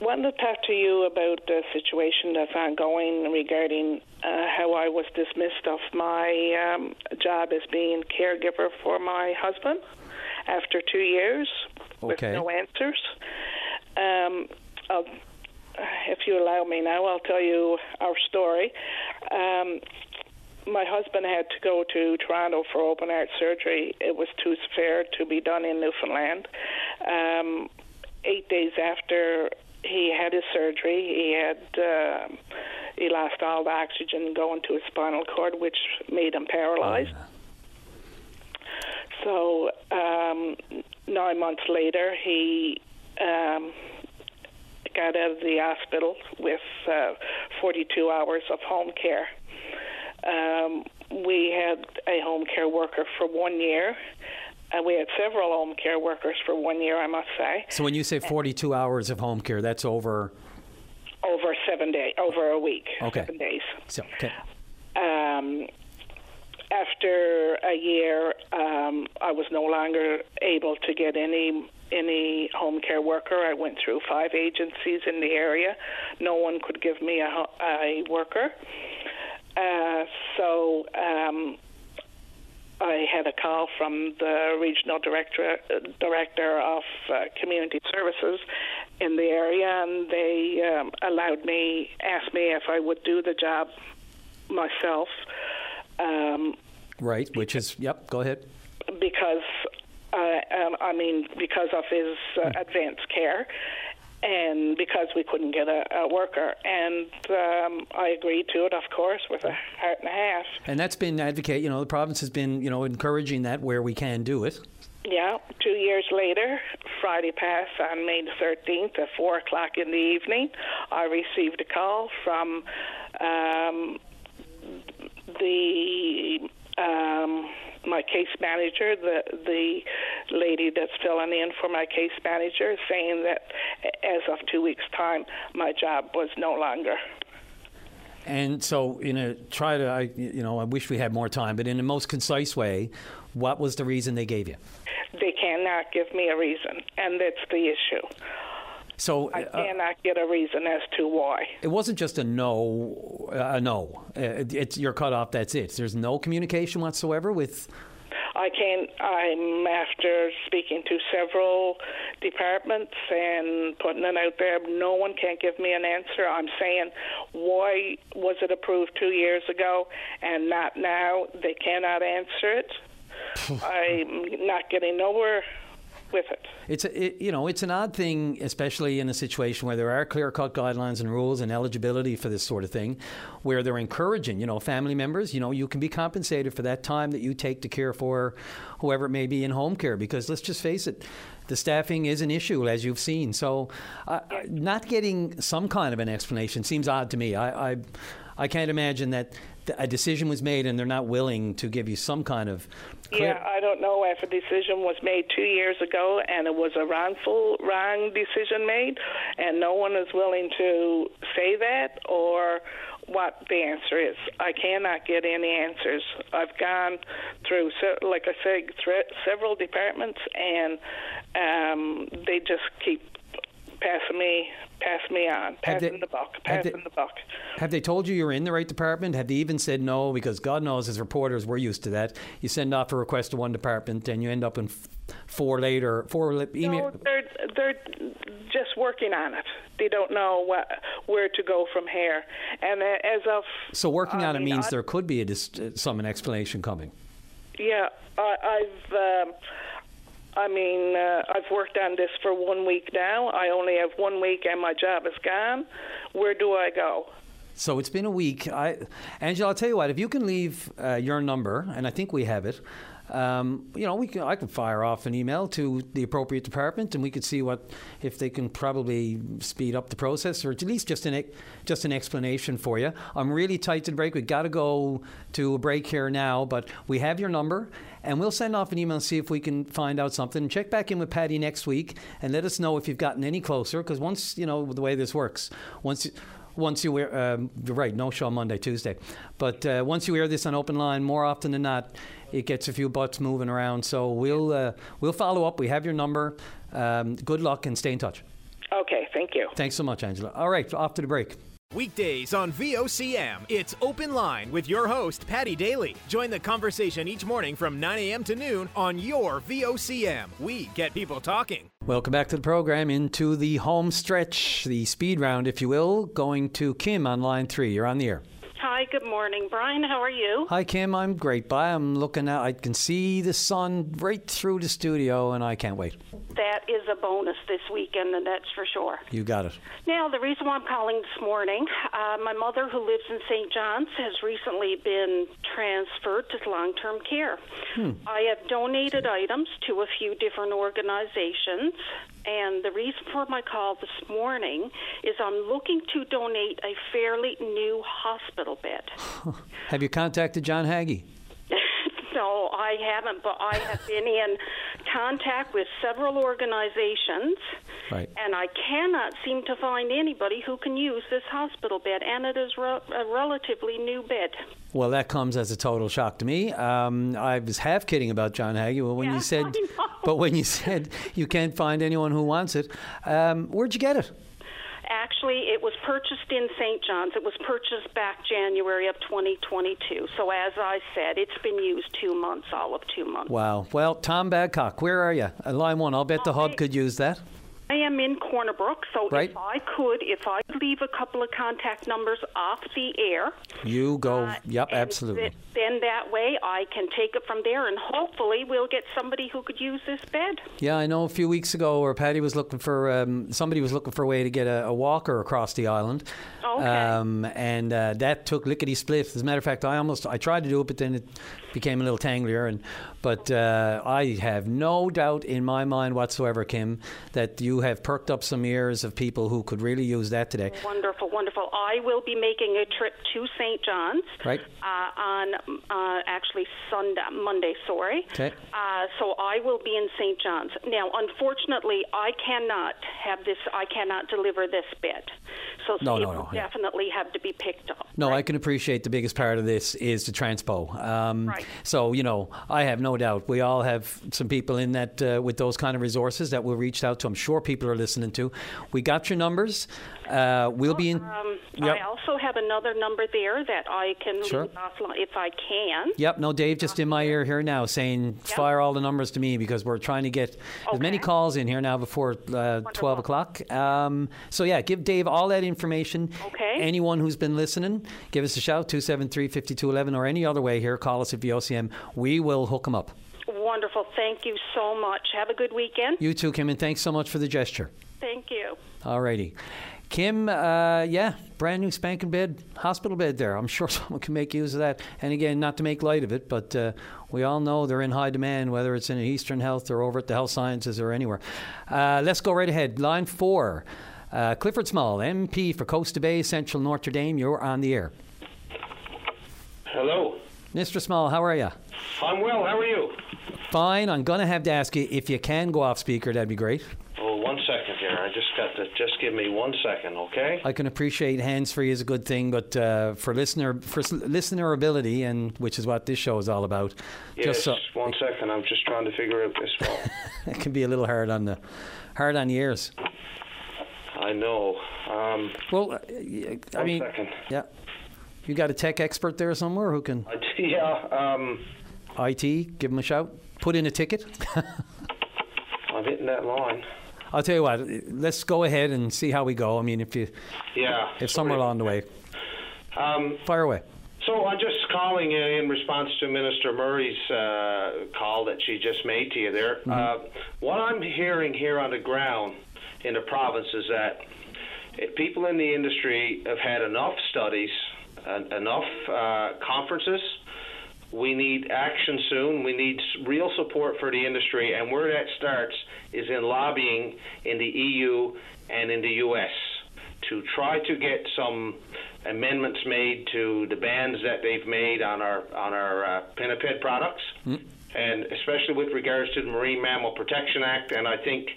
wanted to talk to you about the situation that's ongoing regarding uh, how I was dismissed of my um, job as being caregiver for my husband after two years with no answers. Um, I'll, if you allow me now, I'll tell you our story. Um, my husband had to go to Toronto for open heart surgery. It was too severe to be done in Newfoundland. Um, eight days after he had his surgery, he had uh, he lost all the oxygen going to his spinal cord, which made him paralyzed. So um, nine months later, he um, got out of the hospital with uh, 42 hours of home care. Um, we had a home care worker for one year. Uh, we had several home care workers for one year, I must say, So when you say 42 hours of home care, that's over. over seven days, over a week, Okay. seven days. So okay. um, after a year, um, I was no longer able to get any any home care worker. I went through five agencies in the area. No one could give me a, a worker. Uh, so um, I had a call from the regional director uh, director of uh, community services in the area, and they um, allowed me, asked me if I would do the job myself. Um, Right, which is, yep, go ahead. because uh, um, I mean because of his uh, advanced care, and because we couldn't get a, a worker, and um, I agreed to it, of course, with a heart and a half. And that's been advocate, you know, the province has been, you know, encouraging that where we can do it. Yeah, two years later, Friday passed on May the 13th at 4 o'clock in the evening. I received a call from um, the um, my case manager, the the lady that's filling in for my case manager, saying that as of two weeks' time, my job was no longer. And so, you know, try to, I, you know, I wish we had more time, but in the most concise way, what was the reason they gave you? They cannot give me a reason, and that's the issue. So I uh, cannot get a reason as to why. it wasn't just a no, uh, a no. Uh, it's you're cut off. That's it. There's no communication whatsoever with. I can't. I'm after speaking to several departments and putting it out there. No one can give me an answer. I'm saying, why was it approved two years ago and not now? They cannot answer it. I'm not getting nowhere with it. It's a, it, you know, it's an odd thing, especially in a situation where there are clear-cut guidelines and rules and eligibility for this sort of thing, where they're encouraging, you know, family members, you know, you can be compensated for that time that you take to care for whoever it may be in home care, because let's just face it, the staffing is an issue, as you've seen. So, uh, not getting some kind of an explanation seems odd to me. I. I I can't imagine that th- a decision was made and they're not willing to give you some kind of. Clear- Yeah, I don't know if a decision was made two years ago and it was a wrongful, wrong decision made, and no one is willing to say that or what the answer is. I cannot get any answers. I've gone through, like I said, several departments, and um, they just keep passing me, passing me on, Have they- passing the buck, have they- passing the buck. Have they told you you're in the right department? Have they even said no? Because God knows, as reporters, we're used to that. You send off a request to one department, and you end up in f- four later, four email. No, they're they're just working on it. They don't know what where to go from here. And as of So working I on it means I- there could be a dis- uh, some an explanation coming. yeah, I, I've. Um, I mean, uh, I've worked on this for one week now. I only have one week, and my job is gone. Where do I go? So it's been a week. I, Angela, I'll tell you what. If you can leave uh, your number, and I think we have it, um, you know, we can. I can fire off an email to the appropriate department, and we could see what if they can probably speed up the process, or at least just an just an explanation for you. I'm really tight to the break. We've got to go to a break here now, but we have your number, and we'll send off an email and see if we can find out something. Check back in with Paddy next week, and let us know if you've gotten any closer. Because once you know the way this works, once. You, once you wear, um, you're right, no show Monday, Tuesday. But uh, once you hear this on open line, more often than not, it gets a few butts moving around. So we'll uh, we'll follow up. We have your number. Um, good luck and stay in touch. Okay, thank you. Thanks so much, Angela. All right, off to the break. Weekdays on VOCM, it's Open Line with your host, Paddy Daly. Join the conversation each morning from 9 a.m. to noon on your VOCM. We get people talking. Welcome back to the program. Into the home stretch, the speed round, if you will. Going to Kim on line three. You're on the air. Hi, good morning, Brian. How are you? Hi, Kim. I'm great. Bye. I'm looking out. I can see the sun right through the studio, and I can't wait. That is a bonus this weekend, and that's for sure. You got it. Now, the reason why I'm calling this morning, uh, my mother, who lives in St. John's, has recently been transferred to long term care. Hmm. I have donated items to a few different organizations, and the reason for my call this morning is I'm looking to donate a fairly new hospital bed. Have you contacted John Hagee? No, I haven't, but I have been in contact with several organizations, Right. and I cannot seem to find anybody who can use this hospital bed, and it is re- a relatively new bed. Well, that comes as a total shock to me. Um, I was half kidding about John Hagee, when you said, but when you said you can't find anyone who wants it, um, where'd you get it? Actually, it was purchased in St. John's. It was purchased back January of 2022. So, as I said, it's been used two months, all of two months. Wow. Well, Tom Badcock, where are you? Uh, line one. I'll bet the hub could use that. I am in Corner Brook, so Right. if I could, if I leave a couple of contact numbers off the air, You go. Uh, yep, absolutely. th- then that way I can take it from there, and hopefully we'll get somebody who could use this bed. Yeah, I know a few weeks ago where Paddy was looking for um, somebody was looking for a way to get a, a walker across the island. Okay. Um, and uh, that took lickety split. As a matter of fact, I almost I tried to do it, but then it became a little tanglier. And but uh, I have no doubt in my mind whatsoever, Kim, that you have perked up some ears of people who could really use that today. Wonderful, wonderful. I will be making a trip to St. John's Right. uh, on uh, actually Sunday, Monday, sorry. Okay. Uh, so I will be in St. John's. Now, unfortunately, I cannot have this. I cannot deliver this bit. So No, it no, no, yeah. definitely have to be picked up. No, I can appreciate the biggest part of this is the transpo. Um, Right. So you know, I have no doubt we all have some people in that uh, with those kind of resources that we'll reach out to. I'm sure people are listening to. We got your numbers. Uh, we'll be in. Um, Yep. I also have another number there that I can Sure. offline if I can. Yep, no, Dave just in my ear here now saying fire all the numbers to me because we're trying to get as many calls in here now before uh, 12 o'clock. Um, so, yeah, give Dave all that information. Okay. Anyone who's been listening, give us a shout 273 5211 or any other way here. Call us at VOCM. We will hook them up. Wonderful. Thank you so much. Have a good weekend. You too, Kim, and thanks so much for the gesture. Thank you. All righty. Kim, uh, yeah, brand new spanking bed, hospital bed there. I'm sure someone can make use of that. And again, not to make light of it, but uh, we all know they're in high demand, whether it's in Eastern Health or over at the Health Sciences or anywhere. Uh, let's go right ahead. Line four. Uh, Clifford Small, MP for Coast of Bays, Central Notre Dame. You're on the air. Hello. Mr. Small, how are you? I'm well. How are you? Fine. I'm going to have to ask you if you can go off speaker. That'd be great. Oh, one second here. I just got to just give me one second, okay? I can appreciate hands free is a good thing, but uh, for listener for listener ability, and which is what this show is all about, Yes. just so one second. I'm just trying to figure out this phone. it can be a little hard on the hard on the ears. I know. Um, Well, uh, I One mean, second. yeah, you got a tech expert there somewhere who can yeah. Um, IT give him a shout, put in a ticket. I'm hitting that line. I'll tell you what. Let's go ahead and see how we go. I mean, if you Yeah. if somewhere along the way, Um, fire away. So I'm just calling in, in response to Minister Murray's uh, call that she just made to you there. Uh, what I'm hearing here on the ground in the province is that people in the industry have had enough studies, uh, enough uh, conferences. We need action soon. We need real support for the industry, and where that starts is in lobbying in the EU and in the U.S. to try to get some amendments made to the bans that they've made on our on our uh, pinniped products, and especially with regards to the Marine Mammal Protection Act. And I think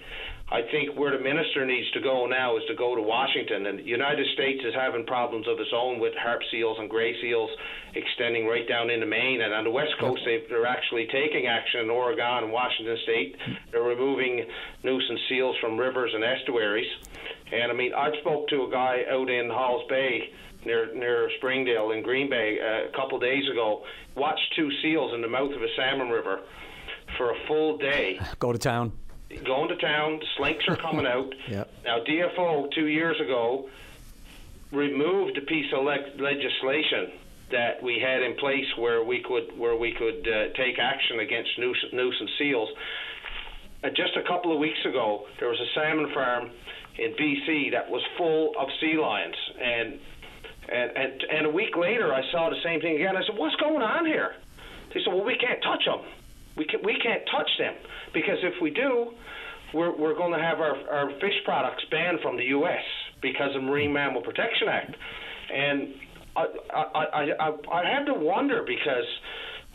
I think where the minister needs to go now is to go to Washington. And the United States is having problems of its own with harp seals and gray seals extending right down into Maine. And on the West Coast, they they're actually taking action in Oregon and Washington State. They're removing nuisance seals from rivers and estuaries. And I mean, I spoke to a guy out in Halls Bay near near Springdale in Green Bay uh, a couple days ago. Watched two seals in the mouth of a salmon river for a full day Go to town. Going to town. Slinks are coming out. Yeah. Now, DFO two years ago removed a piece of le- legislation that we had in place where we could where we could uh, take action against nuisance, nuisance seals. Uh, just a couple of weeks ago, there was a salmon farm in BC that was full of sea lions, and and and, and a week later, I saw the same thing again. I said, "What's going on here?" They said, "Well, we can't touch them. We can, we can't touch them because if we do, we're we're going to have our our fish products banned from the U.S. because of Marine Mammal Protection Act." And I I I, I, I had to wonder because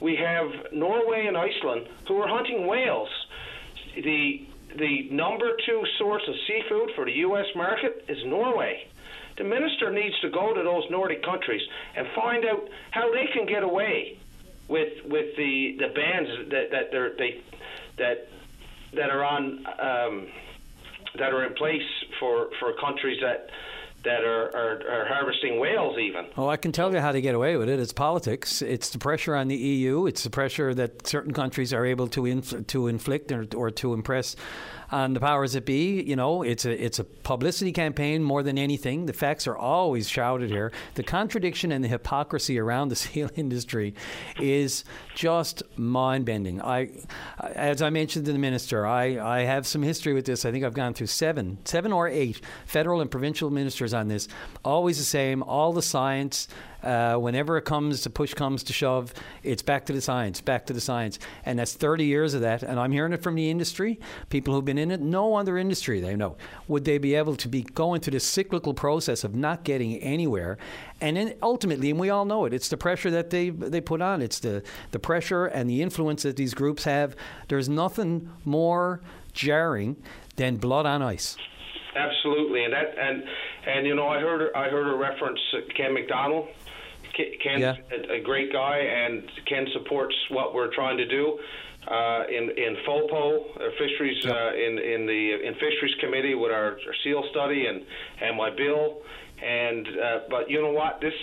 we have Norway and Iceland who are hunting whales. The the number two source of seafood for the U.S. market is Norway. The minister needs to go to those Nordic countries and find out how they can get away with with the, the bans that that they're, they that that are on um, that are in place for, for countries that that are, are, are harvesting whales even. Oh, I can tell you how to get away with it. It's politics. It's the pressure on the EU. It's the pressure that certain countries are able to inf- to inflict or, or to impress on the powers that be. You know, it's a it's a publicity campaign more than anything. The facts are always shouted here. The contradiction and the hypocrisy around the seal industry is just mind bending. I, as I mentioned to the minister, I, I have some history with this. I think I've gone through seven, seven or eight federal and provincial ministers on this. Always the same. All the science. Uh, whenever it comes to push comes to shove, it's back to the science, back to the science, and that's 30 years of that. And I'm hearing it from the industry, people who've been in it. No other industry they know would they be able to be going through this cyclical process of not getting anywhere, and ultimately, and we all know it, it's the pressure that they they put on. It's the the pressure and the influence that these groups have. There's nothing more jarring than blood on ice. Absolutely, and that and and you know I heard I heard a reference Ken McDonald. Ke- Ken's Yeah. a, a great guy, and Ken supports what we're trying to do uh, in in FOPO uh, fisheries uh, in in the in fisheries committee with our, our seal study and and my bill. And uh, but you know what this.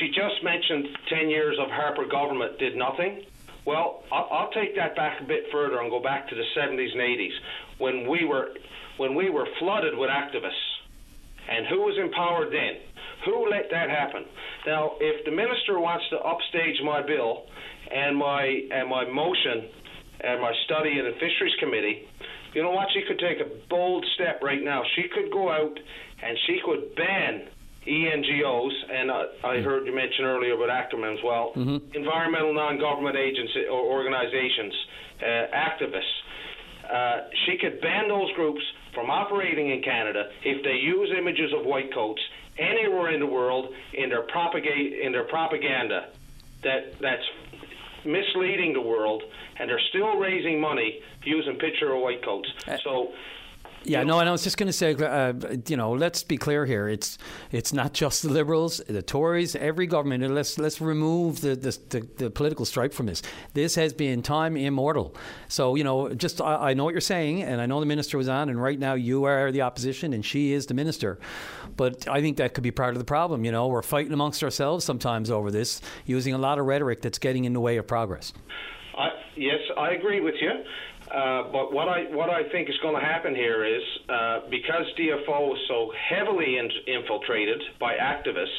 She just mentioned 10 years of Harper government did nothing. Well, I'll, I'll take that back a bit further and go back to the 70s and 80s when we were when we were flooded with activists. And who was empowered then? Who let that happen? Now, if the minister wants to upstage my bill and my and my motion and my study in the fisheries committee, you know what? She could take a bold step right now. She could go out and she could ban ENGOs, and uh, I heard you mention earlier about Ackerman as well, environmental non-government agency or organizations, uh, activists. Uh, she could ban those groups from operating in Canada if they use images of white coats anywhere in the world in their propagate in their propaganda. that that's misleading the world, and they're still raising money using picture of white coats. Uh, so Yeah, no, and I was just going to say, uh, you know, let's be clear here. It's it's not just the Liberals, the Tories, every government. Let's let's remove the the, the, the political stripe from this. This has been time immortal. So you know, just I, I know what you're saying, and I know the minister was on, and right now you are the opposition, and she is the minister. But I think that could be part of the problem. You know, we're fighting amongst ourselves sometimes over this, using a lot of rhetoric that's getting in the way of progress. I, yes, I agree with you. Uh, but what I what I think is going to happen here is uh, because DFO is so heavily in, infiltrated by activists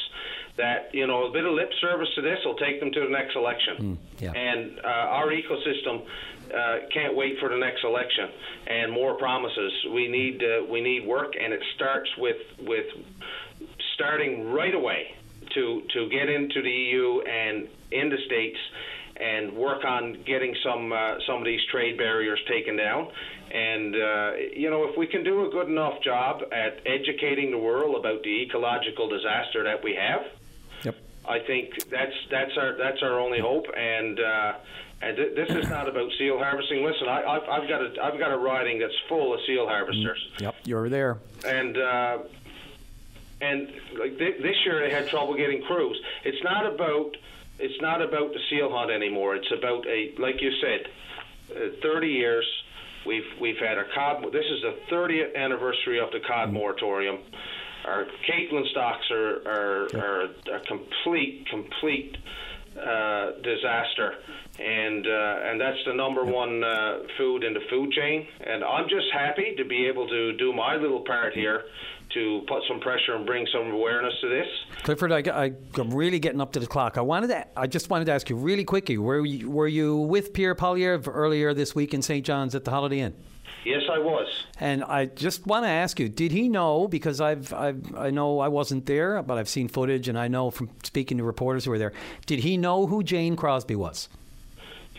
that you know a bit of lip service to this will take them to the next election, yeah. and uh, our ecosystem uh, can't wait for the next election and more promises. We need uh, we need work, and it starts with with starting right away to to get into the EU and in the states and work on getting some uh, some of these trade barriers taken down. And uh, you know, if we can do a good enough job at educating the world about the ecological disaster that we have, Yep. I think that's that's our that's our only hope. And uh, and th- this is not about seal harvesting. Listen, I, I've, I've got a I've got a riding that's full of seal harvesters Yep, you're there. and uh, and like th- this year they had trouble getting crews. It's not about it's not about the seal hunt anymore. It's about a like you said, uh, 30 years. We've we've had a cod. This is the 30th anniversary of the cod moratorium. Our capelin's stocks are are, are a complete complete uh, disaster, and uh, and that's the number one uh, food in the food chain. And I'm just happy to be able to do my little part here to put some pressure and bring some awareness to this. Clifford, I, I, am really getting up to the clock. I wanted to, I just wanted to ask you really quickly: Were you, were you with Pierre Poilievre earlier this week in St. John's at the Holiday Inn? Yes, I was. And I just want to ask you: Did he know? Because I've, I've, I know I wasn't there, but I've seen footage, and I know from speaking to reporters who were there. Did he know who Jane Crosbie was?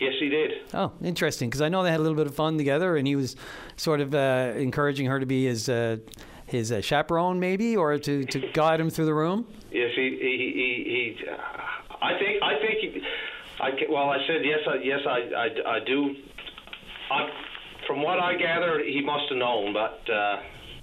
Yes, he did. Oh, interesting. Because I know they had a little bit of fun together, and he was sort of uh, encouraging her to be his uh, his uh, chaperone, maybe, or to, to guide him through the room. Yes, he he he. he uh, I think I think. He, I well, I said yes. I, yes, I I, I do. I, from what I gather, he must have known, but uh,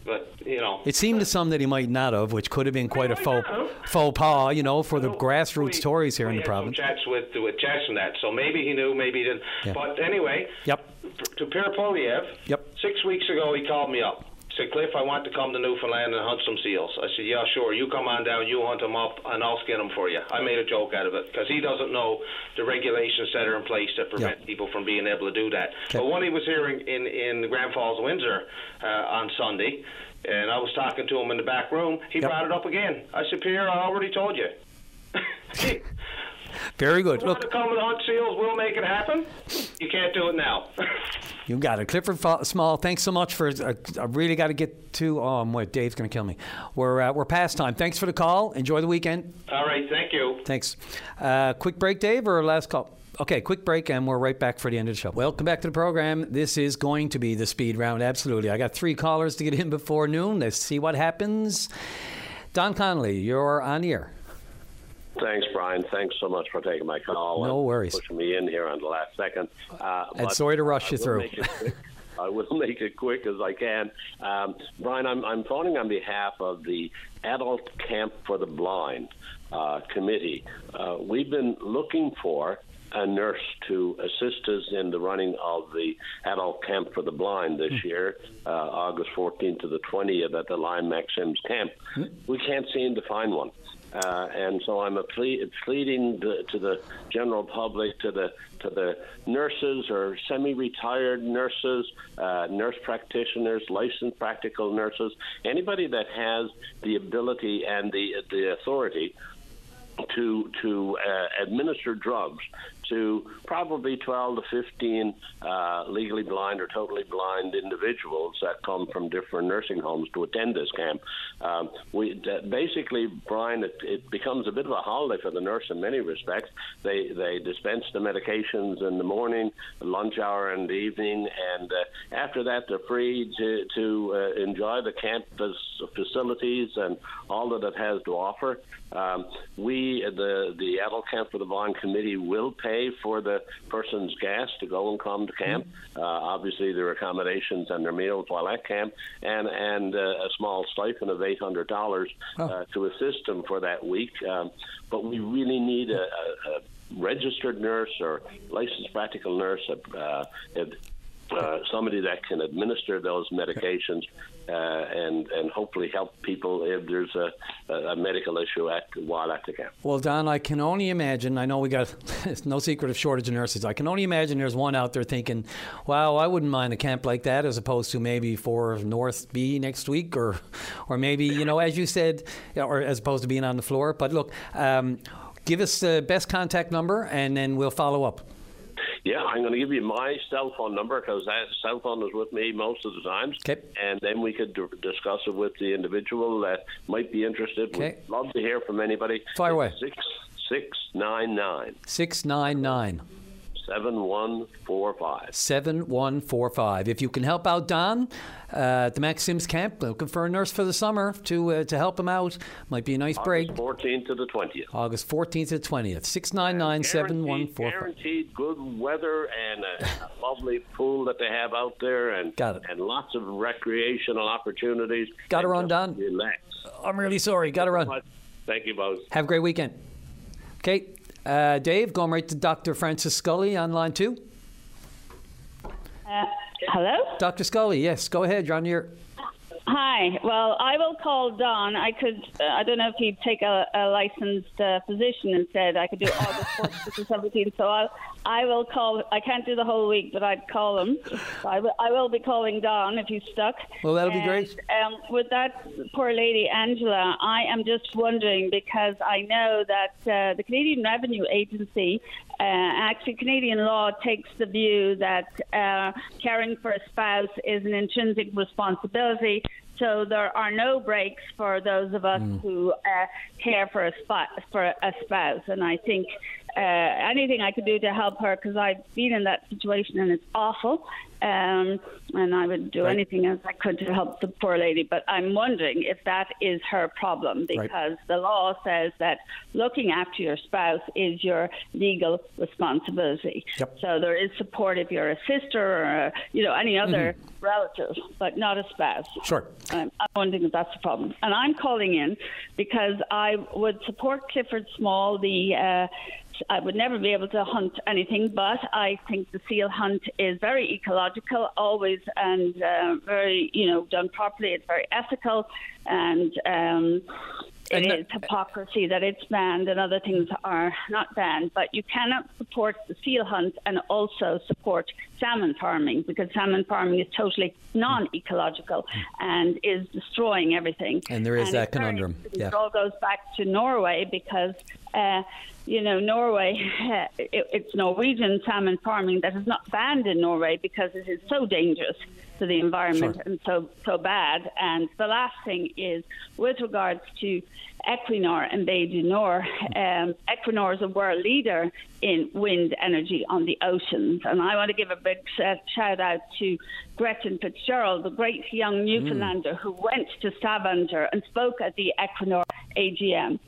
but you know. It seemed to some that he might not have, which could have been quite a faux, faux pas, you know, for the grassroots Tories here in the we province. chats with with Jess and that, so maybe he knew, maybe he didn't. Yeah. But anyway, Yep. to Pierre Poilievre, Yep. six weeks ago he called me up. Said Cliff, I want to come to Newfoundland and hunt some seals. I said, Yeah, sure. You come on down, you hunt them up, and I'll skin them for you. I made a joke out of it because he doesn't know the regulations that are in place that prevent people from being able to do that. Okay. But when he was here in in, in Grand Falls, Windsor, uh, on Sunday, and I was talking to him in the back room, he brought it up again. I said, Pierre, I already told you. Very good. You Look, to come and hunt seals? We'll make it happen. You can't do it now. you got it. Clifford Small, thanks so much for. Uh, I really got to get to. Oh, I'm wait, Dave's going to kill me. We're uh, we're past time. Thanks for the call. Enjoy the weekend. All right, thank you. Thanks. Uh, quick break, Dave, or last call? Okay, quick break, and we're right back for the end of the show. Welcome back to the program. This is going to be the speed round, absolutely. I got three callers to get in before noon. Let's see what happens. Don Connolly, you're on the air. Thanks, Brian. Thanks so much for taking my call. No and worries. Pushing me in here on the last second. Uh, And sorry to rush I you through. make it quick. I will make it quick as I can. Um, Brian, I'm, I'm phoning on behalf of the Adult Camp for the Blind uh, committee. Uh, we've been looking for a nurse to assist us in the running of the Adult Camp for the Blind this year, uh, August 14th to the 20th at the Lions Max Simms Camp. We can't seem to find one. Uh, and so I'm ple- pleading to, to the general public, to the to the nurses or semi-retired nurses, uh, nurse practitioners, licensed practical nurses, anybody that has the ability and the the authority to to uh, administer drugs to probably 12 to 15 uh, legally blind or totally blind individuals that come from different nursing homes to attend this camp. Um, we basically, Brian, it, it, becomes a bit of a holiday for the nurse in many respects. They they dispense the medications in the morning, lunch hour, and the evening, and uh, after that they're free to to uh, enjoy the campus facilities and all that it has to offer. Um, we, the the adult camp for the blind committee, will pay for the person's gas to go and come to camp. Mm-hmm. Uh, obviously, their accommodations and their meals while at camp, and and uh, a small stipend of eight hundred dollars oh. uh, to assist them for that week. Um, but we really need a, a, a registered nurse or licensed practical nurse, uh, uh, somebody that can administer those medications uh, and and hopefully help people if there's a, a medical issue at while at the camp. Well, Don, I can only imagine. I know we got it's no secret of shortage of nurses. I can only imagine there's one out there thinking, "Wow, I wouldn't mind a camp like that," as opposed to maybe for North B next week, or or maybe you know, as you said, or as opposed to being on the floor. But look. Um, give us the best contact number, and then we'll follow up. Yeah, I'm going to give you my cell phone number because that cell phone is with me most of the times. Okay. And then we could d- discuss it with the individual that might be interested. Okay. We'd love to hear from anybody. Fire away. Six six nine nine. Six nine nine. 7145. 7145. If you can help out Don uh, at the Max Simms camp, looking for a nurse for the summer to uh, to help him out, might be a nice August break. 14th to the 20th. August 14th to the 20th. 699 7145. Guaranteed good weather and a, lovely pool that they have out there and, Got it. and lots of recreational opportunities. Got to run, Don. Relax. I'm really sorry. Got to run. Thank you, both. Have a great weekend. Okay, uh, Dave, going right to Dr. Francis Scully on line two. Uh, hello? Dr. Scully, yes, go ahead. You're on your. Hi. Well, I will call Don. I could. Uh, I don't know if he'd take a, a licensed uh, physician instead. I could do August 14th to 17th. So I'll. I will call. I can't do the whole week, but I'd call him. So I, will, be calling Don if he's stuck. Well, that'll and, be great. Um, with that poor lady Angela, I am just wondering because I know that uh, the Canadian Revenue Agency, uh, actually Canadian law takes the view that uh, caring for a spouse is an intrinsic responsibility so there are no breaks for those of us mm. who uh, care for a spot for a spouse, and I think uh, anything I could do to help her because I've been in that situation and it's awful. Um, and I would do right. anything as I could to help the poor lady. But I'm wondering if that is her problem because right. the law says that looking after your spouse is your legal responsibility. Yep. So there is support if you're a sister or a, you know any other mm-hmm. relative, but not a spouse. Sure. I'm, I'm wondering if that's the problem. And I'm calling in because I would support Clifford Small, the uh, I would never be able to hunt anything, but I think the seal hunt is very ecological, always, and uh, very, you know, done properly. It's very ethical, and um, it is hypocrisy that it's banned and other things are not banned. But you cannot support the seal hunt and also support salmon farming because salmon farming is totally non-ecological and is destroying everything. And there is and that conundrum. yeah. It all goes back to Norway because. Uh, you know, Norway, it, it's Norwegian salmon farming that is not banned in Norway because it is so dangerous to the environment sure. and so so bad. And the last thing is with regards to Equinor and Bay du Nord. Um, Equinor is a world leader in wind energy on the oceans, and I want to give a big shout out to Gretchen Fitzgerald, the great young Newfoundlander mm. who went to Stavanger and spoke at the Equinor AGM.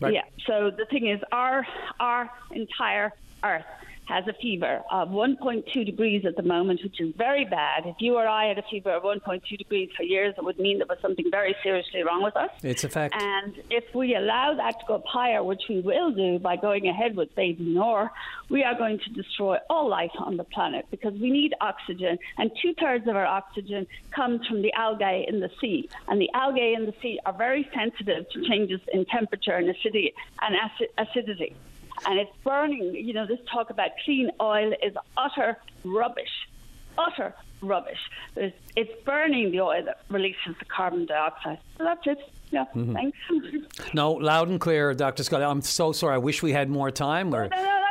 Right. Yeah. So the thing is, our our entire Earth has a fever of 1.2 degrees at the moment, which is very bad. If you or I had a fever of 1.2 degrees for years, it would mean there was something very seriously wrong with us. It's a fact. And if we allow that to go up higher, which we will do by going ahead with Bay du Nord, we are going to destroy all life on the planet because we need oxygen, and two thirds of our oxygen comes from the algae in the sea. And the algae in the sea are very sensitive to changes in temperature and acidity. And acidity and it's burning. You know, this talk about clean oil is utter rubbish, utter rubbish. It's, it's burning the oil that releases the carbon dioxide. So that's it. Yeah, Mhm. thanks. No, loud and clear, Dr. Scott. I'm so sorry. I wish we had more time. Or No, no,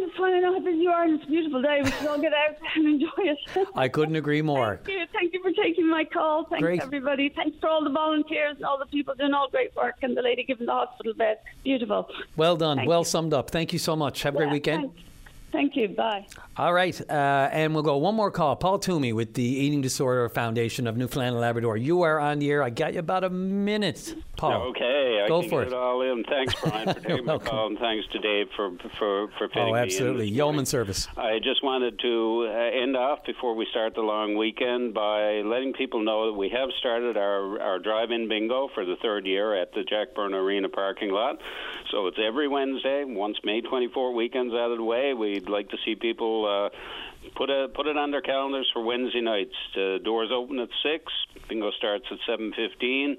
that's fine. It's just want know how busy you are, and it's a beautiful day. We should all get out and enjoy it. I couldn't agree more. Thank you. Thank you for taking my call. Thanks, Great. everybody. Thanks for all the volunteers and all the people doing all great work, and the lady giving the hospital bed. Beautiful. Well done. Thank well you. summed up. Thank you so much. Have a great weekend. Thanks. Thank you. Bye. All right, uh, and we'll go one more call. Paul Toomey with the Eating Disorder Foundation of Newfoundland and Labrador. You are on the air. I got you about a minute, Paul. Okay, I Go can for get it. it all in. Thanks, Brian, for taking my welcome. call, and thanks to Dave for for for fitting Oh, me in absolutely. this Yeoman morning. service. I just wanted to uh, end off before we start the long weekend by letting people know that we have started our our drive-in bingo for the third year at the Jack Byrne Arena parking lot. So it's every Wednesday. Once May 24 weekends out of the way, we'd like to see people. Uh, Put a put it on their calendars for Wednesday nights. The doors open at six. Bingo starts at seven fifteen.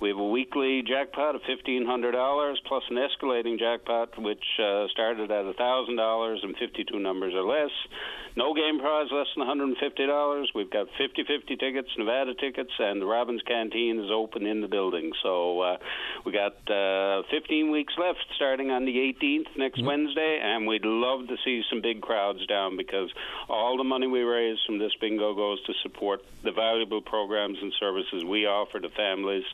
We have a weekly jackpot of fifteen hundred dollars plus an escalating jackpot, which uh, started at thousand dollars and fifty two numbers or less. No game prize less than one hundred and fifty dollars. We've got 50-50 tickets, Nevada tickets, and the Robbins Canteen is open in the building. So uh, we got uh, 15 weeks left, starting on the 18th next Wednesday, and we'd love to see some big crowds down because all the money we raise from this bingo goes to support the valuable programs and services we offer to families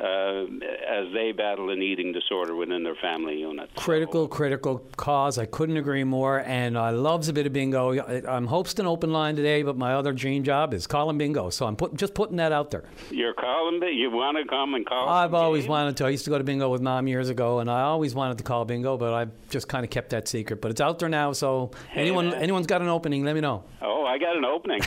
uh, as they battle an eating disorder within their family unit. Critical, critical cause. I couldn't agree more. And I loves a bit of bingo. I'm hosting open line today, but my other dream job is calling bingo. So I'm put, just putting that out there. You're calling, but you want to come and call? I've always wanted to. I used to go to bingo with mom years ago, and I always wanted to call bingo, but I've just kind of kept that secret. But it's out there now, so anyone anyone's got an opening, let me know. Oh, I got an opening.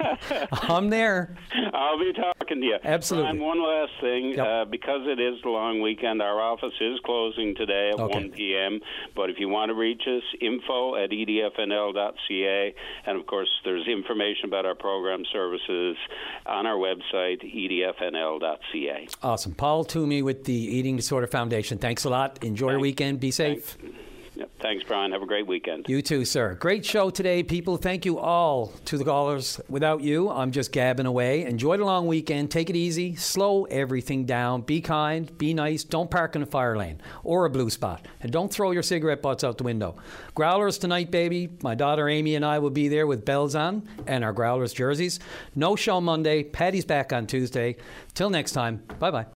I'm there. I'll be talking to you. Absolutely. And one last thing, uh, because it is the long weekend, our office is closing today at Okay. 1 p.m. But if you want to reach us, info at edfnl.ca. And of course, there's information about our program services on our website, edfnl.ca. Awesome. Paul Toomey with the Eating Disorder Foundation. Thanks a lot. Enjoy your weekend. Be safe. Yep. Thanks, Brian. Have a great weekend. You too, sir. Great show today, people. Thank you all to the callers. Without you, I'm just gabbing away. Enjoy the long weekend. Take it easy. Slow everything down. Be kind. Be nice. Don't park in a fire lane or a blue spot. And don't throw your cigarette butts out the window. Growlers tonight, baby. My daughter Amy and I will be there with bells on and our Growlers jerseys. No show Monday. Paddy's back on Tuesday. Till next time. Bye bye.